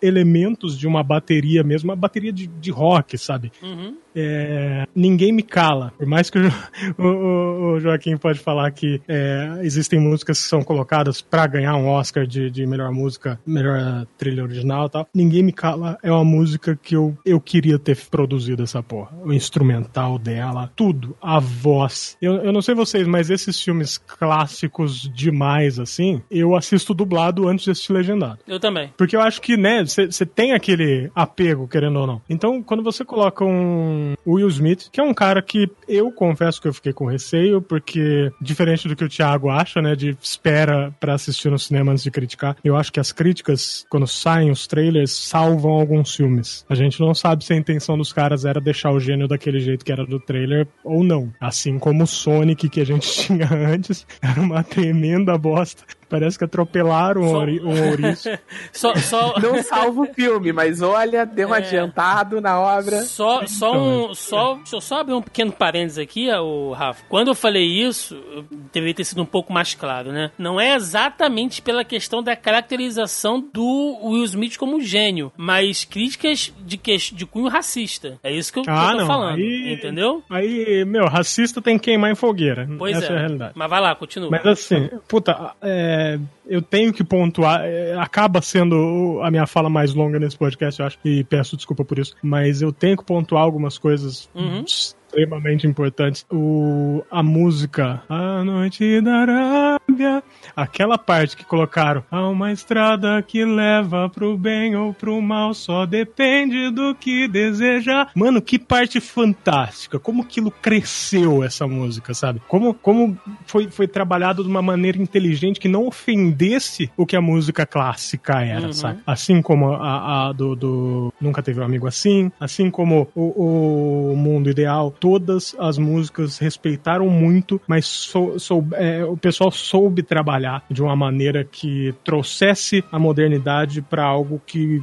elementos de uma bateria mesmo, uma bateria de, de rock, sabe? Uhum. É, ninguém me cala. Por mais que o, o, o Joaquim pode falar que é, existem músicas que são colocadas para ganhar um Oscar de, de melhor música, melhor trilha original e tal. Ninguém me cala é uma música que eu, eu queria ter produzido essa porra. O instrumental dela, tudo, a voz. Eu, eu não sei vocês, mas esses filmes clássicos demais, assim, eu assisto dublado antes de assistir legendado. Eu também. Porque eu acho que, né, você tem aquele apego, querendo ou não. Então, quando você coloca um Will Smith, que é um cara que eu confesso que eu fiquei com receio, porque, diferente do que o Thiago acha, né, de espera para assistir no cinema antes de criticar, eu acho que as críticas, quando saem os trailers, salvam alguns filmes. A gente não sabe se a intenção dos caras era deixar o gênio daquele jeito que era do trailer ou não. Assim como o Sonic que a gente tinha antes, era uma tremenda bosta. Parece que atropelaram só... um ouriço. só, só... Não salva o filme, mas olha, deu um é... adiantado na obra. Só, só um. Só, deixa eu só abrir um pequeno parênteses aqui, o Rafa. Quando eu falei isso, eu deveria ter sido um pouco mais claro, né? Não é exatamente pela questão da caracterização do Will Smith como gênio, mas críticas de, que, de cunho racista. É isso que eu, ah, que eu tô não. falando. Aí, entendeu? Aí, meu, racista tem que queimar em fogueira. Pois Essa é. é a realidade. Mas vai lá, continua. Mas assim, puta, é é, eu tenho que pontuar, é, acaba sendo a minha fala mais longa nesse podcast, eu acho, e peço desculpa por isso, mas eu tenho que pontuar algumas coisas uhum extremamente importantes. O, a música A Noite da Arábia, aquela parte que colocaram há uma estrada que leva pro bem ou pro mal, só depende do que desejar. Mano, que parte fantástica. Como aquilo cresceu essa música, sabe? Como, como foi, foi trabalhado de uma maneira inteligente que não ofendesse o que a música clássica era, uhum. sabe? Assim como a, a do, do, Nunca Teve um Amigo Assim, assim como o, o Mundo Ideal todas as músicas respeitaram muito, mas sou, sou, é, o pessoal soube trabalhar de uma maneira que trouxesse a modernidade para algo que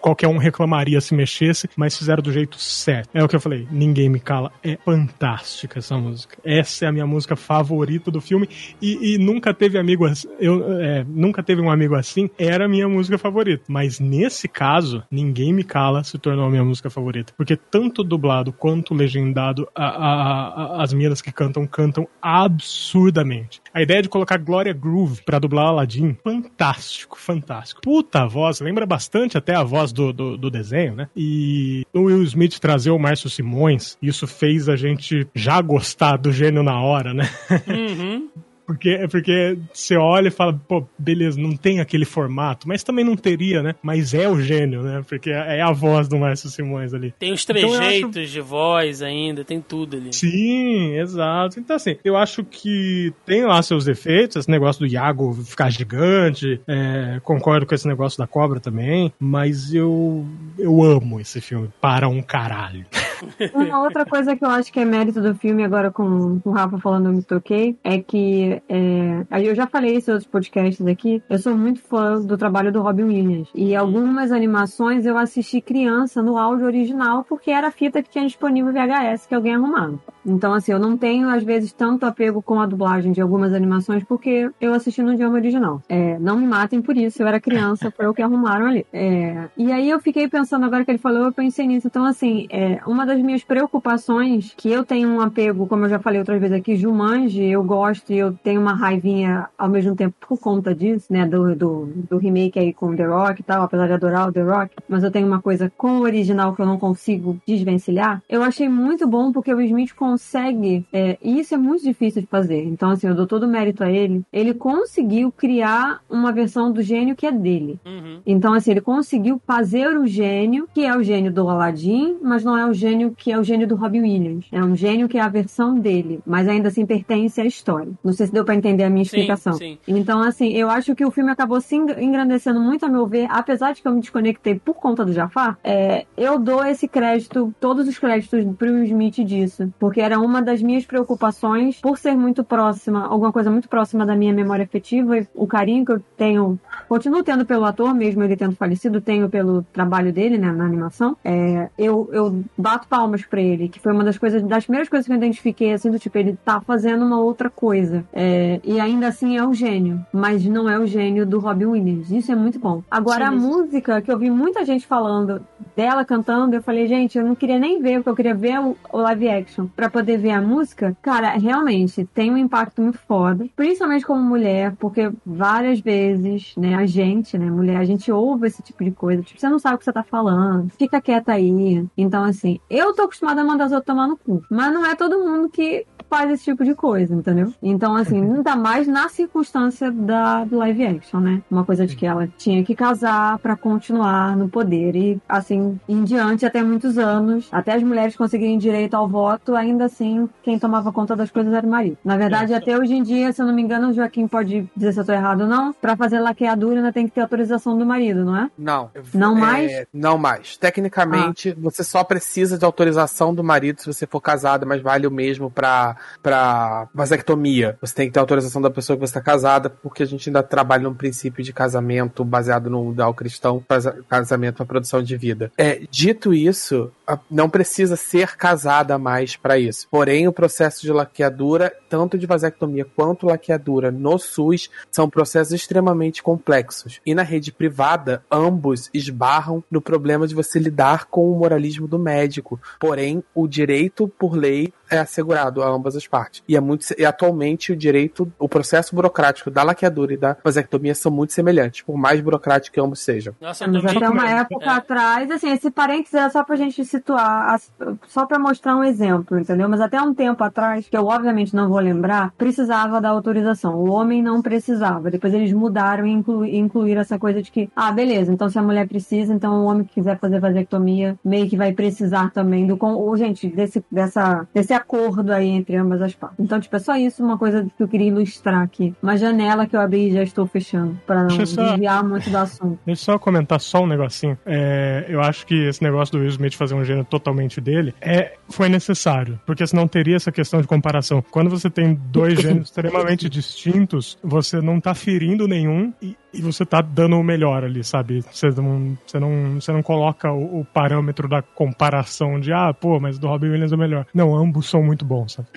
qualquer um reclamaria se mexesse, mas fizeram do jeito certo. É o que eu falei, Ninguém Me Cala. É fantástica essa música. Essa é a minha música favorita do filme e, e nunca teve amigo eu, é, nunca teve um amigo assim, era a minha música favorita. Mas nesse caso, Ninguém Me Cala se tornou a minha música favorita. Porque tanto dublado quanto legendado, a, a, a, as meninas que cantam, cantam absurdamente. A ideia de colocar Gloria Groove pra dublar Aladdin, fantástico, fantástico. Puta voz, lembra bastante até a voz do, do, do desenho, né? E o Will Smith trazer o Márcio Simões, isso fez a gente já gostar do gênio na hora, né? Uhum. Porque, porque você olha e fala, pô, beleza, não tem aquele formato, mas também não teria, né? Mas é o gênio, né? Porque é a voz do Márcio Simões ali. Tem os trejeitos então, acho... de voz ainda, tem tudo ali. Sim, exato. Então, assim, eu acho que tem lá seus defeitos, esse negócio do Iago ficar gigante, é, concordo com esse negócio da cobra também, mas eu, eu amo esse filme para um caralho. Uma outra coisa que eu acho que é mérito do filme, agora com, com o Rafa falando eu me toquei, é que é, aí eu já falei isso em outros podcasts aqui. Eu sou muito fã do trabalho do Robin Williams. E algumas animações eu assisti criança no áudio original porque era a fita que tinha disponível VHS que alguém arrumava. Então, assim, eu não tenho, às vezes, tanto apego com a dublagem de algumas animações porque eu assisti no idioma original. É, não me matem por isso, eu era criança, foi o que arrumaram ali. É, e aí eu fiquei pensando, agora que ele falou, eu pensei nisso. Então, assim, é, uma das minhas preocupações, que eu tenho um apego, como eu já falei outras vezes aqui, Jumanji, eu gosto e eu tenho uma raivinha ao mesmo tempo por conta disso, né? Do, do, do remake aí com The Rock e tal, apesar de adorar o The Rock, mas eu tenho uma coisa com o original que eu não consigo desvencilhar. Eu achei muito bom porque o Smith consegue, é, e isso é muito difícil de fazer. Então, assim, eu dou todo o mérito a ele. Ele conseguiu criar uma versão do gênio que é dele. Uhum. Então, assim, ele conseguiu fazer o gênio, que é o gênio do Aladdin, mas não é o gênio que é o gênio do Robbie Williams. É um gênio que é a versão dele, mas ainda assim pertence à história. Não sei se deu para entender a minha explicação. Sim, sim. Então, assim, eu acho que o filme acabou se engrandecendo muito, a meu ver, apesar de que eu me desconectei por conta do Jafar, é, eu dou esse crédito, todos os créditos pro Will Smith disso, porque era uma das minhas preocupações, por ser muito próxima, alguma coisa muito próxima da minha memória afetiva, o carinho que eu tenho, continuo tendo pelo ator, mesmo ele tendo falecido, tenho pelo trabalho dele, né, na animação, é, eu, eu bato palmas pra ele, que foi uma das coisas, das primeiras coisas que eu identifiquei, assim, do tipo, ele tá fazendo uma outra coisa. É, e ainda assim é o gênio, mas não é o gênio do Robin Williams. Isso é muito bom. Agora, sim, a música, que eu vi muita gente falando dela cantando, eu falei, gente, eu não queria nem ver, porque eu queria ver o, o live action pra poder ver a música. Cara, realmente tem um impacto muito foda, principalmente como mulher, porque várias vezes, né, a gente, né, mulher, a gente ouve esse tipo de coisa, tipo, você não sabe o que você tá falando, fica quieta aí. Então, assim, eu tô acostumada a mandar as outras tomar no cu, mas não é todo mundo que faz esse tipo de coisa, entendeu? Então, assim, ainda mais na circunstância da do live action, né? Uma coisa de que ela tinha que casar para continuar no poder e assim em diante até muitos anos, até as mulheres conseguirem direito ao voto, ainda assim quem tomava conta das coisas era o marido. Na verdade, até hoje em dia, se eu não me engano, o Joaquim pode dizer se eu tô errado ou não, para fazer laqueadura ainda tem que ter autorização do marido, não é? Não. Não É, mais? Não mais. Tecnicamente, você só precisa de autorização do marido se você for casada, mas vale o mesmo pra, pra vasectomia. Você tem que ter autorização da pessoa que você está casada, porque a gente ainda trabalha num princípio de casamento baseado no ideal cristão, casa- casamento para produção de vida. É, dito isso, não precisa ser casada mais para isso. Porém, o processo de laqueadura, tanto de vasectomia quanto laqueadura no SUS, são processos extremamente complexos. E na rede privada, ambos esbarram no problema de você lidar com o moralismo do médico. Porém, o direito por lei é assegurado a ambas as partes. E é muito e atualmente o direito, o processo burocrático da laqueadura e da vasectomia são muito semelhantes, por mais burocrático que ambos sejam. Nossa, eu Mas tô até uma época É. atrás, assim, esse parênteses era só pra gente situar, só pra mostrar um exemplo, entendeu? Mas até um tempo atrás, que eu obviamente não vou lembrar, precisava da autorização. O homem não precisava. Depois eles mudaram e inclu- incluíram essa coisa de que, ah, beleza, então se a mulher precisa, então o homem que quiser fazer vasectomia meio que vai precisar também do. Ou, gente, desse, dessa, desse acordo aí entre ambas as partes. Então, tipo, é só isso, uma coisa que eu queria ilustrar aqui. Uma janela que eu abri e já estou fechando, pra não só- desviar muito do assunto. Deixa eu só comentar só um negocinho. É, eu acho que esse negócio do Will Smith fazer um gênero totalmente dele é, foi necessário, porque senão teria essa questão de comparação. Quando você tem dois gêneros extremamente distintos, você não tá ferindo nenhum e, e você tá dando o melhor ali, sabe? Você não, você não, você não coloca o, o parâmetro da comparação de, ah, pô, mas do Robin Williams é o melhor. Não, ambos são muito bons, sabe?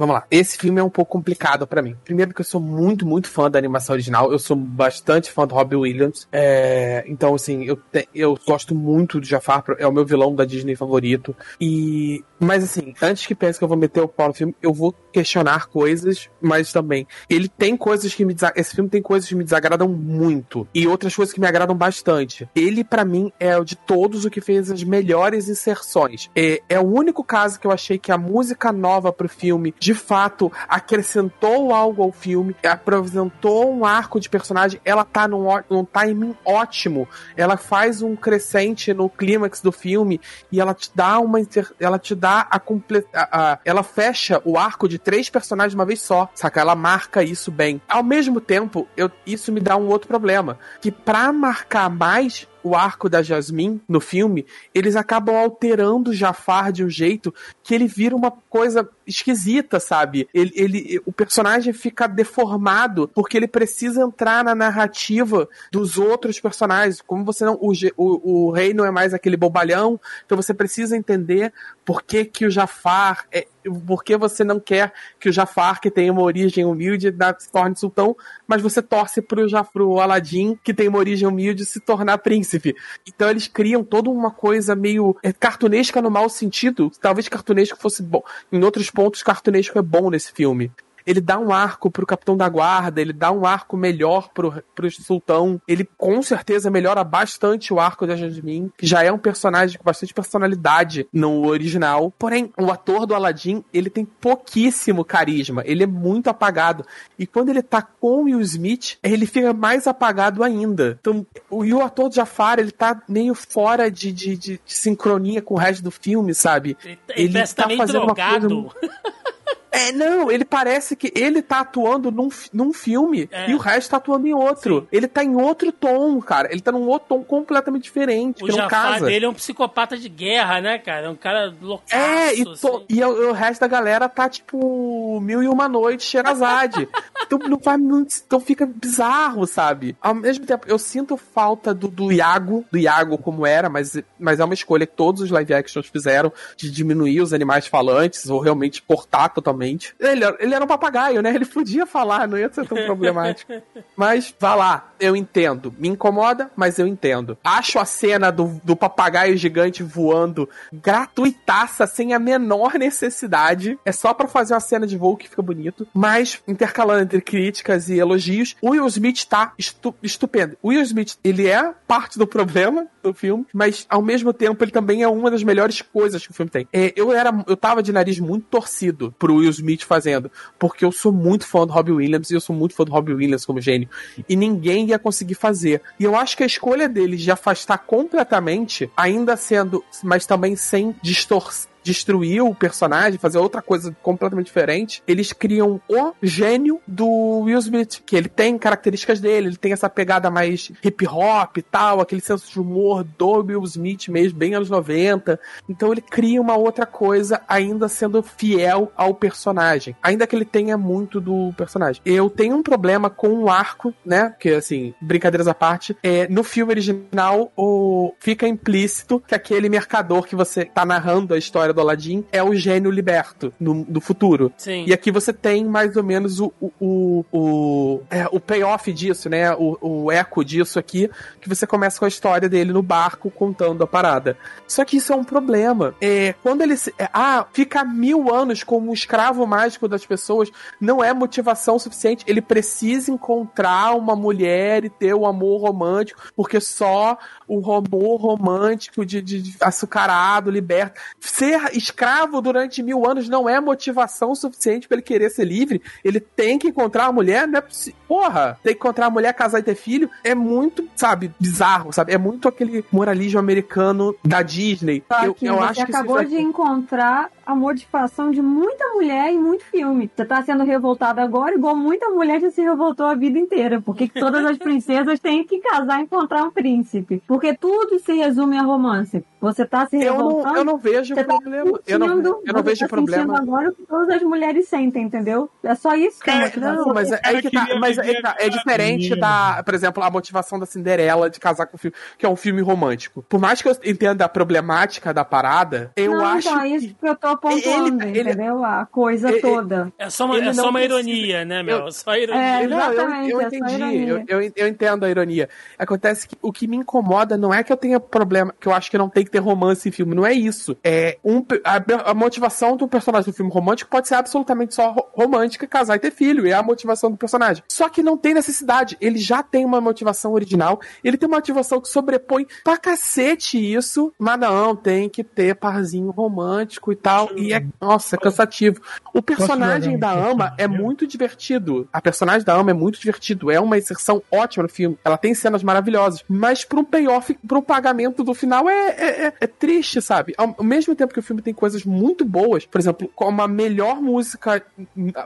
Vamos lá. Esse filme é um pouco complicado pra mim. Primeiro que eu sou muito, muito fã da animação original. Eu sou bastante fã do Robbie Williams. É, Então, assim, eu, te- eu gosto muito do Jafar. É o meu vilão da Disney favorito. E... Mas, assim, antes que pense que eu vou meter o pau no filme, eu vou questionar coisas, mas também... Ele tem coisas que me... desa- Esse filme tem coisas que me desagradam muito. E outras coisas que me agradam bastante. Ele, pra mim, é o de todos o que fez as melhores inserções. É, é o único caso que eu achei que a música nova pro filme, de fato, acrescentou algo ao filme, apresentou um arco de personagem. Ela tá num, num timing ótimo. Ela faz um crescente no clímax do filme e ela te dá uma. Ela te dá a, comple... a, a- Ela fecha o arco de três personagens de uma vez só. Saca? Ela marca isso bem. Ao mesmo tempo, eu, isso me dá um outro problema. Que pra marcar mais o arco da Jasmine no filme, eles acabam alterando o Jafar de um jeito que ele vira uma coisa esquisita, sabe? Ele, ele, o personagem fica deformado porque ele precisa entrar na narrativa dos outros personagens. Como você não. O, o, o rei não é mais aquele bobalhão, então você precisa entender por que, que o Jafar. É, por que você não quer que o Jafar, que tem uma origem humilde, se torne sultão, mas você torce pro, pro Aladdin, que tem uma origem humilde, se tornar príncipe. Então eles criam toda uma coisa meio é, cartunesca no mau sentido. Talvez cartunesco fosse bom. Em outros pontos, cartunesco é bom nesse filme. Ele dá um arco pro capitão da guarda, ele dá um arco melhor pro, pro sultão. Ele com certeza melhora bastante o arco da Jasmine, que já é um personagem com bastante personalidade no original. Porém, o ator do Aladdin, ele tem pouquíssimo carisma, ele é muito apagado. E quando ele tá com o Will Smith, ele fica mais apagado ainda. Então, o, e o ator do Jafar, ele tá meio fora de, de, de- de sincronia com o resto do filme, sabe? Ele, ele tá tá fazendo uma coisa drogado. É, não, ele parece que ele tá atuando num, num filme É. e o resto tá atuando em outro. Sim. Ele tá em outro tom, cara. Ele tá num outro tom completamente diferente, O que Jafar dele é um psicopata de guerra, né, cara? É um cara loucaço. É, e, to- assim. e o, o resto da galera tá tipo mil e uma noite, Sherazade. então não faz muito. Então fica bizarro, sabe? Ao mesmo tempo, eu sinto falta do, do Iago, do Iago como era, mas, mas é uma escolha que todos os live actions fizeram de diminuir os animais falantes ou realmente cortar totalmente Ele, ele era um papagaio, né? Ele podia falar, não ia ser tão problemático. Mas, vá lá, eu entendo. Me incomoda, mas eu entendo. Acho a cena do, do papagaio gigante voando gratuitaça, sem a menor necessidade. É só para fazer uma cena de voo que fica bonito. Mas, intercalando entre críticas e elogios, o Will Smith tá estu estupendo. O Will Smith, ele é parte do problema do filme, mas ao mesmo tempo ele também é uma das melhores coisas que o filme tem. É, eu era, eu tava de nariz muito torcido pro Will Smith fazendo, porque eu sou muito fã do Robbie Williams e eu sou muito fã do Robbie Williams como gênio. E ninguém ia conseguir fazer. E eu acho que a escolha dele de afastar completamente, ainda sendo, mas também sem distorcer destruir o personagem, fazer outra coisa completamente diferente, eles criam o gênio do Will Smith, que ele tem características dele, ele tem essa pegada mais hip hop e tal, aquele senso de humor do Will Smith mesmo, bem anos 90. Então ele cria uma outra coisa, ainda sendo fiel ao personagem, ainda que ele tenha muito do personagem. Eu tenho um problema com o arco, né? Que assim, brincadeiras à parte, é, no filme original o, fica implícito que aquele mercador que você tá narrando a história do Aladdin é o gênio liberto no, do futuro. Sim. E aqui você tem mais ou menos o, o, o, o, é, o payoff disso, né? O, o eco disso aqui, que você começa com a história dele no barco contando a parada. Só que isso é um problema. É, quando ele se, é, ah, fica mil anos como um escravo mágico das pessoas, não é motivação suficiente. Ele precisa encontrar uma mulher e ter o um amor romântico, porque só o amor romântico de, de, de açucarado liberta. Ser escravo durante mil anos não é motivação suficiente para ele querer ser livre. Ele tem que encontrar a mulher, é possível. Porra, tem que encontrar a mulher, casar e ter filho. É muito, sabe, bizarro, sabe? É muito aquele moralismo americano da Disney. Só eu, eu acho que acabou de encontrar a motivação de muita mulher em muito filme. Você tá sendo revoltado agora, igual muita mulher já se revoltou a vida inteira. Porque que todas as princesas têm que casar e encontrar um príncipe. Porque tudo se resume a romance. Você tá se eu revoltando. não, eu não vejo Você tá problema. Eu não, sentindo- eu não você vejo tá problema. sentindo agora o que todas as mulheres sentem, entendeu? É só isso que é Cara, motivação. Não, mas é, aí que tá, queria mas é, tá- é diferente da, por exemplo, a motivação da Cinderela de casar com o filme, que é um filme romântico. Por mais que eu entenda a problemática da parada, eu não, acho então, é isso que eu tô pontuando, Ele- ele- entendeu? A coisa ele- toda. É só uma, é só uma ironia, né, Mel? Eu- Só ironia. É, Não, eu, Exatamente, eu é só entendi, ironia. eu, eu, eu entendo a ironia. Acontece que o que me incomoda não é que eu tenha problema, que eu acho que não tem que ter romance em filme, não é isso. É um, a, a motivação do personagem do filme romântico pode ser absolutamente só ro- romântica, casar e ter filho, é a motivação do personagem. Só que não tem necessidade, ele já tem uma motivação original, ele tem uma motivação que sobrepõe pra cacete isso, mas não, tem que ter parzinho romântico e tal, e é, nossa, é cansativo. O personagem da Ama é pouquinho? muito divertido. A personagem da Ama é muito divertido. É uma inserção ótima no filme. Ela tem cenas maravilhosas. Mas pra um payoff, pra um pagamento do final é, é, é- é triste, sabe? Ao, mesmo tempo que o filme tem coisas muito boas, por exemplo, como a melhor música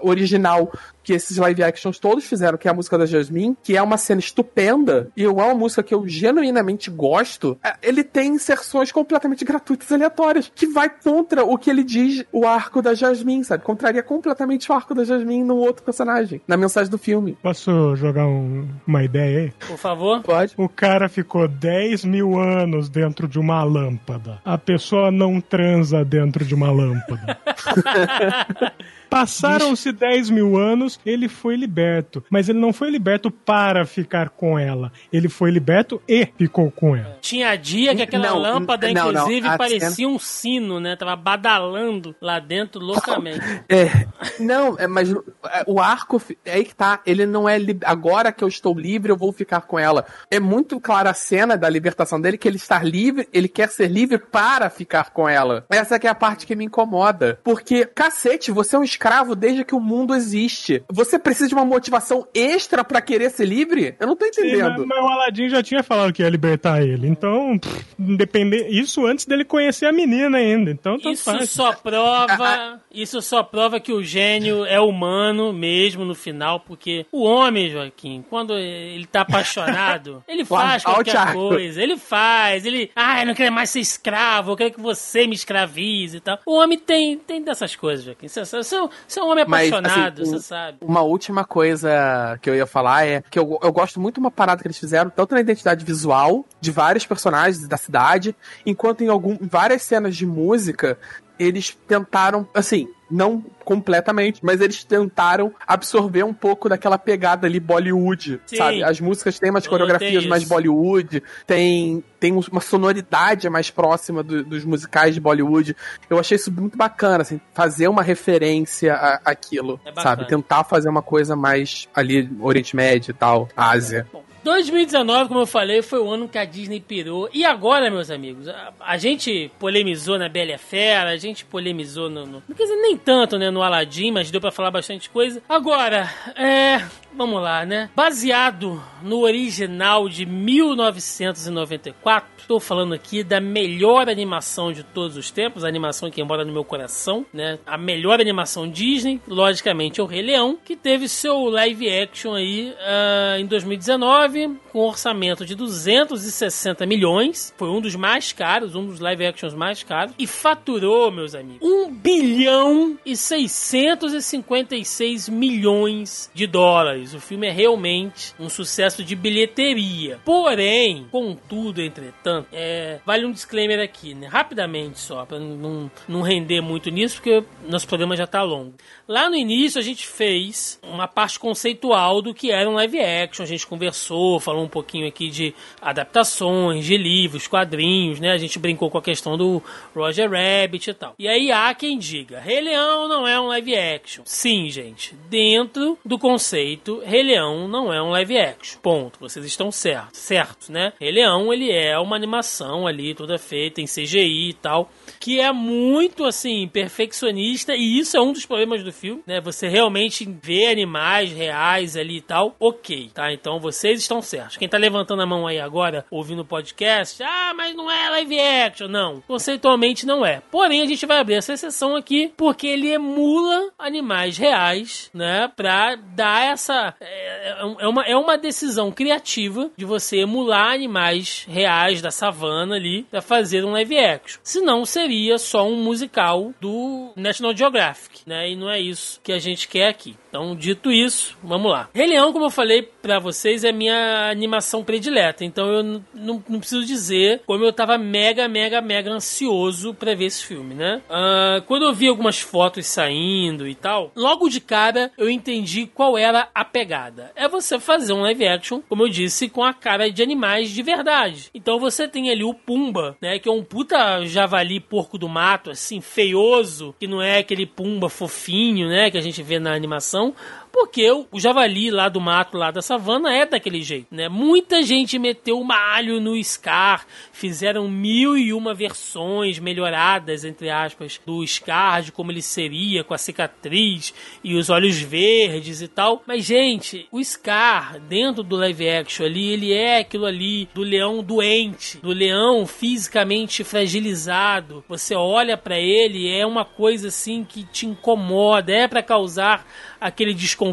original que esses live actions todos fizeram, que é a música da Jasmine, que é uma cena estupenda, e é uma música que eu genuinamente gosto, é, ele tem inserções completamente gratuitas aleatórias, que vai contra o que ele diz o arco da Jasmine, sabe? Contraria completamente o arco da Jasmine num outro personagem, na mensagem do filme. Posso jogar um- uma ideia aí? Por favor. Pode? O cara ficou 10 mil anos dentro de uma lâmpada. A pessoa não transa dentro de uma lâmpada. Passaram-se 10 mil anos, ele foi liberto. Mas ele não foi liberto para ficar com ela. Ele foi liberto e ficou com ela. Tinha dia que aquela Não, lâmpada, não, não, inclusive, a parecia um sino, né? Tava badalando lá dentro loucamente. É, não, é, mas o arco, é aí que tá, ele não é, li- agora que eu estou livre, eu vou ficar com ela. É muito clara a cena da libertação dele, que ele está livre, ele quer ser livre para ficar com ela. Essa que é a parte que me incomoda. Porque, cacete, você é um escravo desde que o mundo existe. Você precisa de uma motivação extra pra querer ser livre? Eu não tô Sim, entendendo. mas, mas o Aladdin já tinha falado que ia libertar ele. Então, pff. Isso antes dele conhecer a menina ainda. Então, tanto Isso faz. só prova, isso só prova que o gênio é humano mesmo no final, porque o homem, Joaquim, quando ele tá apaixonado, ele faz qualquer coisa, ele faz, ele, ah, eu não quero mais ser escravo, eu quero que você me escravize e tal. O homem tem, tem dessas coisas, Joaquim. Você, você, você é um homem Mas, apaixonado, assim, você um- sabe. Uma última coisa que eu ia falar é que eu, eu gosto muito de uma parada que eles fizeram, tanto na identidade visual de vários personagens da cidade, enquanto em algum, várias cenas de música eles tentaram, assim, não completamente, mas eles tentaram absorver um pouco daquela pegada ali Bollywood, Sim. sabe? As músicas têm umas coreografias mais. Bollywood, tem, tem um- uma sonoridade mais próxima do- dos musicais de Bollywood. Eu achei isso muito bacana, assim, fazer uma referência a- àquilo, É sabe? Tentar fazer uma coisa mais ali, Oriente Médio e tal, Ásia. Bom, 2019, como eu falei, foi o ano que a Disney pirou. E agora, meus amigos, a, a gente polemizou na Bela Fera, a gente polemizou no, no. Quer dizer, nem tanto, né? No Aladdin, mas deu pra falar bastante coisa. Agora, é. Vamos lá, né? Baseado no original de 1994, estou falando aqui da melhor animação de todos os tempos, a animação que mora no meu coração, né? A melhor animação Disney, logicamente, é o Rei Leão, que teve seu live action aí ah, em 2019, com um orçamento de 260 milhões. Foi um dos mais caros, um dos live actions mais caros. E faturou, meus amigos, 1 bilhão e 656 milhões de dólares. O filme é realmente um sucesso de bilheteria. Porém, contudo, entretanto, é, vale um disclaimer aqui, né? Rapidamente só, para não, não render muito nisso, porque nosso programa já tá longo. Lá no início a gente fez uma parte conceitual do que era um live action, a gente conversou, falou um pouquinho aqui de adaptações, de livros, quadrinhos, né? A gente brincou com a questão do Roger Rabbit e tal. E aí há quem diga, Rei Leão não é um live action. Sim, gente, dentro do conceito, Rei Leão não é um live action. Ponto. Vocês estão certos, certos, né? Rei Leão, ele é uma animação ali, toda feita em CGI e tal, que é muito, assim, perfeccionista, e isso é um dos problemas do filme, né? Você realmente vê animais reais ali e tal, ok, tá? Então vocês estão certos. Quem tá levantando a mão aí agora, ouvindo o podcast, ah, mas não é live action. Não, conceitualmente não é. Porém, a gente vai abrir essa exceção aqui, porque ele emula animais reais, né? Pra dar essa... É, é uma, é uma decisão criativa de você emular animais reais da savana ali pra fazer um live action. Senão seria só um musical do National Geographic, né? E não é isso que a gente quer aqui. Então, dito isso, vamos lá. Rei Leão, como eu falei pra vocês, é minha animação predileta. Então eu não, preciso dizer como eu tava mega, mega, mega ansioso pra ver esse filme, né? Ah, quando eu vi algumas fotos saindo e tal, logo de cara eu entendi qual era a pegada. É você fazer um live action, como eu disse, com a cara de animais de verdade. Então você tem ali o Pumba, né? Que é um puta javali porco do mato, assim, feioso, que não é aquele Pumba fofinho, né? Que a gente vê na animação. Porque o javali lá do mato, lá da savana, é daquele jeito, né? Muita gente meteu o malho no Scar, fizeram mil e uma versões melhoradas, entre aspas, do Scar, de como ele seria, com a cicatriz e os olhos verdes e tal. Mas, gente, o Scar, dentro do live action ali, ele é aquilo ali do leão doente, do leão fisicamente fragilizado. Você olha pra ele, é uma coisa assim que te incomoda, é pra causar aquele desconforto,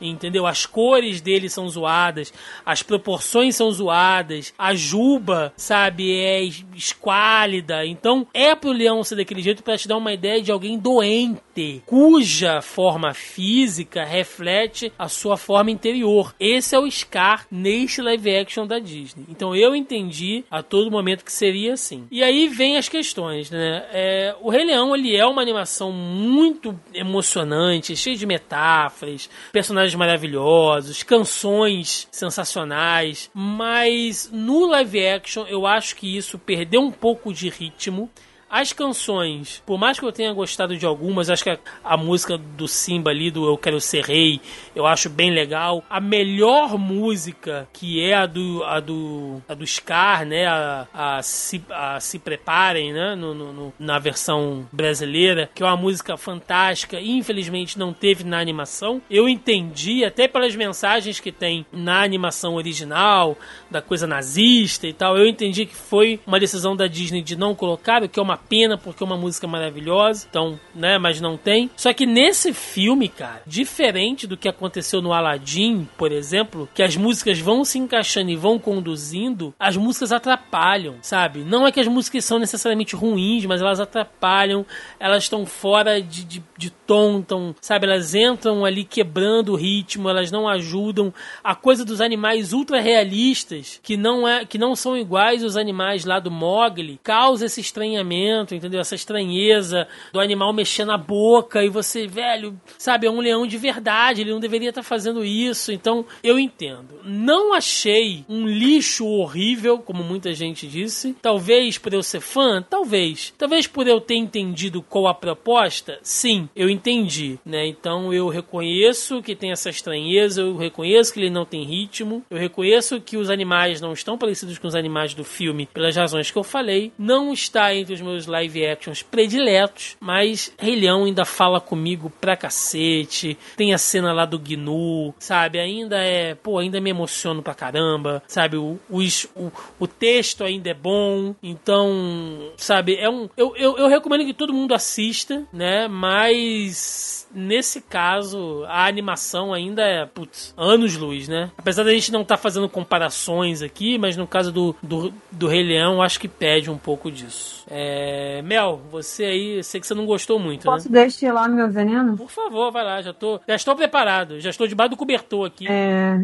entendeu? As cores dele são zoadas, as proporções são zoadas, a juba, sabe, é es- esquálida. Então, é pro leão ser daquele jeito pra te dar uma ideia de alguém doente, cuja forma física reflete a sua forma interior. Esse é o Scar neste live action da Disney. Então, eu entendi a todo momento que seria assim. E aí vem as questões, né? É, o Rei Leão, ele é uma animação muito emocionante, cheia de metáforas, personagens maravilhosos, canções sensacionais, mas no live action eu acho que isso perdeu um pouco de ritmo. As canções, por mais que eu tenha gostado de algumas, acho que a, a música do Simba ali, do Eu Quero Ser Rei, eu acho bem legal. A melhor música, que é a do, a do, a do Scar, né? A, a, se, a Se Preparem, né? No, no- no- na versão brasileira, que é uma música fantástica infelizmente não teve na animação. Eu entendi, até pelas mensagens que tem na animação original, da coisa nazista e tal, eu entendi que foi uma decisão da Disney de não colocar, o que é uma pena, porque é uma música maravilhosa, então, né, mas não tem. Só que nesse filme, cara, diferente do que aconteceu no Aladdin, por exemplo, que as músicas vão se encaixando e vão conduzindo, as músicas atrapalham, sabe? Não é que as músicas são necessariamente ruins, mas elas atrapalham, elas estão fora de, de, de tom, tão, sabe? Elas entram ali quebrando o ritmo, elas não ajudam. A coisa dos animais ultra realistas, que não, é, que não são iguais aos animais lá do Mogli, causa esse estranhamento entendeu? Essa estranheza do animal mexendo a boca e você, velho, sabe, é um leão de verdade, ele não deveria estar fazendo isso. Então, eu entendo. Não achei um lixo horrível, como muita gente disse. Talvez por eu ser fã, talvez. Talvez por eu ter entendido qual a proposta, sim, eu entendi, né? Então eu reconheço que tem essa estranheza, eu reconheço que ele não tem ritmo, eu reconheço que os animais não estão parecidos com os animais do filme pelas razões que eu falei. Não está entre os meus live actions prediletos, mas Rei Leão ainda fala comigo pra cacete. Tem a cena lá do Gnu, sabe? Ainda é, pô, ainda me emociono pra caramba, sabe? O, o, o, o texto ainda é bom, então, sabe? É um, eu, eu, eu recomendo que todo mundo assista, né? Mas nesse caso, a animação ainda é, putz, anos luz, né? Apesar da gente não estar tá fazendo comparações aqui, mas no caso do, do, do Rei Leão, acho que pede um pouco disso. É... Mel, você aí, sei que você não gostou muito, Posso né? destilar meu veneno? Por favor, vai lá, já tô, já estou preparado, já estou debaixo do cobertor aqui. É...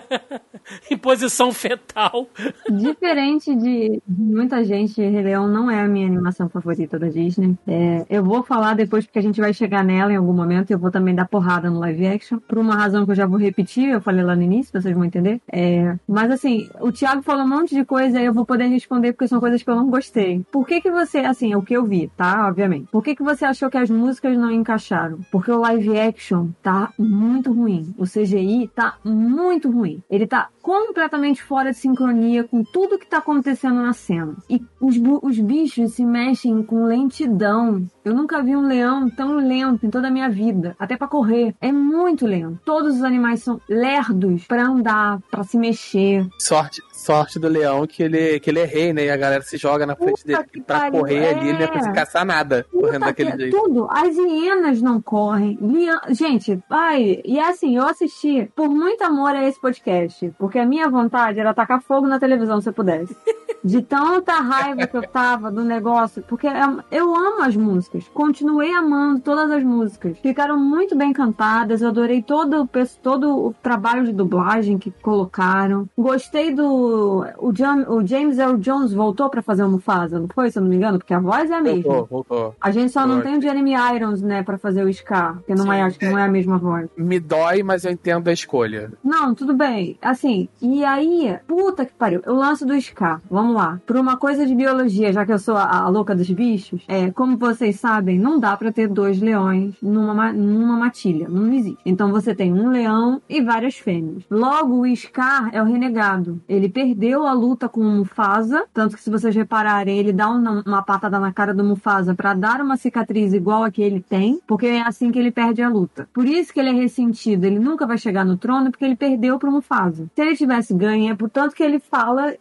em posição fetal. Diferente de muita gente, Rei Leão não é a minha animação favorita da Disney. É... eu vou falar depois porque a gente vai chegar nela em algum momento e eu vou também dar porrada no live action, por uma razão que eu já vou repetir, eu falei lá no início, vocês vão entender. É... mas assim, o Thiago falou um monte de coisa e eu vou poder responder porque são coisas que eu não gostei. Por que que você, assim, é o que eu vi, tá? Obviamente. Por que que você achou que as músicas não encaixaram? Porque o live action tá muito ruim. O CGI tá muito ruim. Ele tá completamente fora de sincronia com tudo que tá acontecendo na cena. E os, os bichos se mexem com lentidão. Eu nunca vi um leão tão lento em toda a minha vida. Até para correr. É muito lento. Todos os animais são lerdos para andar, para se mexer. Sorte, sorte do leão que ele, que ele é rei, né? E a galera se joga na frente Puta dele pra correr é... ali, ele não ia conseguir caçar nada Puta correndo daquele jeito. Tudo. As hienas não correm. Gente, ai, e é assim, eu assisti por muito amor a esse podcast, porque a minha vontade era tacar fogo na televisão se eu pudesse. De tanta raiva que eu tava do negócio, porque é, eu amo as músicas, continuei amando todas as músicas, ficaram muito bem cantadas, eu adorei todo, todo o trabalho de dublagem que colocaram, gostei do o, John, o James Earl Jones voltou para fazer o Mufasa, não foi, se eu não me engano? Porque a voz é a mesma. Voltou, voltou. A gente só não tem o Jeremy Irons, né, para fazer o Scar, porque não é, acho que não é a mesma voz. Me dói, mas eu entendo a escolha. Não, tudo bem. Assim, e aí, puta que pariu, o lance do Scar, vamos lá. Por uma coisa de biologia, já que eu sou a, a louca dos bichos, é, como vocês sabem, não dá para ter dois leões numa, numa matilha, não existe. Então você tem um leão e várias fêmeas. Logo, o Scar é o renegado. Ele perdeu a luta com o Mufasa, tanto que se vocês repararem, ele dá uma, uma patada na cara do Mufasa para dar uma cicatriz igual a que ele tem, porque é assim que ele perde a luta. Por isso que ele é ressentido, ele nunca vai chegar no trono porque ele perdeu pro Mufasa. Se ele tivesse ganho, é portanto que ele fala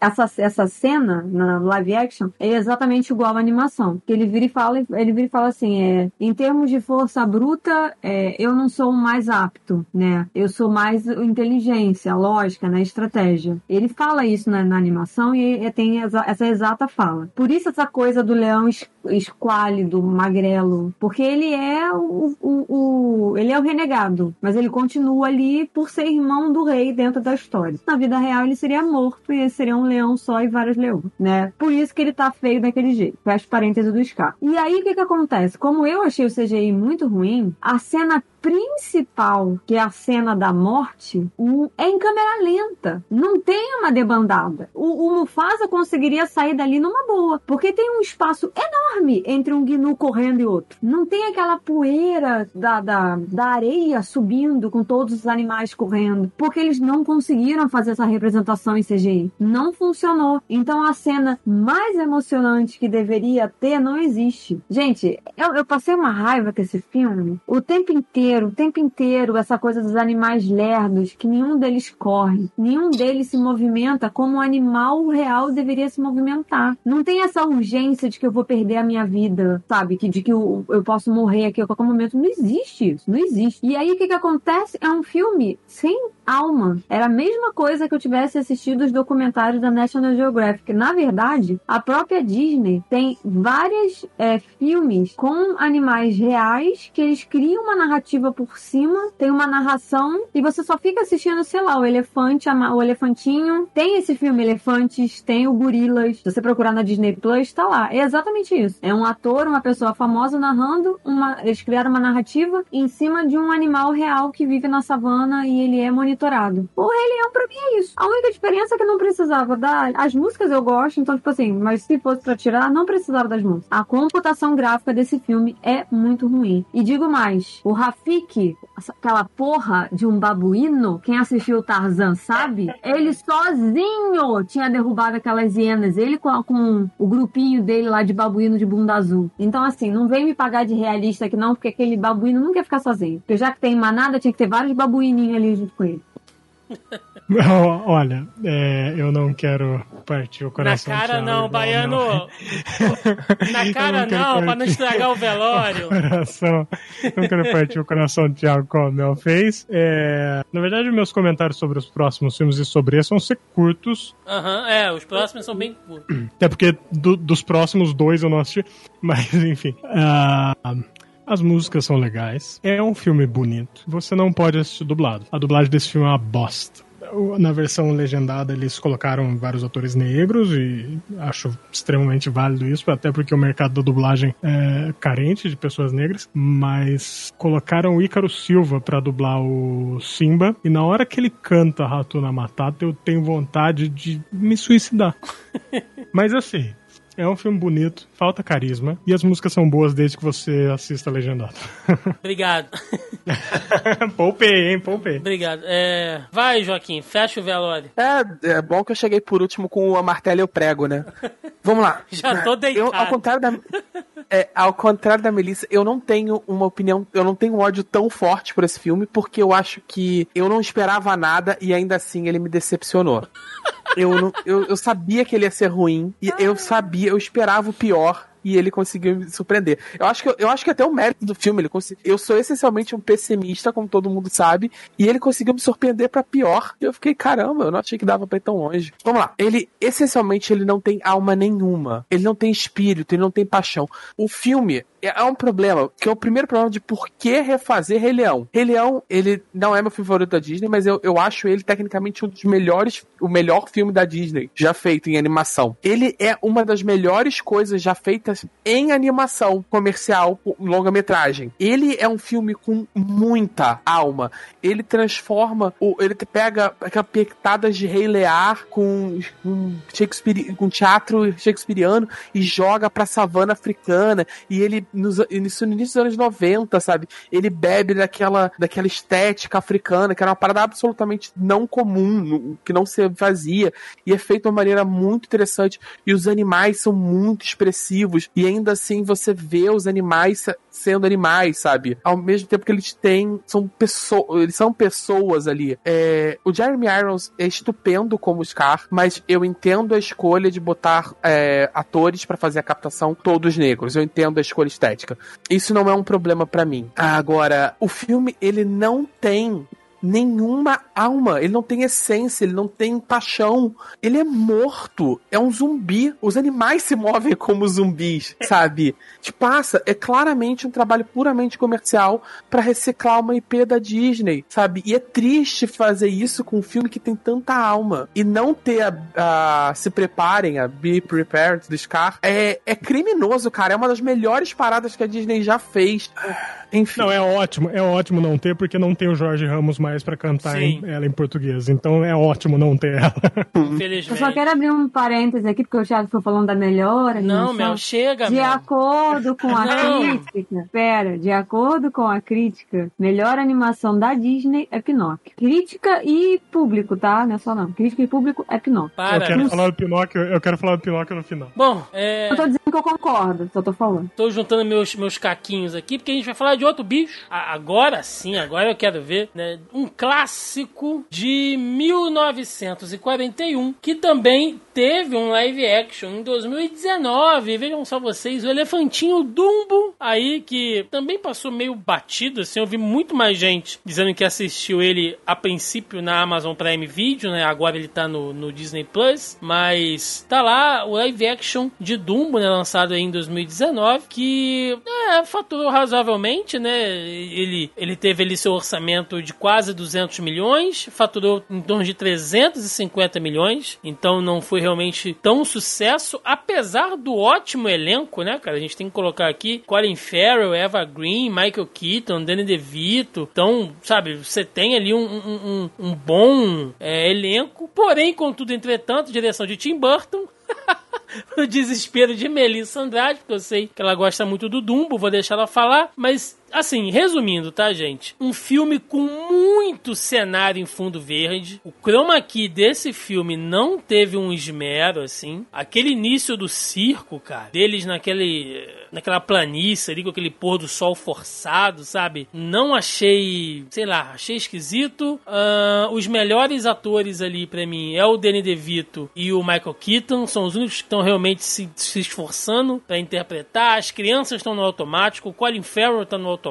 essa, essa cena na live action é exatamente igual à animação. Que ele vira e fala, ele vira e fala assim, é, em termos de força bruta, é, eu não sou o mais apto, né? Eu sou mais inteligência, lógica, né? Estratégia. Ele fala isso na, na animação e, e tem essa, essa, exata fala. Por isso essa coisa do leão es, esquálido, magrelo, porque ele é o, o, o, ele é o renegado, mas ele continua ali por ser irmão do rei dentro da história. Na vida real ele seria morto e seria um leão só e vários leões, né? Por isso que ele tá feio daquele jeito. Fecha parênteses do Scar. E aí, o que que acontece? Como eu achei o CGI muito ruim, a cena principal, que é a cena da morte, é em câmera lenta. Não tem uma debandada. O, o Mufasa conseguiria sair dali numa boa, porque tem um espaço enorme entre um Gnu correndo e outro. Não tem aquela poeira da, da, da areia subindo com todos os animais correndo, porque eles não conseguiram fazer essa representação em CGI. Não funcionou. Então a cena mais emocionante que deveria ter não existe. Gente, eu, eu passei uma raiva com esse filme o tempo inteiro inteiro, o tempo inteiro, essa coisa dos animais lerdos, que nenhum deles corre, nenhum deles se movimenta como um animal real deveria se movimentar. Não tem essa urgência de que eu vou perder a minha vida, sabe? Que, de que eu, eu posso morrer aqui a qualquer momento. Não existe isso, não existe. E aí o que, que acontece? É um filme sem alma. Era a mesma coisa que eu tivesse assistido os documentários da National Geographic. Na verdade, a própria Disney tem vários é, filmes com animais reais que eles criam uma narrativa por cima, tem uma narração e você só fica assistindo, sei lá, o elefante, o elefantinho. Tem esse filme Elefantes, tem o Gorilas. Se você procurar na Disney Plus, tá lá. É exatamente isso. É um ator, uma pessoa famosa narrando uma. Eles criaram uma narrativa em cima de um animal real que vive na savana e ele é monitorado. O Rei Leão pra mim é isso. A única diferença é que não precisava dar. As músicas eu gosto, então, tipo assim, mas se fosse pra tirar, não precisava das músicas. A computação gráfica desse filme é muito ruim. E digo mais, o Rafik, aquela porra de um babuíno, quem assistiu o Tarzan sabe, ele sozinho tinha derrubado aquelas hienas, ele com, com o grupinho dele lá de babuíno de bunda azul. Então, assim, não vem me pagar de realista aqui não, porque aquele babuíno não quer ficar sozinho. Porque já que tem manada, tinha que ter vários babuíninhos ali junto com ele. Olha, é, eu não quero partir o coração. Na cara não, baiano. Na cara não, não pra não estragar o velório. Coração, não quero partir o coração do Thiago como o Mel fez. É, na verdade, meus comentários sobre os próximos filmes e sobre esse vão ser curtos. Aham, uhum, é, os próximos são bem curtos. Até porque do, dos próximos dois eu não assisti. Mas, enfim. Uh, as músicas são legais. É um filme bonito. Você não pode assistir dublado. A dublagem desse filme é uma bosta na versão legendada eles colocaram vários atores negros e acho extremamente válido isso, até porque o mercado da dublagem é carente de pessoas negras, mas colocaram o Ícaro Silva para dublar o Simba e na hora que ele canta Ratuna Matata eu tenho vontade de me suicidar. mas assim, é um filme bonito, falta carisma e as músicas são boas desde que você assista legendado. Obrigado. poupei, hein? Poupei. Obrigado. É... Vai, Joaquim, fecha o velório. É, é bom que eu cheguei por último com a martelo e o prego, né? Vamos lá. Já tô deitado. Eu, ao contrário da, é, ao contrário da Melissa, eu não tenho uma opinião, eu não tenho um ódio tão forte por esse filme, porque eu acho que eu não esperava nada e ainda assim ele me decepcionou. Eu, não, eu, eu sabia que ele ia ser ruim, e eu sabia, eu esperava o pior, e ele conseguiu me surpreender. Eu acho que, eu acho que até o mérito do filme, ele eu sou essencialmente um pessimista, como todo mundo sabe, e ele conseguiu me surpreender para pior. E eu fiquei, caramba, eu não achei que dava pra ir tão longe. Vamos lá. Ele, essencialmente, ele não tem alma nenhuma. Ele não tem espírito, ele não tem paixão. O filme, é, é um problema, que é o primeiro problema de por que refazer Rei Leão. Rei Leão, ele não é meu favorito da Disney, mas eu, eu acho ele tecnicamente um dos melhores, o melhor filme da Disney já feito em animação. Ele é uma das melhores coisas já feitas em animação comercial, longa-metragem. Ele é um filme com muita alma. Ele transforma, ele pega aquelas pectadas de Rei Lear com, com, Shakespeare, com teatro shakespeariano e joga pra savana africana e ele nos, no início dos anos 90, sabe? Ele bebe daquela, daquela estética africana, que era uma parada absolutamente não comum, que não se fazia, e é feito de uma maneira muito interessante. E os animais são muito expressivos, e ainda assim você vê os animais sendo animais, sabe? Ao mesmo tempo que eles têm, são pessoas, eles são pessoas ali. É, o Jeremy Irons é estupendo como Scar, mas eu entendo a escolha de botar é, atores para fazer a captação todos negros. Eu entendo a escolha estética. Isso não é um problema para mim. Agora, o filme ele não tem nenhuma alma, ele não tem essência, ele não tem paixão. Ele é morto, é um zumbi. Os animais se movem como zumbis, sabe? Te passa, é claramente um trabalho puramente comercial para reciclar uma IP da Disney, sabe? E é triste fazer isso com um filme que tem tanta alma e não ter a, a se preparem, a Be Prepared do Scar. É, é criminoso, cara. É uma das melhores paradas que a Disney já fez. Enfim. Não, é ótimo, é ótimo não ter, porque não tem o Jorge Ramos mais para cantar em, ela em português. Então é ótimo não ter ela. Infelizmente. Eu só quero abrir um parêntese aqui, porque o Thiago foi falando da melhor. Não, Mel, chega, De Mel. acordo com a não. crítica, pera, de acordo com a crítica, melhor animação da Disney é Pinóquio. Crítica e público, tá? Não é só não. Crítica e público é Pinóquio. Para. Eu quero falar do Pinóquio, eu quero falar do Pinóquio no final. Bom, é... Eu tô dizendo que eu concordo, só tô falando. Tô juntando meus, meus caquinhos aqui, porque a gente vai falar de de outro bicho. A- agora sim, agora eu quero ver, né? Um clássico de 1941, que também teve um live action em 2019. Vejam só vocês, o Elefantinho Dumbo aí, que também passou meio batido, assim, eu vi muito mais gente dizendo que assistiu ele a princípio na Amazon Prime Video, né? Agora ele tá no, no Disney Plus, mas tá lá o live action de Dumbo, né? Lançado aí em 2019, que é, faturou razoavelmente, né? Ele, ele teve ali seu orçamento de quase 200 milhões, faturou em torno de 350 milhões, então não foi realmente tão sucesso, apesar do ótimo elenco, né, cara? A gente tem que colocar aqui Colin Farrell, Eva Green, Michael Keaton, Danny DeVito, então, sabe, você tem ali um, um, um- um bom é, elenco, porém, contudo, entretanto, direção de Tim Burton, o desespero de Melissa Andrade, porque eu sei que ela gosta muito do Dumbo, vou deixar ela falar, mas assim, resumindo, tá, gente? Um filme com muito cenário em fundo verde. O chroma key desse filme não teve um esmero assim. Aquele início do circo, cara, deles naquele naquela planície ali com aquele pôr do sol forçado, sabe? Não achei, sei lá, achei esquisito. Ah, os melhores atores ali pra mim é o Danny DeVito e o Michael Keaton, são os únicos que estão realmente se, se esforçando pra interpretar. As crianças estão no automático, o Colin Farrell tá no automático,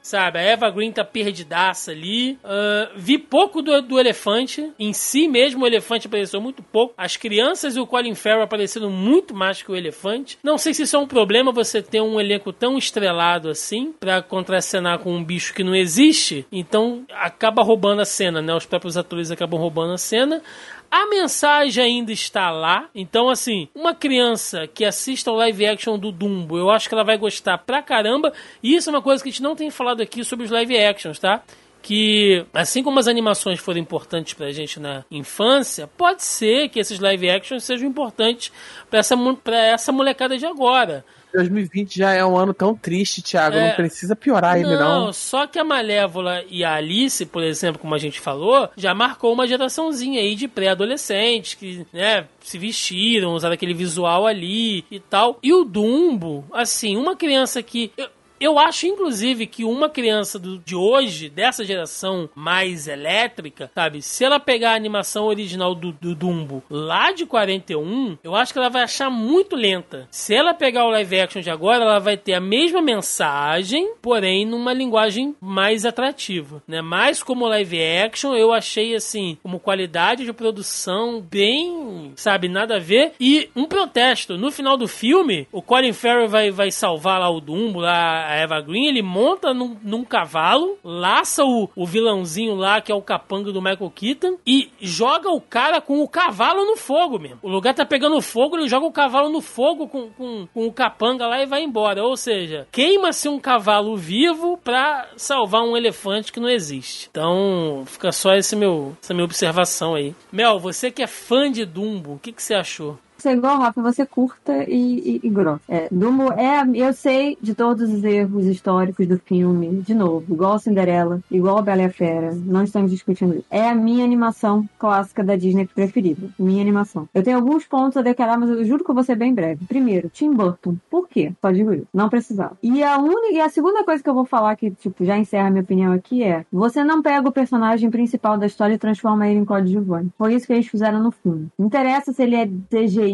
sabe? A Eva Green tá perdidaça ali. Ah, vi pouco do, do elefante, em si mesmo o elefante apareceu muito pouco. As crianças e o Colin Farrell apareceram muito mais que o elefante. Não sei se isso é um problema você ter um elenco tão estrelado assim pra contracenar com um bicho que não existe, então acaba roubando a cena, né? Os próprios atores acabam roubando a cena. A mensagem ainda está lá. Então, assim, uma criança que assista ao live action do Dumbo, eu acho que ela vai gostar pra caramba. E isso é uma coisa que a gente não tem falado aqui sobre os live actions, tá? Que, assim como as animações foram importantes pra gente na infância, pode ser que esses live actions sejam importantes pra essa, pra essa molecada de agora. 2020 já é um ano tão triste, Thiago. É. Não precisa piorar ainda, não. só que a Malévola e a Alice, por exemplo, como a gente falou, já marcou uma geraçãozinha aí de pré-adolescentes que, né, se vestiram, usaram aquele visual ali e tal. E o Dumbo, assim, uma criança que. eu- eu acho, inclusive, que uma criança do- de hoje, dessa geração mais elétrica, sabe? Se ela pegar a animação original do, do Dumbo lá de 41, eu acho que ela vai achar muito lenta. Se ela pegar o live action de agora, ela vai ter a mesma mensagem, porém numa linguagem mais atrativa, né? Mas como live action, eu achei, assim, como qualidade de produção bem, sabe, nada a ver. E um protesto. No final do filme, o Colin Farrell vai, vai salvar lá o Dumbo, lá a Eva Green, ele monta num, num cavalo, laça o, o vilãozinho lá, que é o capanga do Michael Keaton, e joga o cara com o cavalo no fogo mesmo. O lugar tá pegando fogo, ele joga o cavalo no fogo com, com, com o capanga lá e vai embora. Ou seja, queima-se um cavalo vivo pra salvar um elefante que não existe. Então, fica só esse meu, essa minha observação aí. Mel, você que é fã de Dumbo, o que, que você achou? Você é igual, Rafa, você curta e, e, e grossa. É, Dumbo é. Eu sei de todos os erros históricos do filme, de novo, igual Cinderela, igual Bela e a Fera. Não estamos discutindo isso. É a minha animação clássica da Disney preferida. Minha animação. Eu tenho alguns pontos a declarar, mas eu juro que eu vou ser bem breve. Primeiro, Tim Burton. Por quê? Só digo isso. Não precisava. E a única e a segunda coisa que eu vou falar que, tipo, já encerra minha opinião aqui é: você não pega o personagem principal da história e transforma ele em coadjuvante. Foi isso que eles fizeram no filme. Não interessa se ele é CGI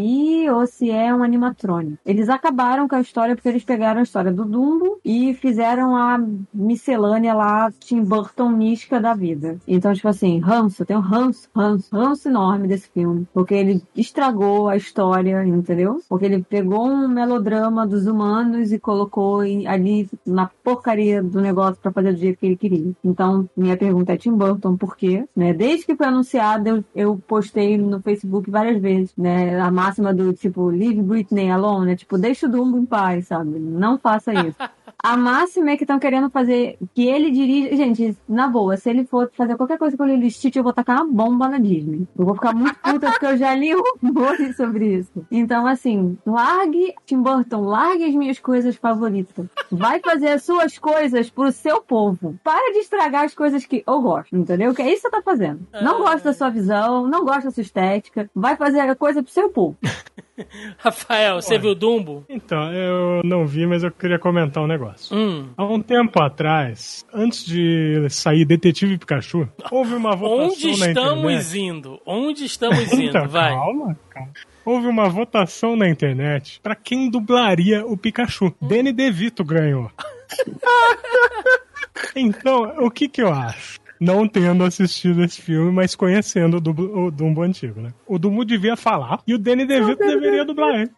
ou se é um animatrônico. Eles acabaram com a história porque eles pegaram a história do Dumbo e fizeram a miscelânea lá Tim Burtonística da vida. Então, tipo assim, ranço, tem um ranço, ranço, ranço enorme desse filme. Porque ele estragou a história, entendeu? Porque ele pegou um melodrama dos humanos e colocou ali na porcaria do negócio pra fazer do jeito que ele queria. Então, minha pergunta é Tim Burton, por quê? Né? Desde que foi anunciado, eu, eu postei no Facebook várias vezes, né? A máxima do tipo, leave Britney alone, né? Tipo, deixa o Dumbo em paz, sabe? Não faça isso. A máxima é que estão querendo fazer que ele dirija. Gente, na boa, se ele for fazer qualquer coisa com o Lilo Stitch, eu vou tacar uma bomba na Disney. Eu vou ficar muito puta porque eu já li rumores sobre isso. Então, assim, largue, Tim Burton, largue as minhas coisas favoritas. Vai fazer as suas coisas pro seu povo. Para de estragar as coisas que eu gosto, entendeu? Que é isso que você tá fazendo. Não gosto da sua visão, não gosto da sua estética. Vai fazer a coisa pro seu povo. Rafael, você Olha. viu Dumbo? Então, eu não vi, mas eu queria comentar um negócio. Negócio. Hum. Há um tempo atrás, antes de sair Detetive Pikachu, houve uma votação Onde na estamos internet. indo? Onde estamos indo? Então, Vai. Calma, calma. Houve uma votação na internet pra quem dublaria o Pikachu. Danny DeVito ganhou. então, o que que eu acho? Não tendo assistido esse filme, mas conhecendo o, Dumbo- o Dumbo antigo, né? O Dumbo devia falar e o Danny DeVito deveria dublar ele.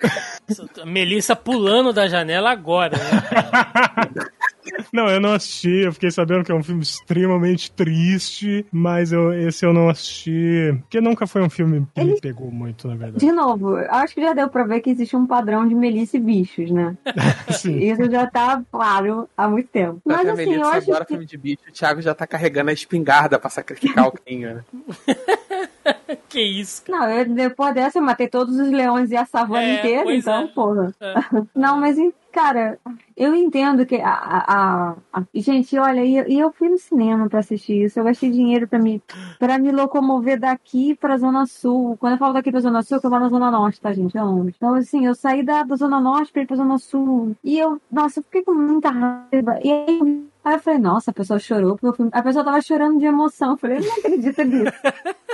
Melissa pulando da janela agora, né? Não, eu não assisti, eu fiquei sabendo que é um filme extremamente triste, mas eu, esse eu não assisti, porque nunca foi um filme que me pegou muito, na verdade. De novo, eu acho que já deu pra ver que existe um padrão de Melissa e bichos, né? Sim. Isso já tá claro há muito tempo. Mas Mas a assim, eu Melissa acho adora que... filme de bicho. O Thiago já tá carregando a espingarda pra sacrificar o Quinho, né? que isso, cara. Não, eu, depois dessa eu matei todos os leões e a savana É, inteira, então, é. porra. É. Não, mas, cara, eu entendo que a. a, a- gente, olha, e eu, eu fui no cinema pra assistir isso. Eu gastei dinheiro pra me, pra me locomover daqui pra Zona Sul. Quando eu falo daqui pra Zona Sul, eu moro na Zona Norte, tá, gente? É longe. Então, assim, eu saí da, da Zona Norte pra ir pra Zona Sul. E eu, nossa, eu fiquei com muita raiva. E aí. Aí eu falei, nossa, a pessoa chorou porque eu fui... A pessoa tava chorando de emoção. Eu falei, eu não acredito nisso.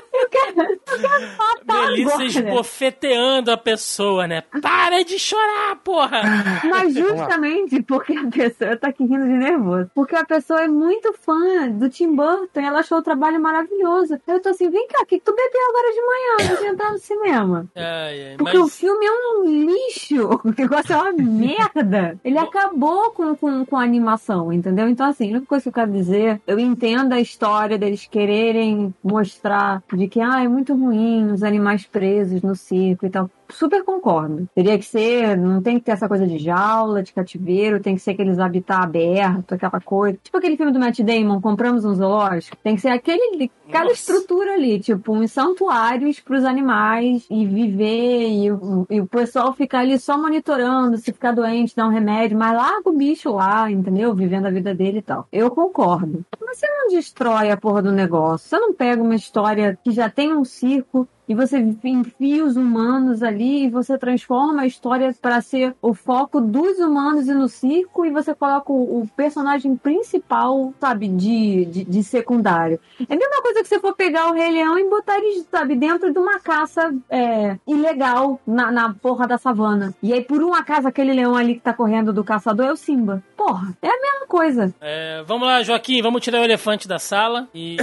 Eu Melissa esbofeteando a pessoa, né? Para de chorar, porra! Mas justamente porque a pessoa tá aqui rindo de nervoso. Porque a pessoa é muito fã do Tim Burton e ela achou o trabalho maravilhoso. Eu tô assim, vem cá, o que tu bebeu agora de manhã antes de entrar no cinema? Ai, ai, Porque o mas filme é um lixo, o negócio é uma merda. Ele acabou com, com, com a animação, entendeu? Então, assim, a única coisa que eu quero dizer, eu entendo a história deles quererem mostrar de que, ah, é muito ruim os animais presos no circo e tal. Super concordo. Teria que ser, não tem que ter essa coisa de jaula, de cativeiro, tem que ser aqueles habitat aberto, aquela coisa. Tipo aquele filme do Matt Damon, compramos um zoológico. Tem que ser aquele, cada Nossa. estrutura ali, tipo, uns santuários pros animais e viver, e, o- e o pessoal ficar ali só monitorando, se ficar doente, dar um remédio, mas larga o bicho lá, entendeu? Vivendo a vida dele e tal. Eu concordo. Mas você não destrói a porra do negócio. Você não pega uma história que já tem um circo e você enfia os humanos ali e você transforma a história para ser o foco dos humanos e no circo e você coloca o, o personagem principal, sabe, de, de, de secundário. É a mesma coisa que você for pegar o Rei Leão e botar ele, sabe, dentro de uma caça é, ilegal na, na porra da savana. E aí, por um acaso, aquele leão ali que tá correndo do caçador é o Simba. Porra, é a mesma coisa. é, vamos lá, Joaquim, vamos tirar o elefante da sala e.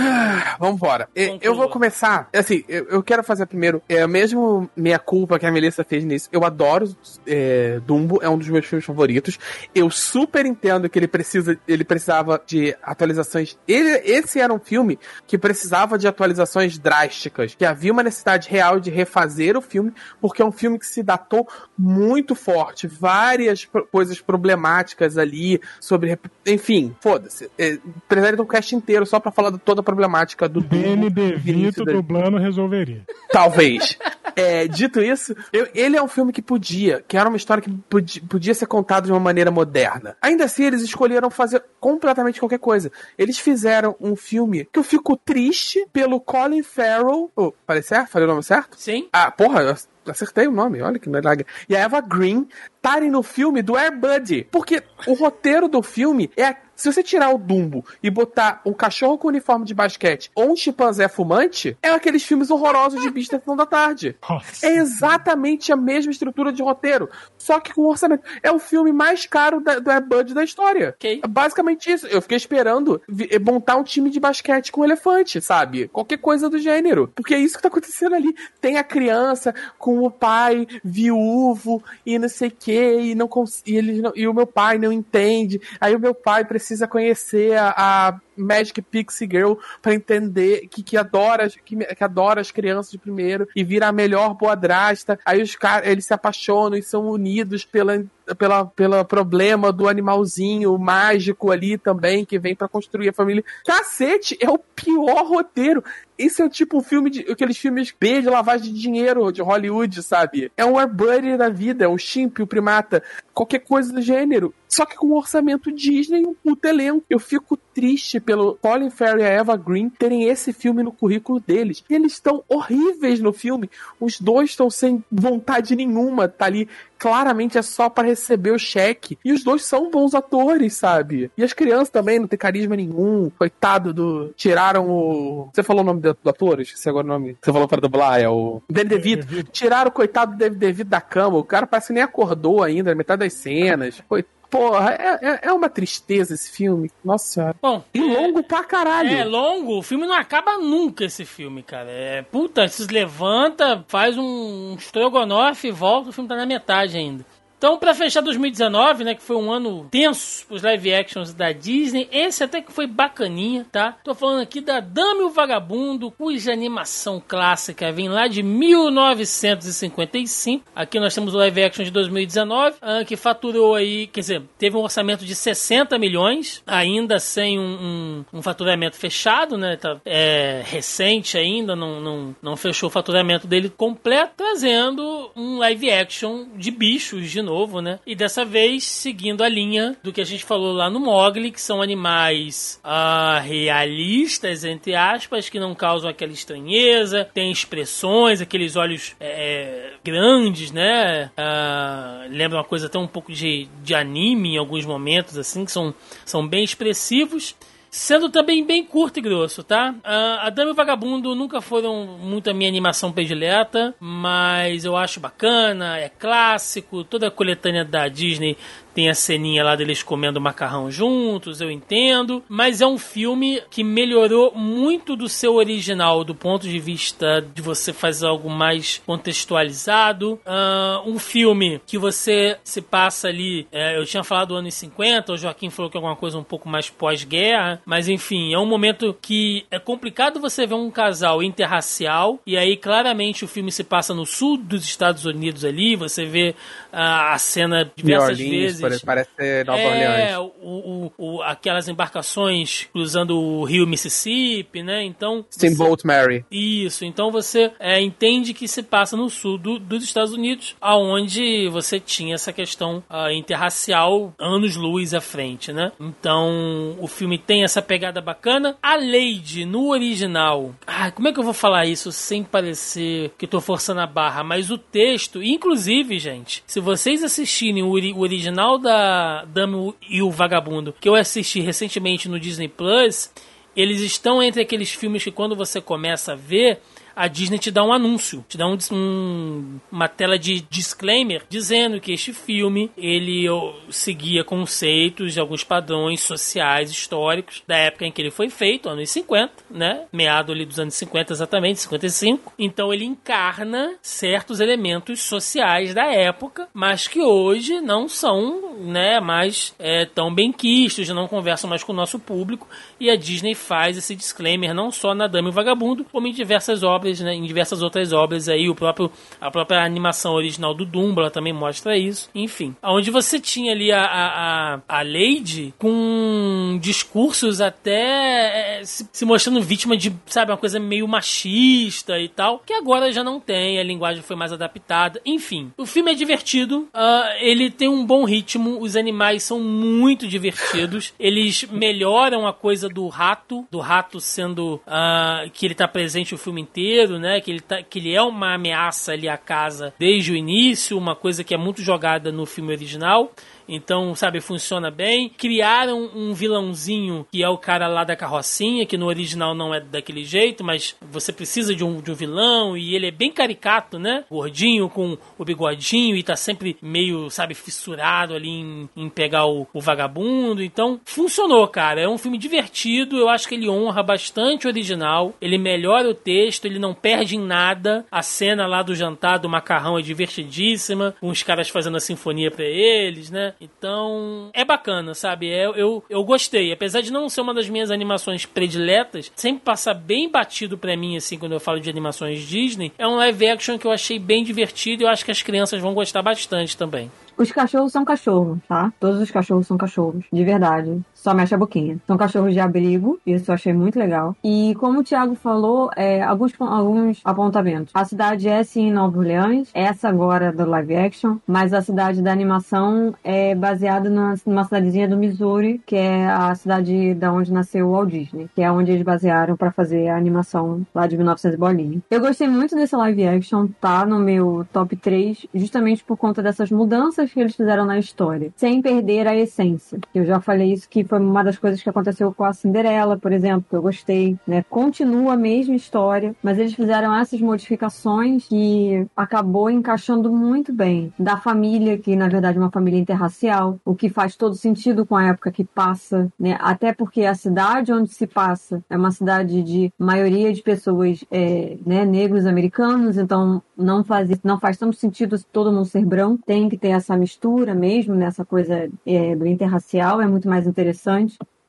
Vamos embora. Eu vou começar. Assim, eu, eu quero fazer primeiro. É mesmo minha culpa que a Melissa fez nisso. Eu adoro é, Dumbo, é um dos meus filmes favoritos. Eu super entendo que ele precisa, ele precisava de atualizações. Ele, esse era um filme que precisava de atualizações drásticas. Que havia uma necessidade real de refazer o filme, porque é um filme que se datou muito forte. Várias pro- coisas problemáticas ali sobre. Enfim, foda-se. É, precisaria de um cast inteiro só pra falar de toda a problemática do DeVito dele. dublando resolveria. Talvez. É, dito isso, eu- ele é um filme que podia, que era uma história que podia, podia ser contada de uma maneira moderna. Ainda assim, eles escolheram fazer completamente qualquer coisa. Eles fizeram um filme que eu fico triste pelo Colin Farrell. Oh, falei certo? Falei o nome certo? Sim? Ah, porra, eu acertei o nome, olha que milagre. E a Eva Green estarem no filme do Air Buddy. Porque o roteiro do filme é. Se você tirar o Dumbo e botar um cachorro com uniforme de basquete ou um chimpanzé fumante, é aqueles filmes horrorosos de bicho da Sessão da Tarde. Nossa. É exatamente a mesma estrutura de roteiro, só que com orçamento. É o filme mais caro da, do Air Bud da história. Ok. É basicamente isso. Eu fiquei esperando eh, montar um time de basquete com elefante, sabe? Qualquer coisa do gênero. Porque é isso que tá acontecendo ali. Tem a criança com o pai viúvo e não sei o que, e, não e, eles não- e o meu pai não entende. Aí o meu pai precisa conhecer a, a Magic Pixie Girl pra entender que, que adora que, que adora as crianças de primeiro e vira a melhor boadrasta. Aí os caras eles se apaixonam e são unidos pela pela, pela problema do animalzinho mágico ali também, que vem pra construir a família. Cacete, é o pior roteiro. Esse é o tipo filme de. aqueles filmes B de lavagem de dinheiro de Hollywood, sabe? É um Airbuddy da vida, é um chimp, o primata, qualquer coisa do gênero. Só que com um orçamento Disney um puto elenco. Eu fico triste pelo Colin Farrell e a Eva Green terem esse filme no currículo deles. E eles estão horríveis no filme. Os dois estão sem vontade nenhuma, tá ali claramente é só para receber o cheque. E os dois são bons atores, sabe? E as crianças também não tem carisma nenhum. Coitado do. Tiraram o. Você falou o nome do, do ator? Esqueci agora o nome. Você falou para dublar, é o. Danny DeVito. Tiraram o coitado do David DeVito da cama. O cara parece que nem acordou ainda, metade das cenas. Coitado. Porra, é, é, é, uma tristeza esse filme. Nossa senhora. Bom, e longo pra caralho. É longo, o filme não acaba nunca esse filme, cara. É, puta, se levanta, faz um, um estrogonofe e volta, o filme tá na metade ainda. Então, para fechar 2019, né, que foi um ano tenso pros live actions da Disney, esse até que foi bacaninha, tá? Tô falando aqui da Dame o Vagabundo, cuja animação clássica vem lá de 1955. Aqui nós temos o live action de 2019, ah, que faturou aí, quer dizer, teve um orçamento de 60 milhões, ainda sem um, um, um faturamento fechado, né? Tá, é recente ainda, não, não, não fechou o faturamento dele completo, trazendo um live action de bichos de novo, né? E dessa vez seguindo a linha do que a gente falou lá no Mogli, que são animais uh, realistas, entre aspas, que não causam aquela estranheza, tem expressões, aqueles olhos é, grandes, né? Uh, lembra uma coisa até um pouco de, de anime em alguns momentos, assim, que são, são bem expressivos. Sendo também bem curto e grosso, tá? Uh, a Dama e o Vagabundo nunca foram muito a minha animação predileta, mas eu acho bacana, é clássico, toda a coletânea da Disney tem a ceninha lá deles comendo macarrão juntos, eu entendo. Mas é um filme que melhorou muito do seu original, do ponto de vista de você fazer algo mais contextualizado. Uh, um filme que você se passa ali. É, eu tinha falado anos 50, o Joaquim falou que é alguma coisa um pouco mais pós-guerra. Mas enfim, é um momento que é complicado você ver um casal interracial. E aí, claramente, o filme se passa no sul dos Estados Unidos ali. Você vê uh, a cena diversas vezes parece ser Nova é, Orleans. O, o, o, aquelas embarcações cruzando o rio Mississippi, né? Então. Steamboat. Mary. Isso. Então você é, entende que se passa no sul do, dos Estados Unidos, aonde você tinha essa questão uh, interracial anos-luz à frente, né? Então o filme tem essa pegada bacana. A Lady, no original. Ah, como é que eu vou falar isso sem parecer que tô forçando a barra? Mas o texto, inclusive, gente, se vocês assistirem o, o original da Dama e o Vagabundo, que eu assisti recentemente no Disney Plus, eles estão entre aqueles filmes que quando você começa a ver, a Disney te dá um anúncio, te dá um, um, uma tela de disclaimer dizendo que este filme ele seguia conceitos de alguns padrões sociais históricos da época em que ele foi feito, anos 50, né? Meado ali dos anos 50 exatamente, 55. Então ele encarna certos elementos sociais da época, mas que hoje não são, né, mais é, tão bem quistos, não conversam mais com o nosso público. E a Disney faz esse disclaimer não só na Dama e o Vagabundo, como em diversas obras obras, né, em diversas outras obras aí, o próprio, a própria animação original do Dumbo, ela também mostra isso. Enfim, onde você tinha ali a, a, a Lady com discursos até é, se, se, mostrando vítima de, sabe, uma coisa meio machista e tal, que agora já não tem, a linguagem foi mais adaptada. Enfim, o filme é divertido, uh, ele tem um bom ritmo, os animais são muito divertidos, eles melhoram a coisa do rato, do rato sendo uh, que ele tá presente o filme inteiro né? Que ele, tá, que ele é uma ameaça ali à casa desde o início, uma coisa que é muito jogada no filme original. Então, sabe, funciona bem. Criaram um vilãozinho que é o cara lá da carrocinha, que no original não é daquele jeito, mas você precisa de um, de um vilão e ele é bem caricato, né? Gordinho com o bigodinho e tá sempre meio, sabe, fissurado ali em, em pegar o, o vagabundo. Então, funcionou, cara. É um filme divertido. Eu acho que ele honra bastante o original. Ele melhora o texto, ele não perde em nada. A cena lá do jantar do macarrão é divertidíssima, com os caras fazendo a sinfonia para eles, né? Então, é bacana, sabe? É, eu, eu gostei. Apesar de não ser uma das minhas animações prediletas, sempre passa bem batido pra mim, assim, quando eu falo de animações Disney. É um live action que eu achei bem divertido e eu acho que as crianças vão gostar bastante também. Os cachorros são cachorros, tá? Todos os cachorros são cachorros, de verdade. Só mexe a boquinha. São cachorros de abrigo, isso eu achei muito legal. E como o Thiago falou, é, alguns, alguns apontamentos. A cidade é sim Nova Orleans, essa agora do live action, mas a cidade da animação é baseada numa cidadezinha do Missouri, que é a cidade da onde nasceu o Walt Disney, que é onde eles basearam para fazer a animação lá de 1900 bolinha. Eu gostei muito desse live action, tá no meu top 3, justamente por conta dessas mudanças que eles fizeram na história, sem perder a essência. Eu já falei isso que foi uma das coisas que aconteceu com a Cinderela, por exemplo, que eu gostei, né? Continua a mesma história, mas eles fizeram essas modificações que acabou encaixando muito bem da família, que na verdade é uma família interracial, o que faz todo sentido com a época que passa, né? Até porque a cidade onde se passa é uma cidade de maioria de pessoas é, né, negros americanos, então não faz, não faz tanto sentido todo mundo ser branco, tem que ter essa mistura mesmo, nessa né, coisa é, do interracial, é muito mais interessante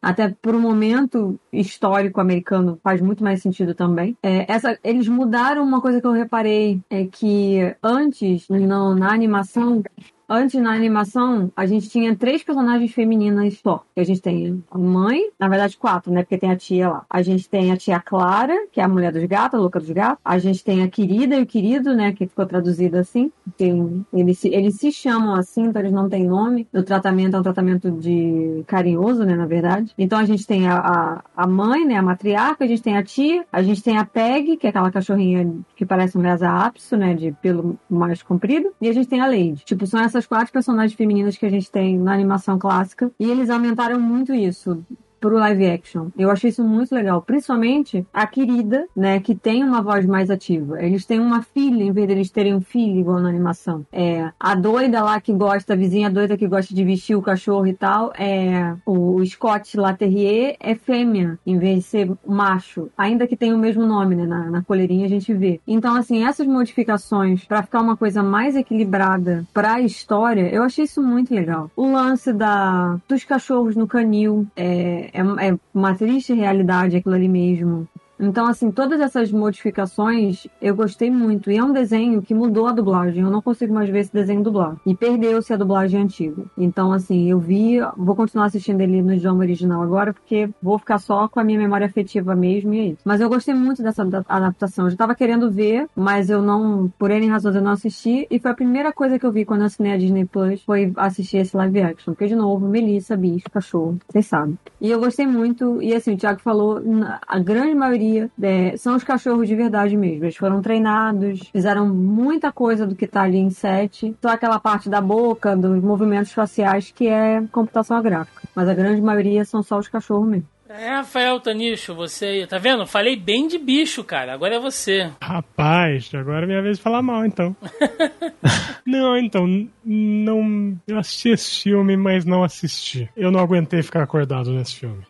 até por um momento histórico americano faz muito mais sentido também. É, essa, eles mudaram uma coisa que eu reparei é que antes no, na animação Antes, na animação, a gente tinha três personagens femininas só. A gente tem a mãe, na verdade quatro, né? Porque tem a tia lá. A gente tem a tia Clara, que é a mulher dos gatos, a louca dos gatos. A gente tem a querida e o querido, né? Que ficou traduzido assim. Tem, eles, se, eles se chamam assim, então eles não têm nome. O tratamento é um tratamento de carinhoso, né? Na verdade. Então a gente tem a, a, a mãe, né? A matriarca. A gente tem a tia. A gente tem a Peg, que é aquela cachorrinha que parece um Reza Apso, né? De pelo mais comprido. E a gente tem a Lady. Tipo, são essas quatro personagens femininas que a gente tem na animação clássica. E eles aumentaram muito isso pro live action. Eu achei isso muito legal. Principalmente a querida, né, que tem uma voz mais ativa. Eles têm uma filha, em vez de eles terem um filho igual na animação. É, a doida lá que gosta, a vizinha doida que gosta de vestir o cachorro e tal, é o Scott Laterrier é fêmea, em vez de ser macho. Ainda que tenha o mesmo nome, né, na, na coleirinha a gente vê. Então, assim, essas modificações para ficar uma coisa mais equilibrada para a história, eu achei isso muito legal. O lance da dos cachorros no canil, é, é, é uma triste realidade aquilo ali mesmo. Então, assim, todas essas modificações eu gostei muito. E é um desenho que mudou a dublagem. Eu não consigo mais ver esse desenho dublado. E perdeu-se a dublagem antiga. Então, assim, eu vi, vou continuar assistindo ele no idioma original agora, porque vou ficar só com a minha memória afetiva mesmo e é isso. Mas eu gostei muito dessa adaptação. Eu já tava querendo ver, mas eu não, por N razões, eu não assisti. E foi a primeira coisa que eu vi quando eu assinei a Disney Plus, foi assistir esse live action. Porque, de novo, Melissa, bicho, cachorro, vocês sabem. E eu gostei muito. E, assim, o Thiago falou, a grande maioria é, são os cachorros de verdade mesmo. Eles foram treinados, fizeram muita coisa do que tá ali em set. Só aquela parte da boca, dos movimentos faciais que é computação gráfica. Mas a grande maioria são só os cachorros mesmo. É, Rafael Tanicho, você aí, tá vendo? Falei bem de bicho, cara. Agora é você. Rapaz, agora é minha vez de falar mal, então. não, então, não. Eu assisti esse filme, mas não assisti. Eu não aguentei ficar acordado nesse filme.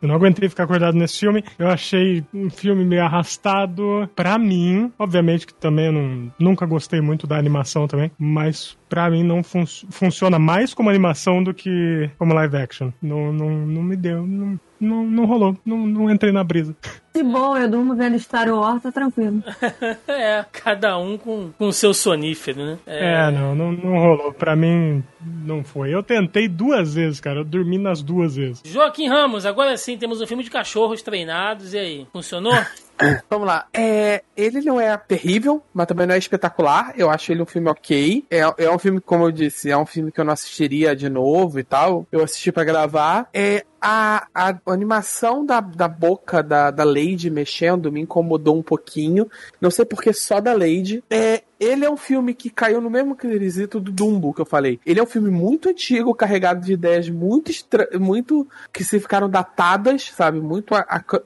Eu não aguentei ficar acordado nesse filme. Eu achei um filme meio arrastado. Pra mim, obviamente que também eu não, nunca gostei muito da animação também, mas pra mim não fun funciona mais como animação do que como live action. Não, não, não me deu. Não, não, não rolou. Não, não entrei na brisa. De boa, eu durmo vendo Star Wars, tá tranquilo. é, cada um com o seu sonífero, né? É... é, não, não, não rolou. Pra mim, não foi. Eu tentei duas vezes, cara. Eu dormi nas duas vezes. Joaquim Ramos, agora sim temos um filme de cachorros treinados. E aí, funcionou? Vamos lá. É, ele não é terrível, mas também não é espetacular. Eu acho ele um filme ok. É, é um filme, como eu disse, é um filme que eu não assistiria de novo e tal. Eu assisti para gravar. É, a, a, animação da, da boca da, da Lady mexendo me incomodou um pouquinho. Não sei porque só da Lady. É, ele é um filme que caiu no mesmo quesito do Dumbo que eu falei. Ele é um filme muito antigo, carregado de ideias muito muito que se ficaram datadas, sabe? Muito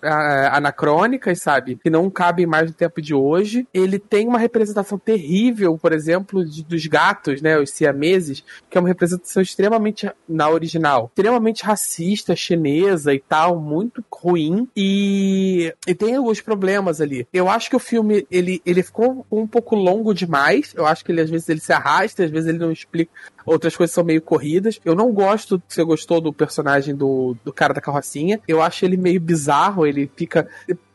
anacrônicas, sabe? Que não cabem mais no tempo de hoje. Ele tem uma representação terrível, por exemplo, de, dos gatos, né? Os siameses, que é uma representação extremamente, na original, extremamente racista, chinesa e tal, muito ruim. E, e tem alguns problemas ali. Eu acho que o filme, ele, ele ficou um pouco longo de demais. Eu acho que ele às vezes ele se arrasta, às vezes ele não explica. Outras coisas são meio corridas. Eu não gosto, você gostou do personagem do, do cara da carrocinha. Eu acho ele meio bizarro, ele fica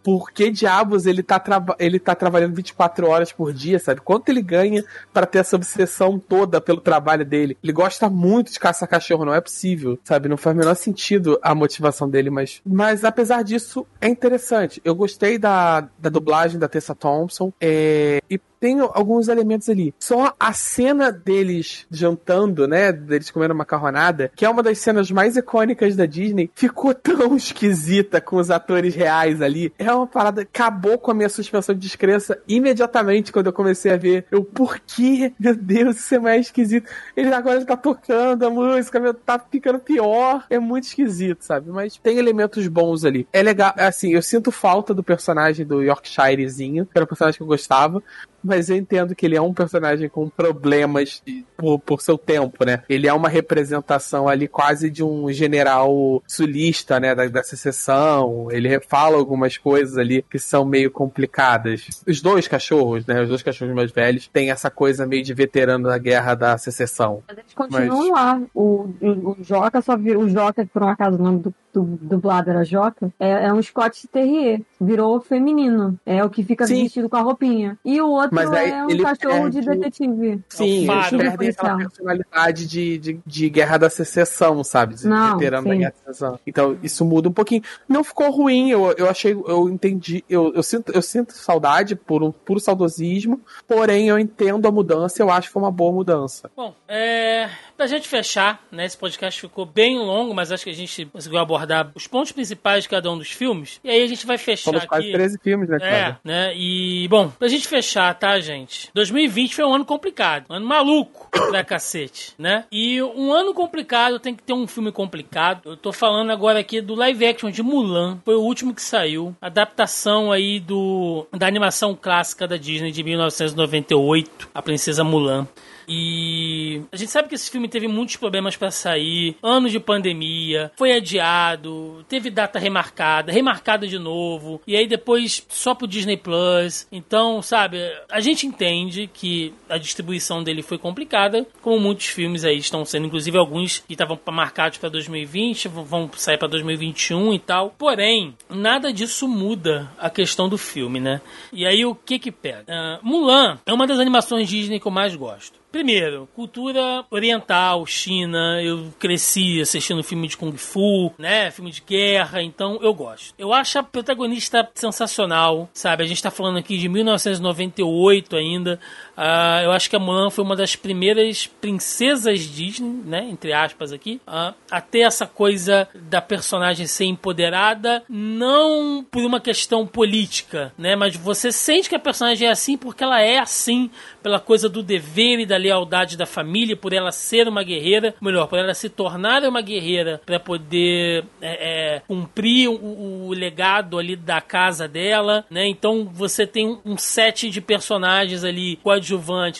por que diabos ele tá, ele tá trabalhando 24 horas por dia, sabe? Quanto ele ganha para ter essa obsessão toda pelo trabalho dele? Ele gosta muito de caçar cachorro, não é possível, sabe? Não faz o menor sentido a motivação dele, mas, mas apesar disso, é interessante. Eu gostei da, da dublagem da Tessa Thompson é, e tem alguns elementos ali. Só a cena deles jantando, né? Deles comendo macarronada, que é uma das cenas mais icônicas da Disney, ficou tão esquisita com os atores reais ali. É uma parada. Acabou com a minha suspensão de descrença imediatamente quando eu comecei a ver. Eu, por quê? Meu Deus, isso é mais esquisito. Ele agora tá tocando a música, meu, tá ficando pior. É muito esquisito, sabe? Mas tem elementos bons ali. É legal, assim, eu sinto falta do personagem do Yorkshirezinho, que era um personagem que eu gostava mas eu entendo que ele é um personagem com problemas de, por, por, seu tempo, né? Ele é uma representação ali quase de um general sulista, né? Da, da secessão. Ele fala algumas coisas ali que são meio complicadas. Os dois cachorros, né? Os dois cachorros mais velhos têm essa coisa meio de veterano da guerra da secessão. Mas eles continuam mas... lá. O, o, o Joca só viu. O Joca, por um acaso o nome do, do dublado era Joca, é, é um Scott Terrier. Virou feminino. É o que fica Sim. vestido com a roupinha. E o outro mas aí é um ele cachorro perde... de detetive. Sim, é eles perdem aquela personalidade de, de, de Guerra da Secessão, sabe? De Não, veterano da Guerra da Secessão. Então, isso muda um pouquinho. Não ficou ruim, eu, eu achei, eu entendi, eu, eu, sinto, eu sinto saudade por um puro saudosismo, porém eu entendo a mudança, eu acho que foi uma boa mudança. Bom, é, pra gente fechar, né, esse podcast ficou bem longo, mas acho que a gente conseguiu abordar os pontos principais de cada um dos filmes, e aí a gente vai fechar Somos aqui. quase 13 filmes, né, É, né, e, bom, pra gente fechar, tá, gente? 2020 foi um ano complicado, um ano maluco pra cacete, né? E um ano complicado tem que ter um filme complicado. Eu tô falando agora aqui do live action de Mulan, foi o último que saiu, adaptação aí do da animação clássica da Disney de 1998, A Princesa Mulan. E a gente sabe que esse filme teve muitos problemas para sair, anos de pandemia, foi adiado, teve data remarcada, remarcada de novo, e aí depois só pro Disney Plus. Então, sabe, a gente entende que a distribuição dele foi complicada, como muitos filmes aí estão sendo, inclusive alguns que estavam marcados para 2020 vão sair para 2021 e tal. Porém, nada disso muda a questão do filme, né? E aí o que que pega? Uh, Mulan é uma das animações Disney que eu mais gosto. Primeiro, cultura oriental, China. Eu cresci assistindo filme de Kung Fu, né? Filme de guerra, então eu gosto. Eu acho a protagonista sensacional, sabe? A gente tá falando aqui de 1998 ainda. Uh, eu acho que a Mulan foi uma das primeiras princesas Disney, né? Entre aspas aqui. Uh, a ter essa coisa da personagem ser empoderada, não por uma questão política, né? Mas você sente que a personagem é assim porque ela é assim, pela coisa do dever e da lealdade da família, por ela ser uma guerreira, melhor, por ela se tornar uma guerreira para poder é, é, cumprir o, o, legado ali da casa dela, né? Então você tem um, set de personagens ali coadjuvantes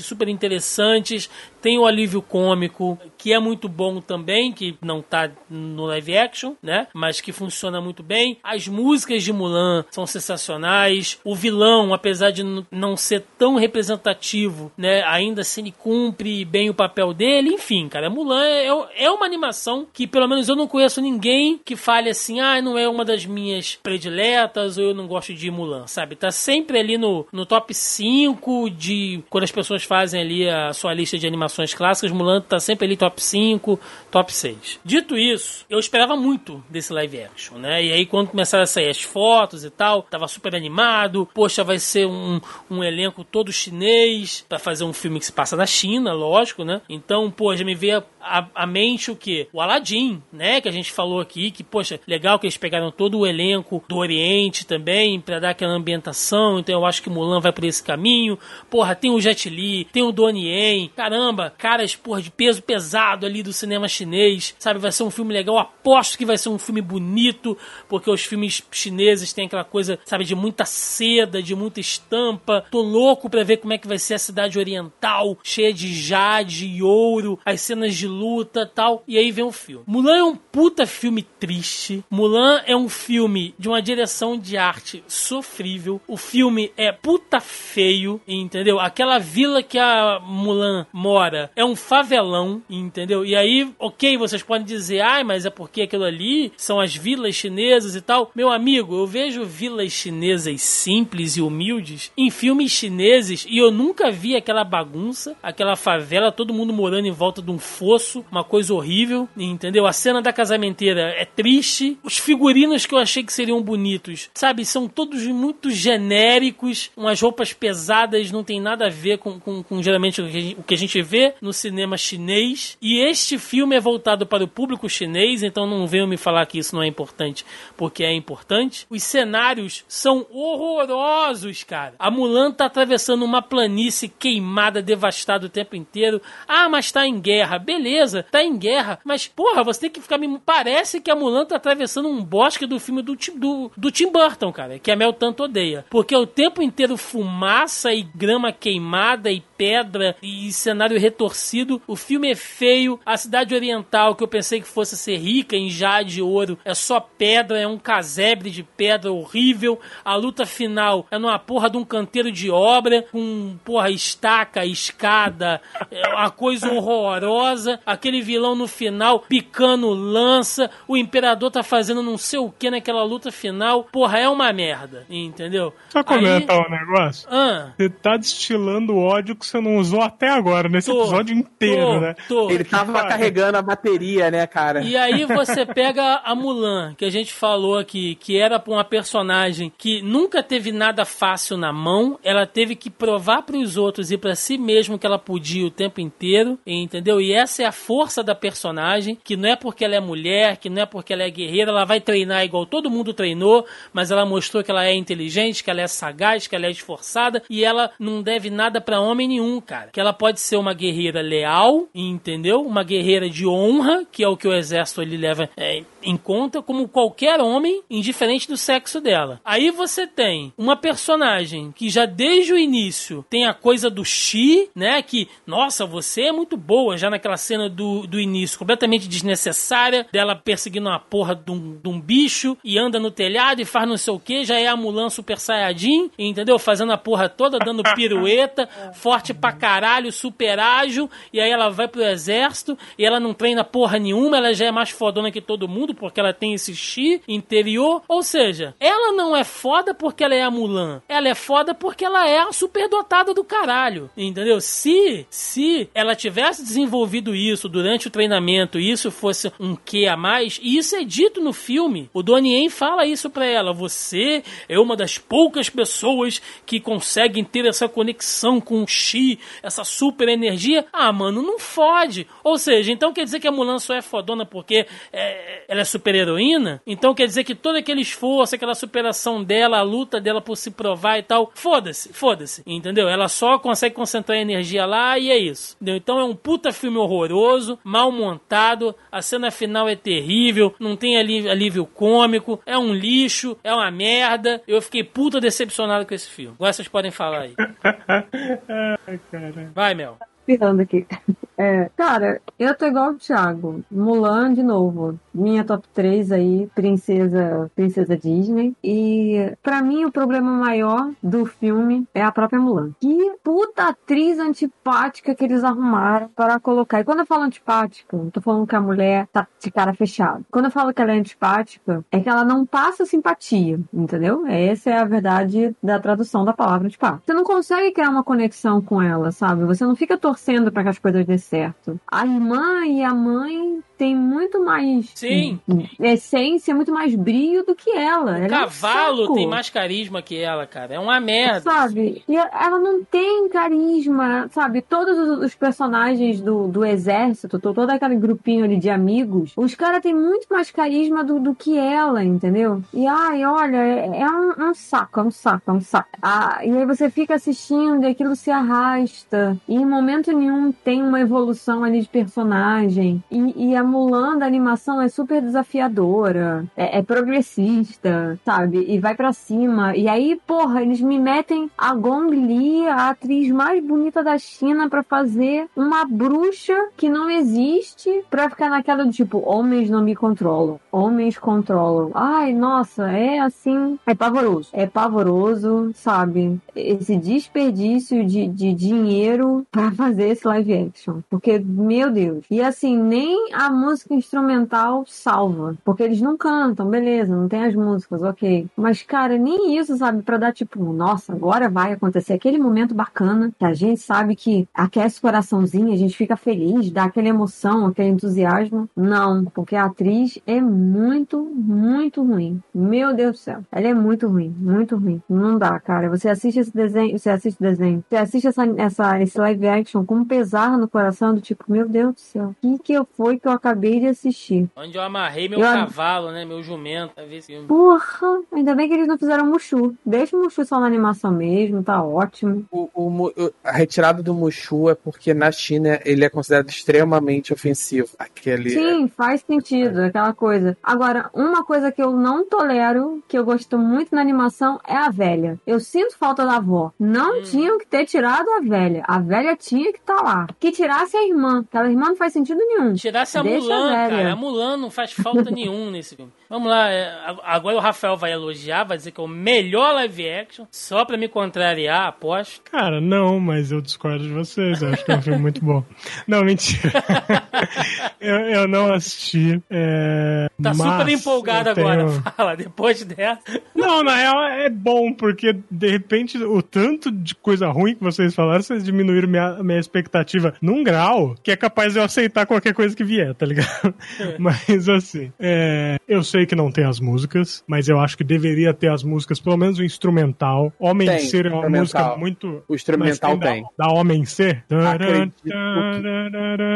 super interessantes tem o alívio cômico, que é muito bom também, que não tá no live action, né? Mas que funciona muito bem. As músicas de Mulan são sensacionais. O vilão, apesar de não ser tão representativo, né? Ainda se ele cumpre bem o papel dele. Enfim, cara, Mulan é, é uma animação que, pelo menos, eu não conheço ninguém que fale assim, ah, não é uma das minhas prediletas ou eu não gosto de Mulan, sabe? Tá sempre ali no, no top 5 de quando as pessoas fazem ali a sua lista de animações animações clássicas, Mulan tá sempre ali top 5, top 6. Dito isso, eu esperava muito desse live action, né? E aí quando começaram a sair as fotos e tal, tava super animado. Poxa, vai ser um, um elenco todo chinês para fazer um filme que se passa na China, lógico, né? Então, pô, já me veio a, a, mente o que? O Aladdin, né? Que a gente falou aqui, que, poxa, legal que eles pegaram todo o elenco do Oriente também para dar aquela ambientação. Então eu acho que Mulan vai por esse caminho. Porra, tem o Jet Li, tem o Donnie Yen. Caramba, caras, porra, de peso pesado ali do cinema chinês, sabe? Vai ser um filme legal. Aposto que vai ser um filme bonito, porque os filmes chineses têm aquela coisa, sabe, de muita seda, de muita estampa. Tô louco pra ver como é que vai ser a cidade oriental, cheia de jade e ouro, as cenas de luta tal. E aí vem o filme. Mulan é um puta filme triste. Mulan é um filme de uma direção de arte sofrível. O filme é puta feio, entendeu? Aquela vila que a Mulan mora é um favelão, entendeu? E aí, ok, vocês podem dizer, ai, mas é porque aquilo ali são as vilas chinesas e tal. Meu amigo, eu vejo vilas chinesas simples e humildes em filmes chineses e eu nunca vi aquela bagunça, aquela favela, todo mundo morando em volta de um fosso, uma coisa horrível, entendeu? A cena da casamenteira é triste. Os figurinos que eu achei que seriam bonitos, sabe, são todos muito genéricos, umas roupas pesadas, não tem nada a ver com, com, com geralmente o que a gente vê no cinema chinês. E este filme é voltado para o público chinês, então não venham me falar que isso não é importante, porque é importante. Os cenários são horrorosos, cara. A Mulan tá atravessando uma planície queimada, devastada o tempo inteiro. Ah, mas tá em guerra. Beleza, tá em guerra. Mas, porra, você tem que ficar. Me parece que a Mulan tá atravessando um bosque do filme do, do, do Tim Burton, cara. Que a Mel tanto odeia. Porque o tempo inteiro fumaça e grama queimada e pedra e cenário retorcido. O filme é feio. A cidade oriental, que eu pensei que fosse ser rica em jade ouro, é só pedra, é um casebre de pedra horrível. A luta final é numa porra de um canteiro de obra, com porra estaca, escada, é uma coisa horrorosa. Aquele vilão no final picando lança. O imperador tá fazendo não sei o que naquela luta final. Porra, é uma merda, entendeu? Só comentar Aí... um negócio. Ah. Você tá destilando ódio que você não usou até agora, nesse tô, episódio inteiro, tô, né? Tô. Ele tava carregando a bateria, né, cara? E aí você pega a Mulan, que a gente falou aqui, que era uma personagem que nunca teve nada fácil na mão, ela teve que provar para os outros e para si mesmo que ela podia o tempo inteiro, entendeu? E essa é a força da personagem, que não é porque ela é mulher, que não é porque ela é guerreira, ela vai treinar igual todo mundo treinou, mas ela mostrou que ela é inteligente, que ela é sagaz, que ela é esforçada e ela não deve nada para homem nenhum, cara. Que ela pode ser uma guerreira leal, entendeu? Uma guerreira de honra, que é o que o exército ele leva é, em conta, como qualquer homem, indiferente do sexo dela. Aí você tem uma personagem que já desde o início tem a coisa do chi, né? Que, nossa, você é muito boa, já naquela cena do, do início, completamente desnecessária, dela perseguindo uma porra de um, de um bicho e anda no telhado e faz não sei o que, já é a Mulan Super Saiyajin, entendeu? Fazendo a porra toda, dando pirueta, forte pra caralho, super ágil, e aí ela vai pro exército e ela não treina porra nenhuma, ela já é mais fodona que todo mundo, porque ela tem esse chi interior. Ou seja, ela não é foda porque ela é a Mulan. Ela é foda porque ela é a superdotada do caralho. Entendeu? Se, se ela tivesse desenvolvido isso durante o treinamento e isso fosse um que a mais, e isso é dito no filme, o Donnie Yen fala isso pra ela. Você é uma das poucas pessoas que conseguem ter essa conexão com o chi, essa super energia. Ah, mano, não fode. Ou seja, então quer dizer que a Mulan só é fodona porque é, ela é super heroína? Então quer dizer que todo aquele esforço, aquela superação dela, a luta dela por se provar e tal, foda-se, foda-se, entendeu? Ela só consegue concentrar energia lá e é isso. Entendeu? Então é um puta filme horroroso, mal montado, a cena final é terrível, não tem alívio, alívio cômico, é um lixo, é uma merda. Eu fiquei puta decepcionado com esse filme. Agora vocês podem falar aí. Vai, Mel espirrando aqui. É, cara, eu tô igual o Thiago. Mulan, de novo. Minha top 3 aí, princesa, princesa Disney. E para mim o problema maior do filme é a própria Mulan. Que puta atriz antipática que eles arrumaram para colocar. E quando eu falo antipática, não tô falando que a mulher tá de cara fechada. Quando eu falo que ela é antipática, é que ela não passa simpatia, entendeu? Essa é a verdade da tradução da palavra antipática. Você não consegue criar uma conexão com ela, sabe? Você não fica torcendo para que as coisas dê certo. A irmã e a mãe tem muito mais Sim. essência, muito mais brilho do que ela. O ela cavalo é um tem mais carisma que ela, cara. É uma merda. Sabe? E ela não tem carisma, sabe? Todos os personagens do, do exército, todo aquele grupinho ali de amigos, os caras têm muito mais carisma do, do que ela, entendeu? E ai, olha, é, é um, um, saco, é um saco, é um saco. Ah, e aí você fica assistindo e aquilo se arrasta. E em momento nenhum tem uma evolução ali de personagem. E, e a Mulan da animação é super desafiadora, é, é progressista, sabe? E vai para cima. E aí, porra, eles me metem a Gong Li, a atriz mais bonita da China, para fazer uma bruxa que não existe, pra ficar naquela do tipo, homens não me controlam, homens controlam. Ai, nossa, é assim, é pavoroso. É pavoroso, sabe? Esse desperdício de, de dinheiro para fazer esse live action. Porque, meu Deus. E assim, nem a música instrumental salva. Porque eles não cantam, beleza, não tem as músicas, ok. Mas, cara, nem isso, sabe? Pra dar tipo, nossa, agora vai acontecer aquele momento bacana que a gente sabe que aquece o coraçãozinho, a gente fica feliz, dá aquela emoção, aquele entusiasmo. Não, porque a atriz é muito, muito ruim. Meu Deus do céu. Ela é muito ruim, muito ruim. Não dá, cara. Você assiste esse desenho, você assiste desenho, você assiste essa, essa, esse live action com um pesar no coração do tipo, meu Deus do céu, o que que foi que eu acabei de assistir? Onde eu amarrei meu Eu- cavalo, né? Meu jumento, pra ver. Porra, ainda bem que eles não fizeram Mushu. Deixa o Mushu só na animação mesmo, tá ótimo. O, o a retirada do Mushu é porque na China ele é considerado extremamente ofensivo. Aquele. Sim, faz sentido, aquela coisa. Agora, uma coisa que eu não tolero, que eu gosto muito na animação, é a velha. Eu sinto falta da avó. Não tinham que ter tirado a velha. A velha tinha que estar lá. Que tirasse a irmã. Aquela irmã não faz sentido nenhum. Tirasse a Deixa Mulan, cara. A Mulan não faz falta nenhum nesse filme. Vamos lá, é, ag- agora o Rafael vai elogiar, vai dizer que é o melhor live action, só pra me contrariar, aposto. Cara, não, mas eu discordo de vocês. Eu acho que é um filme muito bom. Não, mentira. eu, eu não assisti. é, Tá mas super empolgado tenho- agora, fala, depois dessa. Não, na real é bom, porque de repente o tanto de coisa ruim que vocês falaram, vocês diminuíram minha, minha expectativa num grau que é capaz de eu aceitar qualquer coisa que vier, tá ligado? Mas assim, é, eu sei que não tem as músicas, mas eu acho que deveria ter as músicas, pelo menos o instrumental. Homem Tem, Ser é uma música muito. O instrumental tem. Da, da Homem Ser?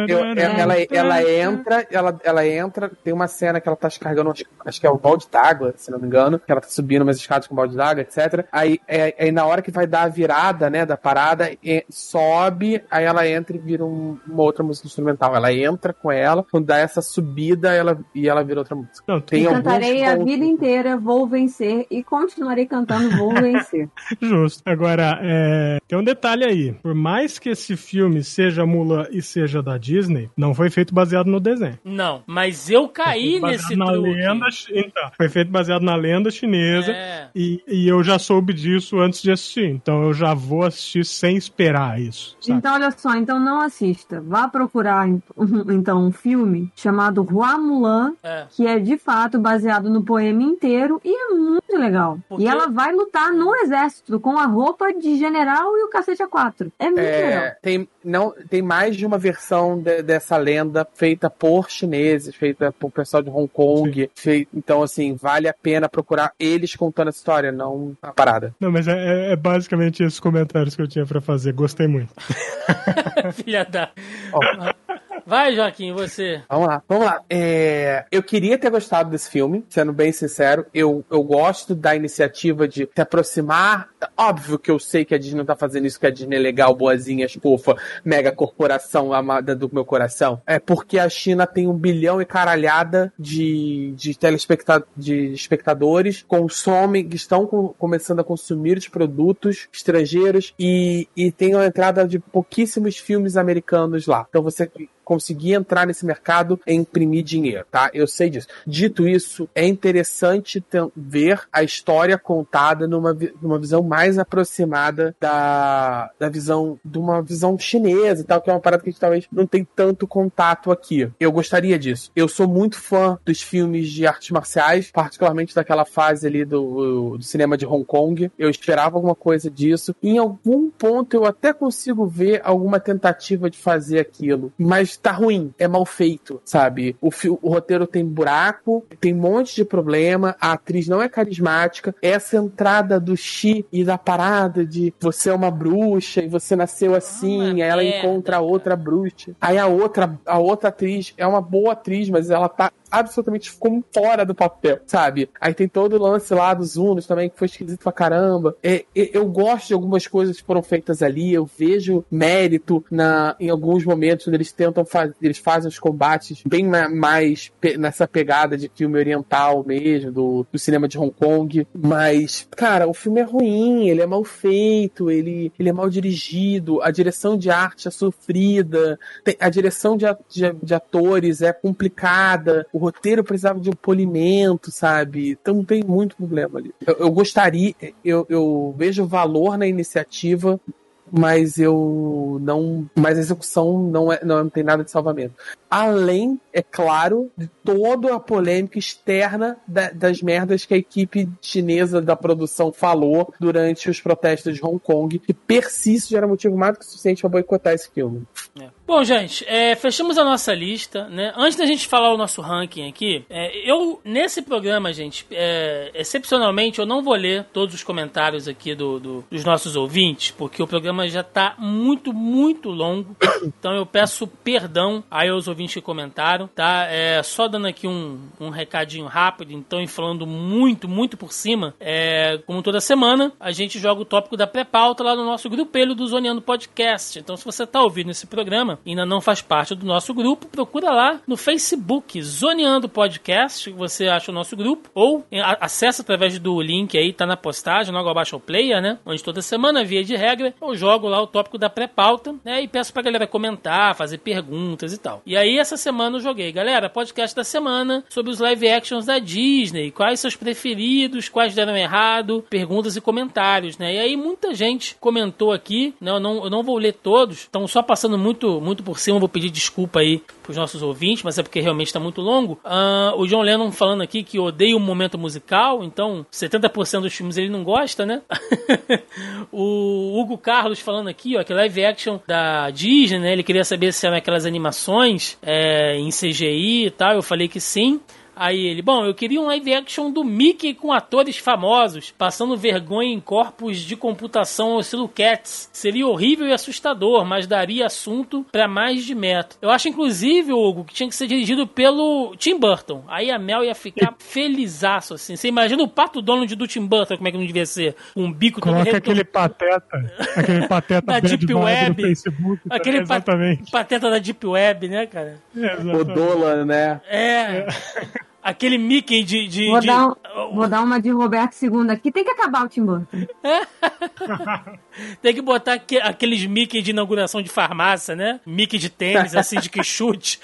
Eu- ela, ela entra, ela, ela entra, tem uma cena que ela tá descarregando, acho, que é o balde d'água, se não me engano, que ela tá subindo umas escadas com balde d'água, etc. Aí, é, aí na hora que vai dar a virada, né, da parada, é, sobe, aí ela entra e vira um- uma outra música instrumental. Ela entra com ela, quando dá essa subida, ela, e ela vira outra música. Não, Tem cantarei a pontos. vida inteira, vou vencer. E continuarei cantando, vou vencer. Justo. Agora, é, tem um detalhe aí. Por mais que esse filme seja Mulan e seja da Disney, não foi feito baseado no desenho. Não, mas eu caí nesse baseado na truque. lenda, então, foi feito baseado na lenda chinesa É. e, e eu já soube disso antes de assistir. Então eu já vou assistir sem esperar isso. sabe? Então, olha só, então não assista. Vá procurar, então, um filme chamado Hua Mulan, É. que é de fato baseado no poema inteiro e é muito legal. Porque- E ela vai lutar no exército com a roupa de general e o cacete A4. É muito legal. É, tem, não, tem mais de uma versão de- dessa lenda feita por chineses, feita por pessoal de Hong Kong. fei- então, assim, vale a pena procurar eles contando essa história, não a parada. Não, mas é, é- é basicamente esses comentários que eu tinha pra fazer. Gostei muito. Filha da. Ó. Vai, Joaquim, você. Vamos lá, vamos lá. É, eu queria ter gostado desse filme, sendo bem sincero. Eu, eu gosto da iniciativa de se aproximar. Óbvio que eu sei que a Disney não tá fazendo isso, que a Disney é legal, boazinha, fofa, mega corporação amada do meu coração. É porque a China tem um bilhão e caralhada de, de, telespecta de espectadores, consomem, que estão com- começando a consumir os produtos estrangeiros e, e tem a entrada de pouquíssimos filmes americanos lá. Então você conseguir entrar nesse mercado e imprimir dinheiro, tá? Eu sei disso. Dito isso, é interessante ter- ver a história contada numa, numa visão mais aproximada da, da visão, de uma visão chinesa e tal, que é uma parada que a gente talvez não tem tanto contato aqui. Eu gostaria disso. Eu sou muito fã dos filmes de artes marciais, particularmente daquela fase ali do, do cinema de Hong Kong. Eu esperava alguma coisa disso. Em algum ponto eu até consigo ver alguma tentativa de fazer aquilo, mas tá ruim, é mal feito, sabe? O, o roteiro tem buraco, tem um monte de problema, a atriz não é carismática, essa entrada do chi e da parada de você é uma bruxa e você nasceu assim, aí ela merda, encontra a outra bruxa. Aí a outra, a outra atriz é uma boa atriz, mas ela tá absolutamente como fora do papel, sabe? Aí tem todo o lance lá dos Unos também, que foi esquisito pra caramba. É, eu gosto de algumas coisas que foram feitas ali, eu vejo mérito na, em alguns momentos onde eles tentam fazer, eles fazem os combates bem mais pe, nessa pegada de filme oriental mesmo, do, do cinema de Hong Kong. Mas, cara, o filme é ruim, ele é mal feito, ele, ele é mal dirigido, a direção de arte é sofrida, tem, a direção de, de, de atores é complicada, o roteiro precisava de um polimento, sabe? Então tem muito problema ali. Eu, eu gostaria, eu, eu vejo valor na iniciativa, mas eu não. Mas a execução não, é, não tem nada de salvamento. Além, é claro, de toda a polêmica externa da, das merdas que a equipe chinesa da produção falou durante os protestos de Hong Kong, que persiste era motivo mais do que suficiente para boicotar esse filme. É. Bom, gente, é, fechamos a nossa lista, né? Antes da gente falar o nosso ranking aqui, é, eu, nesse programa, gente, é, excepcionalmente, eu não vou ler todos os comentários aqui do, do, dos nossos ouvintes, porque o programa já está muito, muito longo. Então eu peço perdão aí aos ouvintes que comentaram, tá? É, só dando aqui um, um recadinho rápido, então, e falando muito, muito por cima, é, como toda semana, a gente joga o tópico da pré-pauta lá no nosso grupelho do Zoneando Podcast. Então, se você está ouvindo esse programa e ainda não faz parte do nosso grupo, procura lá no Facebook, Zoneando Podcast, você acha o nosso grupo, ou acessa através do link aí, tá na postagem, logo abaixo ao player, né? Onde toda semana, via de regra, eu jogo lá o tópico da pré-pauta, né? E peço pra galera comentar, fazer perguntas e tal. E aí, essa semana eu joguei, galera, podcast da semana sobre os live actions da Disney, quais seus preferidos, quais deram errado, perguntas e comentários, né? E aí, muita gente comentou aqui, né? Eu não, eu não vou ler todos, estão só passando muito, muito por cima, vou pedir desculpa aí pros nossos ouvintes, mas é porque realmente está muito longo. Uh, o John Lennon falando aqui que odeia o momento musical, então 70% dos filmes ele não gosta, né? o Hugo Carlos falando aqui, ó, que live action da Disney, né? Ele queria saber se eram aquelas animações é, em CGI e tal. Eu falei que sim. Aí ele, bom, eu queria um live action do Mickey com atores famosos, passando vergonha em corpos de computação estilo Cats. Seria horrível e assustador, mas daria assunto para mais de metro. Eu acho, inclusive, Hugo, que tinha que ser dirigido pelo Tim Burton. Aí a Mel ia ficar felizaço, assim. Você imagina o pato Donald do Tim Burton, como é que não devia ser? Um bico Coloca aquele pateta, aquele pateta da Deep Web. Facebook, tá? aquele exatamente. pateta da Deep Web, né, cara? É, o Dolan, né? É. é. Aquele Mickey de. de, vou, de... Dar um, vou dar uma de Roberto II aqui. Tem que acabar o Tim Burton. Tem que botar aqueles Mickey de inauguração de farmácia, né? Mickey de tênis, assim, de que chute.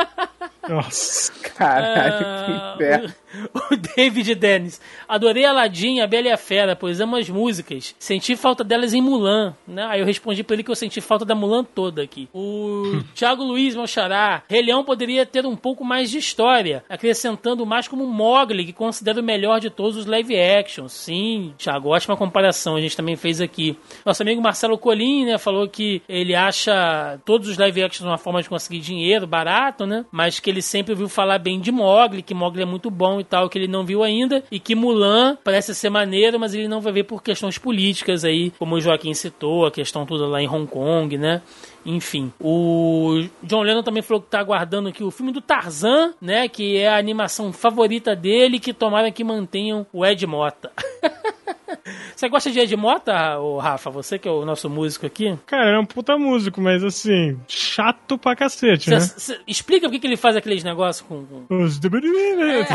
Nossa. Caralho, que inferno. O David Dennis. Adorei Aladdin, a Bela e a Fera, pois amo as músicas. Senti falta delas em Mulan, né? Aí eu respondi pra ele que eu senti falta da Mulan toda aqui. O Thiago Luiz, meu xará. Rei Leão poderia ter um pouco mais de história, acrescentando mais como Mogli, que considero o melhor de todos os live actions. Sim, Thiago, ótima comparação, a gente também fez aqui. Nosso amigo Marcelo Colim, né, falou que ele acha todos os live actions uma forma de conseguir dinheiro barato, né? Mas que ele sempre ouviu falar bem de Mogli, que Mogli é muito bom e tal, que ele não viu ainda, e que Mulan parece ser maneiro, mas ele não vai ver por questões políticas aí, como o Joaquim citou, a questão toda lá em Hong Kong, né? Enfim, o John Lennon também falou que tá aguardando aqui o filme do Tarzan, né? Que é a animação favorita dele, que tomara que mantenham o Ed Mota. Você gosta de Ed Mota, Rafa? Você que é o nosso músico aqui? Cara, é um puta músico, mas assim, chato pra cacete, cê, né? Cê, explica por que ele faz aqueles negócios com. Os. É.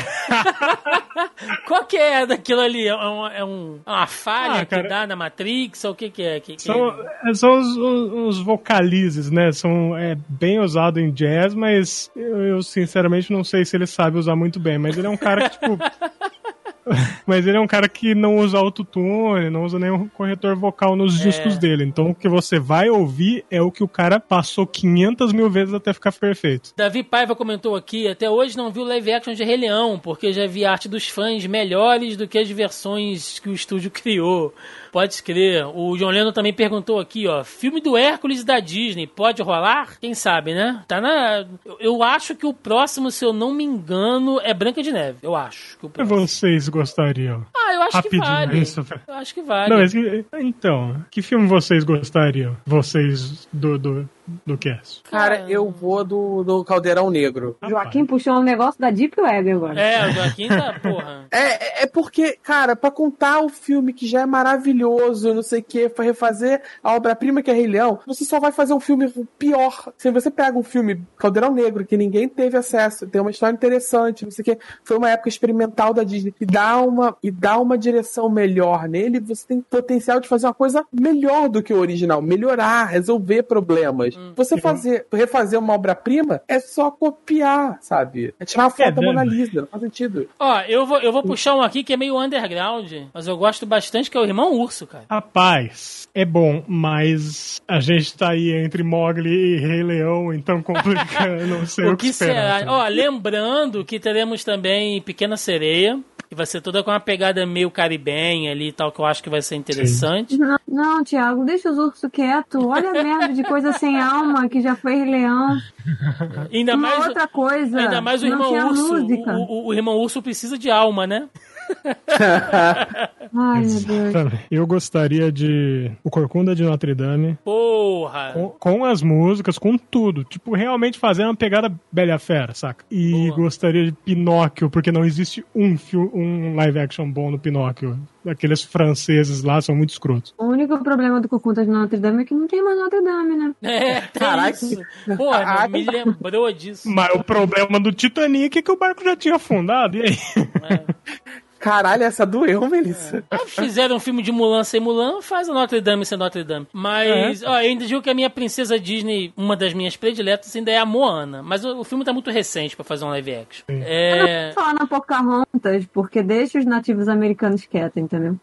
Qual que é daquilo ali? É, um, é um, uma falha ah, que dá na Matrix? Ou o que, que é? Que, que são, é? são os, os, os, vocalizes, né? São, é bem usado em jazz, mas eu, eu sinceramente não sei se ele sabe usar muito bem. Mas ele é um cara que, tipo. Mas ele é um cara que não usa autotune, não usa nenhum corretor vocal nos é. discos dele. Então o que você vai ouvir é o que o cara passou 500 mil vezes até ficar perfeito. Davi Paiva comentou aqui: até hoje não viu live action de Rei Leão, porque já vi arte dos fãs melhores do que as versões que o estúdio criou. Pode crer. O John Lennon também perguntou aqui, ó. Filme do Hércules da Disney, pode rolar? Quem sabe, né? Tá na. Eu acho que o próximo, se eu não me engano, é Branca de Neve. Eu acho. Que o próximo. Vocês gostariam? Ah, eu acho Rapidinho, que vale. Isso. Eu acho que vale. Não, então, que filme vocês gostariam? Vocês do, do do Cass? Cara, eu vou do, do Caldeirão Negro. Joaquim puxou um negócio da Deep Web agora. É, o Joaquim tá, porra. É, é porque, cara, pra contar o filme que já é maravilhoso, não sei o que, pra refazer a obra-prima que é Rei Leão, você só vai fazer um filme pior. Se você pega um filme Caldeirão Negro, que ninguém teve acesso, tem uma história interessante, não sei o que, foi uma época experimental da Disney, e dá uma, e dá uma direção melhor nele, você tem potencial de fazer uma coisa melhor do que o original, melhorar, resolver problemas. Você fazer, refazer uma obra-prima é só copiar, sabe? É tirar uma foto da né? Mona Lisa, não faz sentido. Ó, eu vou, eu vou puxar um aqui que é meio underground, mas eu gosto bastante, que é o Irmão Urso, cara. Rapaz, é bom, mas a gente tá aí entre Mogli e Rei Leão, então complica, não sei o, O que esperar. será? Ó, lembrando que teremos também Pequena Sereia, que vai ser toda com uma pegada meio caribenha ali e tal, que eu acho que vai ser interessante. Não, não, Thiago, deixa os ursos quietos. Olha a merda de coisa sem alma que já foi Rei Leão. Ainda Uma mais, outra coisa. ainda mais o Irmão Urso. O, o- o Irmão Urso precisa de alma, né? Ai, meu Deus. Eu gostaria de O Corcunda de Notre Dame, Porra! com, com as músicas, com tudo. Tipo, realmente fazer uma pegada Bela Fera, saca? E Boa. gostaria de Pinóquio, porque não existe um, um live action bom no Pinóquio. Aqueles franceses lá são muito escrotos. O único problema do Conta de Notre Dame é que não tem mais Notre Dame, né? É, Caraca. Porra, Caraca. me lembrou disso. Mas o problema do Titanic é que o barco já tinha afundado. E aí? Caralho, essa doeu, Melissa. Ah, Fizeram um filme de Mulan sem Mulan, faz a Notre Dame sem Notre Dame. Mas, ó, eu ainda digo que a minha princesa Disney, uma das minhas prediletas, ainda é a Moana. Mas o, o filme tá muito recente pra fazer um live action. É. Vou falar na Pocahontas, porque deixa os nativos americanos quietos, entendeu?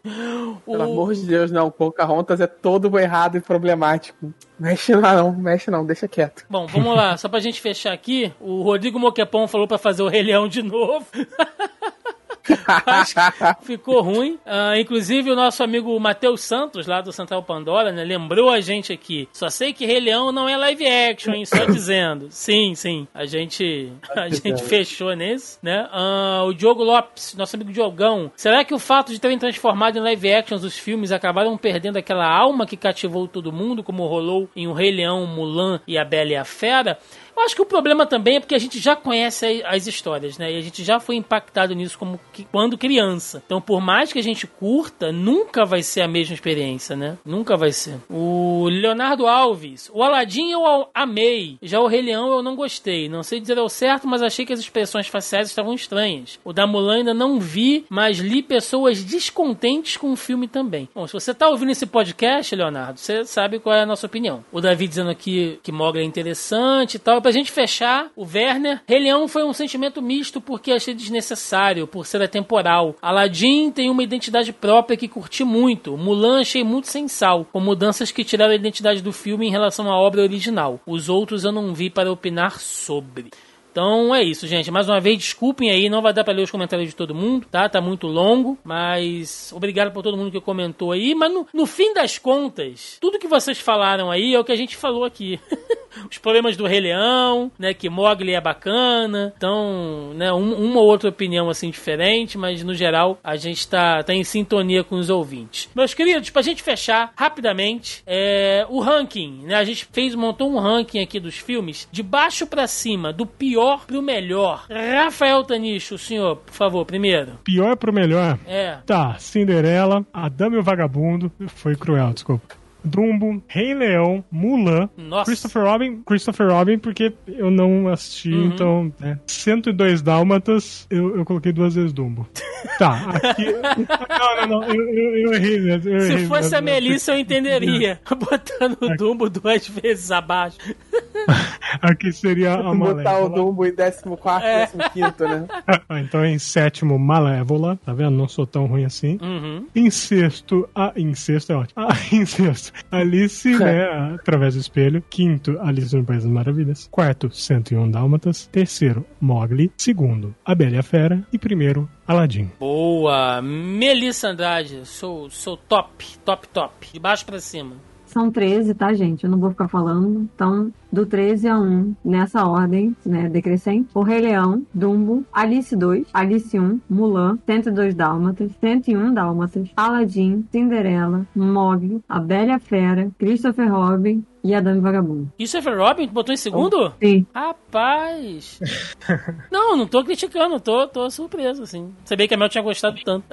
Pelo amor de Deus, não. Pocahontas é todo errado e problemático. Mexe lá não, mexe não, deixa quieto. Bom, vamos lá, só pra gente fechar aqui, o Rodrigo Moquepão falou pra fazer o Rei Leão de novo. Ficou ruim. Ah, inclusive, o nosso amigo Matheus Santos, lá do Central Pandora, né, lembrou a gente aqui. Só sei que Rei Leão não é live action, hein? Só dizendo. Sim, sim. A gente, a gente fechou nesse, né? Ah, o Diogo Lopes, nosso amigo Diogão. Será que o fato de terem transformado em live actions os filmes acabaram perdendo aquela alma que cativou todo mundo, como rolou em O Rei Leão, Mulan e A Bela e a Fera? Eu acho que o problema também é porque a gente já conhece as histórias, né? E a gente já foi impactado nisso como que- quando criança. Então, por mais que a gente curta, nunca vai ser a mesma experiência, né? Nunca vai ser. O Leonardo Alves. O Aladdin eu amei. Já o Rei Leão eu não gostei. Não sei dizer ao certo, mas achei que as expressões faciais estavam estranhas. O da Mulan ainda não vi, mas li pessoas descontentes com o filme também. Bom, se você tá ouvindo esse podcast, Leonardo, você sabe qual é a nossa opinião. O Davi dizendo aqui que Mogli é interessante e tal. Pra gente fechar, o Werner, Rei Leão foi um sentimento misto porque achei desnecessário, por ser atemporal. Aladdin tem uma identidade própria que curti muito. Mulan achei muito sem sal, com mudanças que tiraram a identidade do filme em relação à obra original. Os outros eu não vi para opinar sobre. Então é isso, gente. Mais uma vez, desculpem aí, não vai dar pra ler os comentários de todo mundo, tá? Tá muito longo, mas obrigado por todo mundo que comentou aí. Mas no, no fim das contas, tudo que vocês falaram aí é o que a gente falou aqui. os problemas do Rei Leão, né? Que Mogli é bacana. Então, né? Um, uma ou outra opinião assim diferente, mas no geral a gente tá, tá em sintonia com os ouvintes. Meus queridos, pra gente fechar rapidamente, é, o ranking, né? A gente fez, montou um ranking aqui dos filmes de baixo pra cima, do pior pro melhor. Rafael Tanicho, senhor, por favor, primeiro. Pior pro melhor. É. Tá, Cinderela, A Dama e o Vagabundo. Foi cruel, desculpa. Dumbo, Rei Leão, Mulan, Nossa. Christopher Robin, Christopher Robin, porque eu não assisti, Uhum. então, né. 102 Dálmatas, eu, eu coloquei duas vezes Dumbo. Tá, aqui... não, não, não, eu, eu, eu errei. né, Eu Se errei, fosse a né, Melissa, eu entenderia. Botando o Dumbo duas vezes abaixo. Aqui seria a Botar o Malévola. Dumbo em 14, É. 15, né? Ah, então em sétimo, Malévola, tá vendo? Não sou tão ruim assim. Uhum. Em sexto, a, em sexto é ótimo. Ah, em sexto, Alice, né, através do espelho. Quinto, Alice no País das Maravilhas. Quarto, 101 Dálmatas. Terceiro, Mogli. Segundo, A Bela e a Fera. E primeiro, Aladdin. Boa. Melissa Andrade, sou, sou top, top, top. De baixo pra cima. São 13, tá, gente? Eu não vou ficar falando. Então, do 13 a 1, nessa ordem, né, decrescente. O Rei Leão, Dumbo, Alice 2, Alice 1, Mulan, 102 Dálmatas, 101 Dálmatas, Aladdin, Cinderela, Mogli, A Bela Fera, Christopher Robin, e a Dame Vagabundo. Christopher Robin botou em segundo? Sim. Rapaz. não, não tô criticando, tô, tô surpreso, assim. Sabia que a Mel tinha gostado tanto.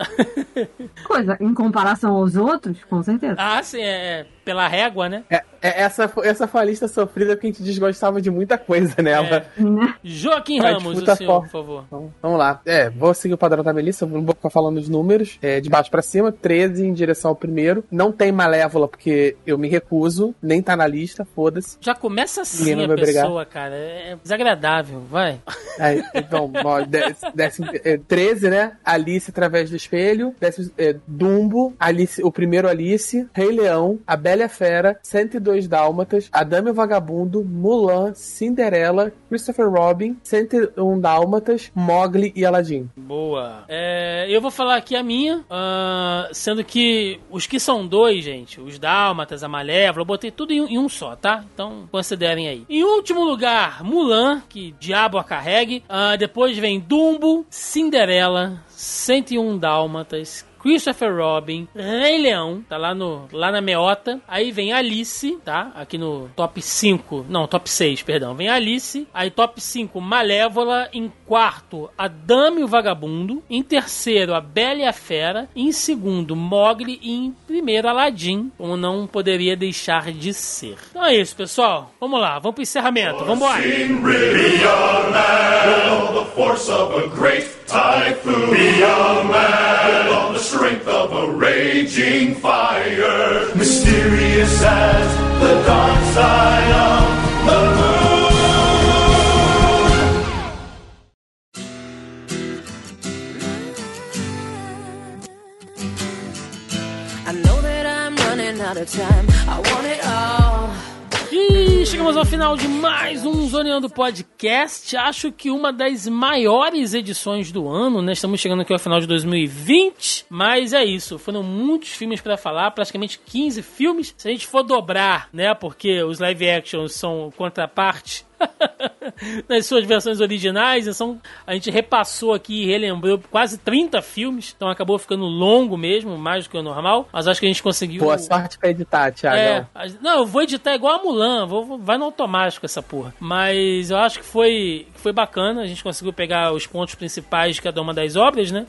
Coisa, em comparação aos outros, com certeza. ah, sim, é pela régua, né? É, é, essa, essa foi a lista sofrida porque a gente desgostava de muita coisa nela. Né? Joaquim Ramos, o senhor, forte. por favor. Então, vamos lá. É, vou seguir o padrão da Melissa, não vou ficar falando os números. É, de baixo pra cima, 13 em direção ao primeiro. Não tem Malévola, porque eu me recuso, nem tá na lista, foda-se. Já começa assim a vai brigar. pessoa, cara. É desagradável, vai. Aí, então, ó, décimo- décimo- é, 13, né? Alice através do espelho. Décimo, é, Dumbo, Alice, o primeiro Alice, Rei Leão, A Bela e a Fera, 102 Dálmatas, A Dama e o Vagabundo, Mulan, Cinderela, Christopher Robin, 101 Dálmatas, Mogli e Aladdin. Boa. É, eu vou falar aqui a minha, ah, sendo que os que são dois, gente, os Dálmatas, a Malévola, eu botei tudo em, um- em um só, tá? Então considerem aí. Em último lugar, Mulan, que diabo a carregue. Ah, depois vem Dumbo, Cinderela, 101 Dálmatas, Christopher Robin, Rei Leão, tá lá, no, lá na meota. Aí vem Alice, tá? Aqui no top 5. Não, top 6, perdão. Vem Alice. Aí top 5, Malévola. Em quarto, a e o Vagabundo. Em terceiro, a Bela e a Fera. Em segundo, Mogli. E em primeiro, Aladdin. Como não poderia deixar de ser. Então é isso, pessoal. Vamos lá, vamos pro encerramento. Vamos embora. Typhoon. Be a man on the strength of a raging fire. Mysterious as the dark side of the moon. I know that I'm running out of time. I want it all. Chegamos ao final de mais um Zoneando Podcast. Acho que uma das maiores edições do ano, né? Estamos chegando aqui ao final de 2020. Mas é isso, foram muitos filmes pra falar, praticamente 15 filmes. Se a gente for dobrar, né? Porque os live actions são contraparte nas suas versões originais. Então, a gente repassou aqui e relembrou quase 30 filmes. Então acabou ficando longo mesmo, mais do que o normal. Mas acho que a gente conseguiu. Boa sorte pra editar, Thiago. É, não, eu vou editar igual a Mulan, vou, vou- vai no automático essa porra. Mas eu acho que foi, foi bacana, a gente conseguiu pegar os pontos principais de cada uma das obras, né?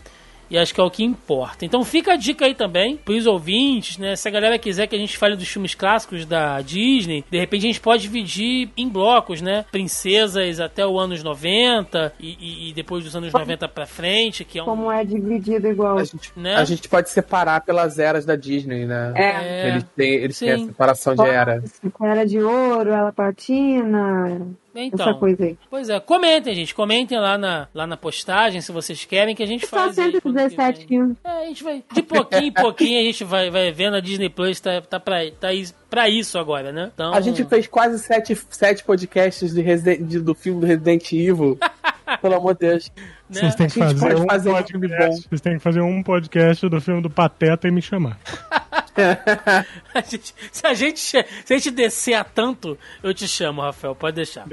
E acho que é o que importa. Então fica a dica aí também pros ouvintes, né? Se a galera quiser que a gente fale dos filmes clássicos da Disney, de repente a gente pode dividir em blocos, né? Princesas até os anos 90 e, e- e depois dos anos 90 pra frente, que é um. Como é dividido igual. A gente, Né? a gente pode separar pelas eras da Disney, né? É. Eles têm, eles têm a separação de era. Era de ouro, ela platina, Então, essa coisa aí. Pois é, comentem, gente. Comentem lá na, lá na postagem se vocês querem que a gente Só quando que 117 vem. filmes. É, a gente vai. De pouquinho em pouquinho a gente vai, vai vendo. A Disney Plus tá, tá, pra, tá is- pra isso agora, né? Então, A gente fez quase sete, sete podcasts de Resident- de- do filme do Resident Evil. Pelo amor de Deus. né? Vocês têm que fazer um fazer podcast. Vocês têm que fazer um podcast do filme do Pateta e me chamar. A gente- se, a gente, se a gente descer a tanto, eu te chamo, Rafael. Pode deixar.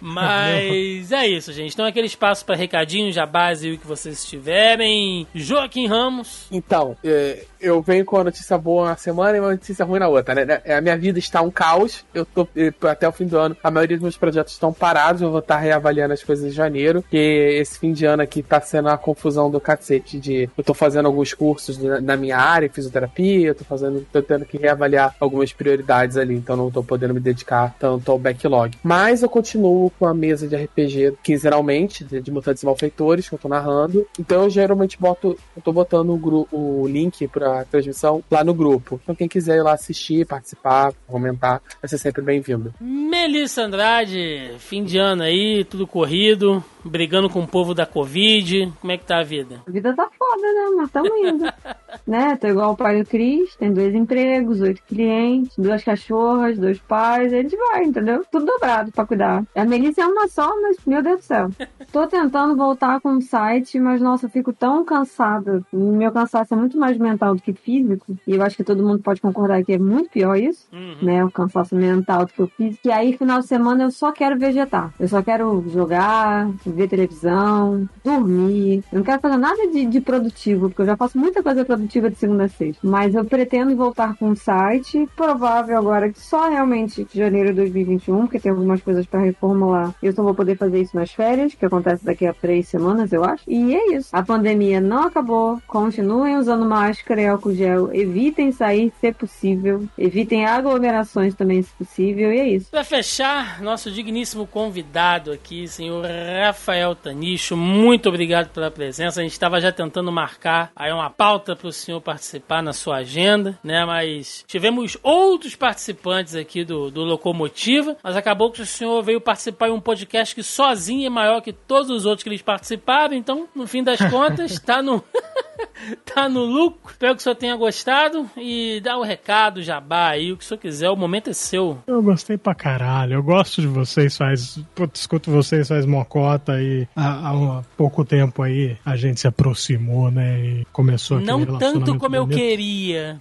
Mas é isso, gente. Então, aquele espaço para recadinhos, jabás e o que vocês tiverem. Joaquim Ramos. Então, é, eu venho com a notícia boa na semana e uma notícia ruim na outra, né? A minha vida está um caos. Eu tô até o fim do ano. A maioria dos meus projetos estão parados. Eu vou estar reavaliando as coisas em janeiro. Porque esse fim de ano aqui tá sendo uma confusão do cacete. De eu tô fazendo alguns cursos na, na minha área, fisioterapia. Eu tô fazendo, tô tendo que reavaliar algumas prioridades ali. Então não tô podendo me dedicar tanto ao backlog. Mas eu continuo com a mesa de RPG quinzenalmente, de, de mutantes malfeitores, que eu tô narrando. Então eu geralmente boto, eu tô botando o, o link pra transmissão lá no grupo. Então quem quiser ir lá assistir, participar, comentar, vai ser sempre bem-vindo. Melissa Andrade, fim de ano aí, tudo corrido, brigando com o povo da Covid. Como é que tá a vida? A vida tá foda, né? Mas tamo indo. né? Tô igual o pai do Cris, tem dois empregos, oito clientes, duas cachorras, dois pais, a gente vai, entendeu? Tudo dobrado pra cuidar. A Melissa é uma só, mas, meu Deus do céu. Tô tentando voltar com o site, mas, nossa, eu fico tão cansada. Meu cansaço é muito mais mental do que físico. E eu acho que todo mundo pode concordar que é muito pior isso, né? O cansaço mental do que o físico. E aí, final de semana, eu só quero vegetar. Eu só quero jogar, ver televisão, dormir. Eu não quero fazer nada de, de produtivo, porque eu já faço muita coisa produtiva de segunda a sexta. Mas eu pretendo voltar com o site. Provável agora que só realmente janeiro de 2021, porque tem algumas coisas pra reformular. Eu só vou poder fazer isso nas férias, que acontece daqui a três semanas, eu acho. E é isso. A pandemia não acabou. Continuem usando máscara e álcool gel. Evitem sair se possível. Evitem aglomerações também, se possível. E é isso. Pra fechar, nosso digníssimo convidado aqui, senhor Rafael Tanicho, muito obrigado pela presença. A gente estava já tentando marcar aí uma pauta para o senhor participar na sua agenda, né? Mas tivemos outros participantes aqui do, do Locomotiva, mas acabou que o senhor veio participar em um podcast que sozinho é maior que todos os outros que eles participaram, então, no fim das contas, tá no. tá no lucro. Espero que o senhor tenha gostado e dá o recado, jabá aí, o que o senhor quiser, o momento é seu. Eu gostei pra caralho. Eu gosto de vocês faz. Putz, escuto vocês faz mocota e há, há um- pouco tempo aí a gente se aproximou, né? E começou aquele Não tanto como eu bonito. queria.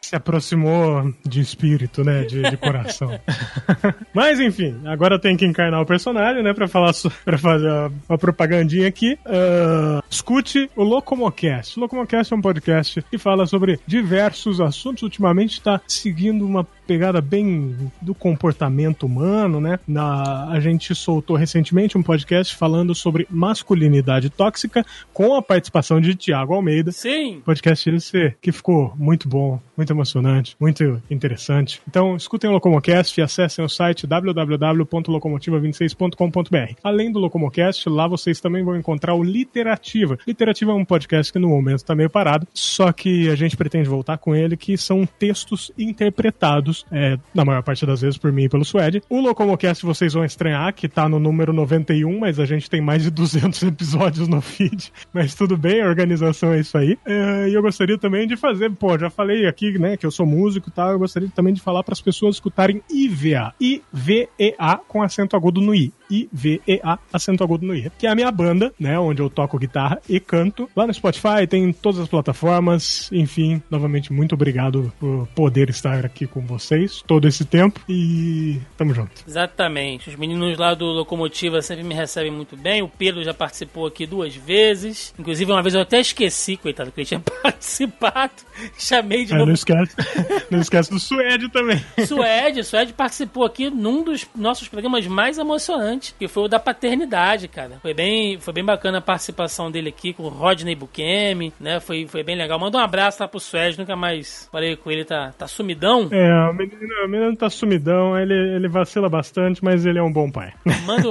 Se aproximou de espírito, né? De, de coração. Mas enfim, agora tem que encarnar o personagem, né? Pra falar pra fazer a, a propagandinha aqui. Ah, escute o Locomocast. O Locomocast é um podcast que fala sobre diversos assuntos. Ultimamente está seguindo uma pegada bem do comportamento humano, né? Na, a gente soltou recentemente um podcast falando sobre masculinidade tóxica com a participação de Tiago Almeida. Sim. Podcast LC, que ficou muito bom, muito emocionante, muito interessante. Então, escutem o Locomocast e acessem o site www.locomotiva26.com.br. Além do Locomocast, lá vocês também vão encontrar o Literativa. Literativa é um podcast que no momento está meio parado, só que a gente pretende voltar com ele, que são textos interpretados, é, na maior parte das vezes por mim e pelo Suede. O Locomocast vocês vão estranhar, que tá no número 91, mas a gente tem mais de 200 episódios no feed. Mas tudo bem, a organização é isso aí. É, E eu gostaria também de fazer, pô, já falei aqui, né, que eu sou músico e tal, eu gostaria também de falar para as pessoas escutarem IVA. I-V-E-A com acento agudo no I. I-V-E-A, acento agudo no I. Que é a minha banda, né, onde eu toco guitarra e canto. Lá no Spotify, tem em todas as plataformas. Enfim, novamente, muito obrigado por poder estar aqui com vocês todo esse tempo. E tamo junto. Exatamente. Os meninos lá do Locomotiva sempre me recebem muito bem. O Pedro já participou aqui duas vezes. Inclusive, uma vez eu até esqueci, coitado, que ele tinha participado. Chamei de É, não novo. esquece, não esquece do Suede também. Suede, Suede participou aqui num dos nossos programas mais emocionantes, que foi o da paternidade, cara. Foi bem, foi bem bacana a participação dele aqui com o Rodney Bukemi, né? Foi, foi bem legal. Manda um abraço lá pro Suede, nunca mais falei com ele, tá, tá sumidão. É, o menino, o menino tá sumidão, ele, ele vacila bastante, mas ele é um bom pai. Manda,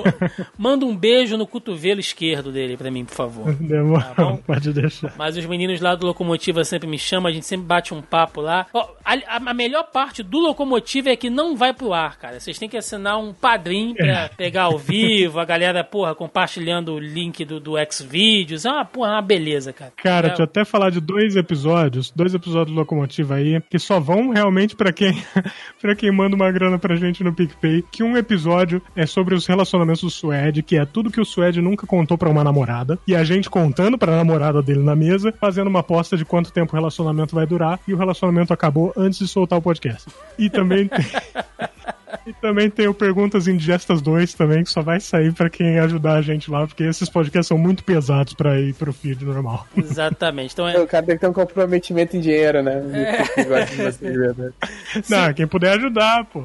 manda um beijo no cotovelo esquerdo dele pra mim, por favor. Demorou, Tá pode deixar. Mas os meninos lá do Locomotiva sempre me chamam, a gente sempre bate um papo lá. Ó, a, a- melhor parte do Locomotiva é que não vai pro ar, cara. Vocês têm que assinar um padrinho pra pegar ao vivo, a galera, porra, compartilhando o link do, do Xvideos. É uma, porra, uma beleza, cara. Cara, É, deixa eu até falar de dois episódios, dois episódios do Locomotiva aí, que só vão realmente pra quem para quem manda uma grana pra gente no PicPay, que um episódio é sobre os relacionamentos do Suede, que é tudo que o Suede nunca contou pra uma namorada, e a gente contando pra namorada dele na mesa, fazendo uma aposta de quanto tempo o relacionamento vai durar, e o relacionamento acabou antes de soltar o podcast. E também tem... E também tem o Perguntas Indigestas 2 também, que só vai sair pra quem ajudar a gente lá, porque esses podcasts são muito pesados pra ir pro feed normal. Exatamente. Então é, O cara tem que ter um comprometimento em dinheiro, né? É. Né? Não, quem puder ajudar, pô.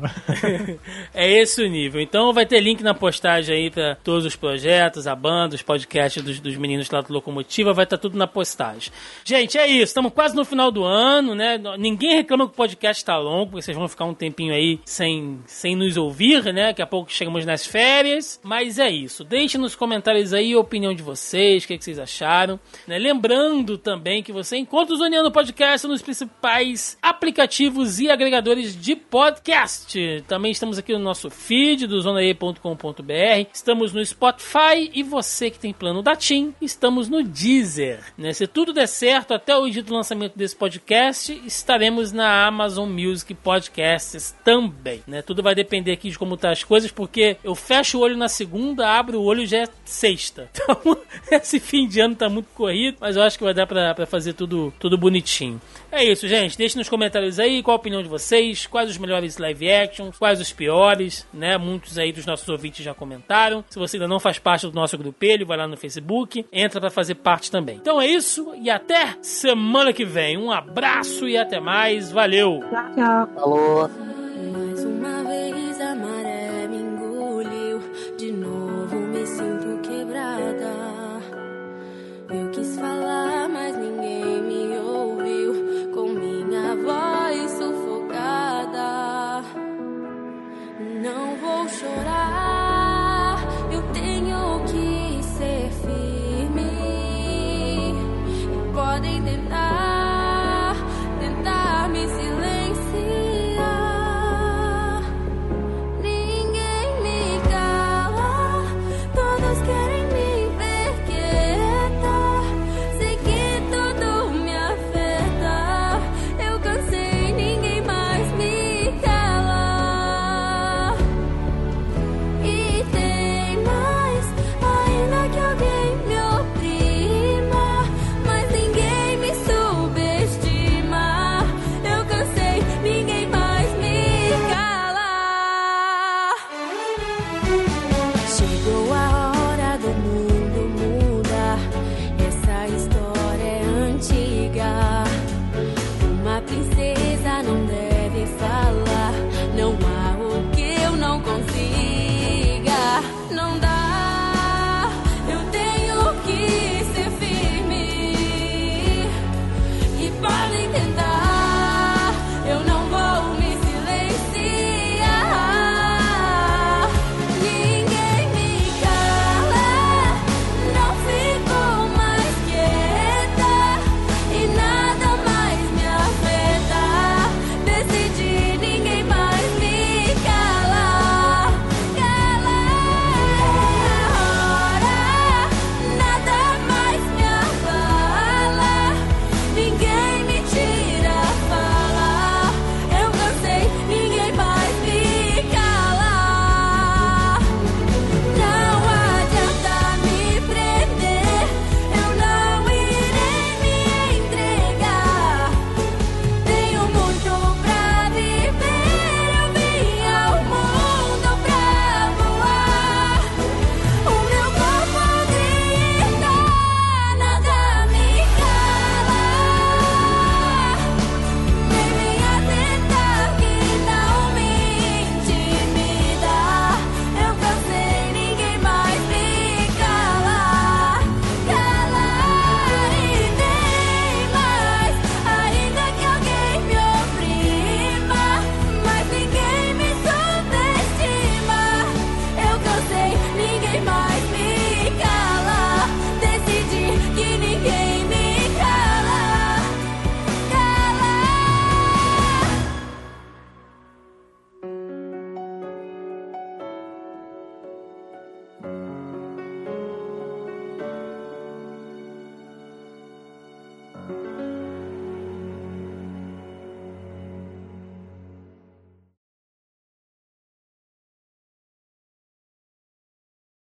é esse o nível. Então vai ter link na postagem aí pra todos os projetos, a banda, os podcasts dos, dos meninos lá do Locomotiva, vai estar tudo na postagem. Gente, é isso. Estamos quase no final do ano, né? Ninguém reclama que o podcast tá longo, porque vocês vão ficar um tempinho aí sem, sem nos ouvir, né? Daqui a pouco chegamos nas férias. Mas é isso. Deixe nos comentários aí a opinião de vocês, o que, é que vocês acharam. Né? Lembrando também que você encontra o Zoneando Podcast nos principais aplicativos e agregadores de podcast. Também estamos aqui no nosso feed do zonae.com.br. Estamos no Spotify e você que tem plano da TIM, estamos no Deezer. Né? Se tudo der certo, até o dia do lançamento desse podcast, estaremos na Amazon Music Podcasts também. Né? Tudo vai depender aqui de como tá as coisas, porque eu fecho o olho na segunda, abro o olho já é sexta. Então, esse fim de ano tá muito corrido, mas eu acho que vai dar pra, pra fazer tudo, tudo bonitinho. É isso, gente. Deixe nos comentários aí qual a opinião de vocês, quais os melhores live actions, quais os piores, né? Muitos aí dos nossos ouvintes já comentaram. Se você ainda não faz parte do nosso grupelho, vai lá no Facebook, entra para fazer parte também. Então é isso e até semana que vem. Um abraço e até mais. Valeu! Tchau, tchau. Falou. mas ninguém me ouviu com minha voz sufocada. Não vou chorar, eu tenho que ser firme. E podem tentar, tentar me silenciar.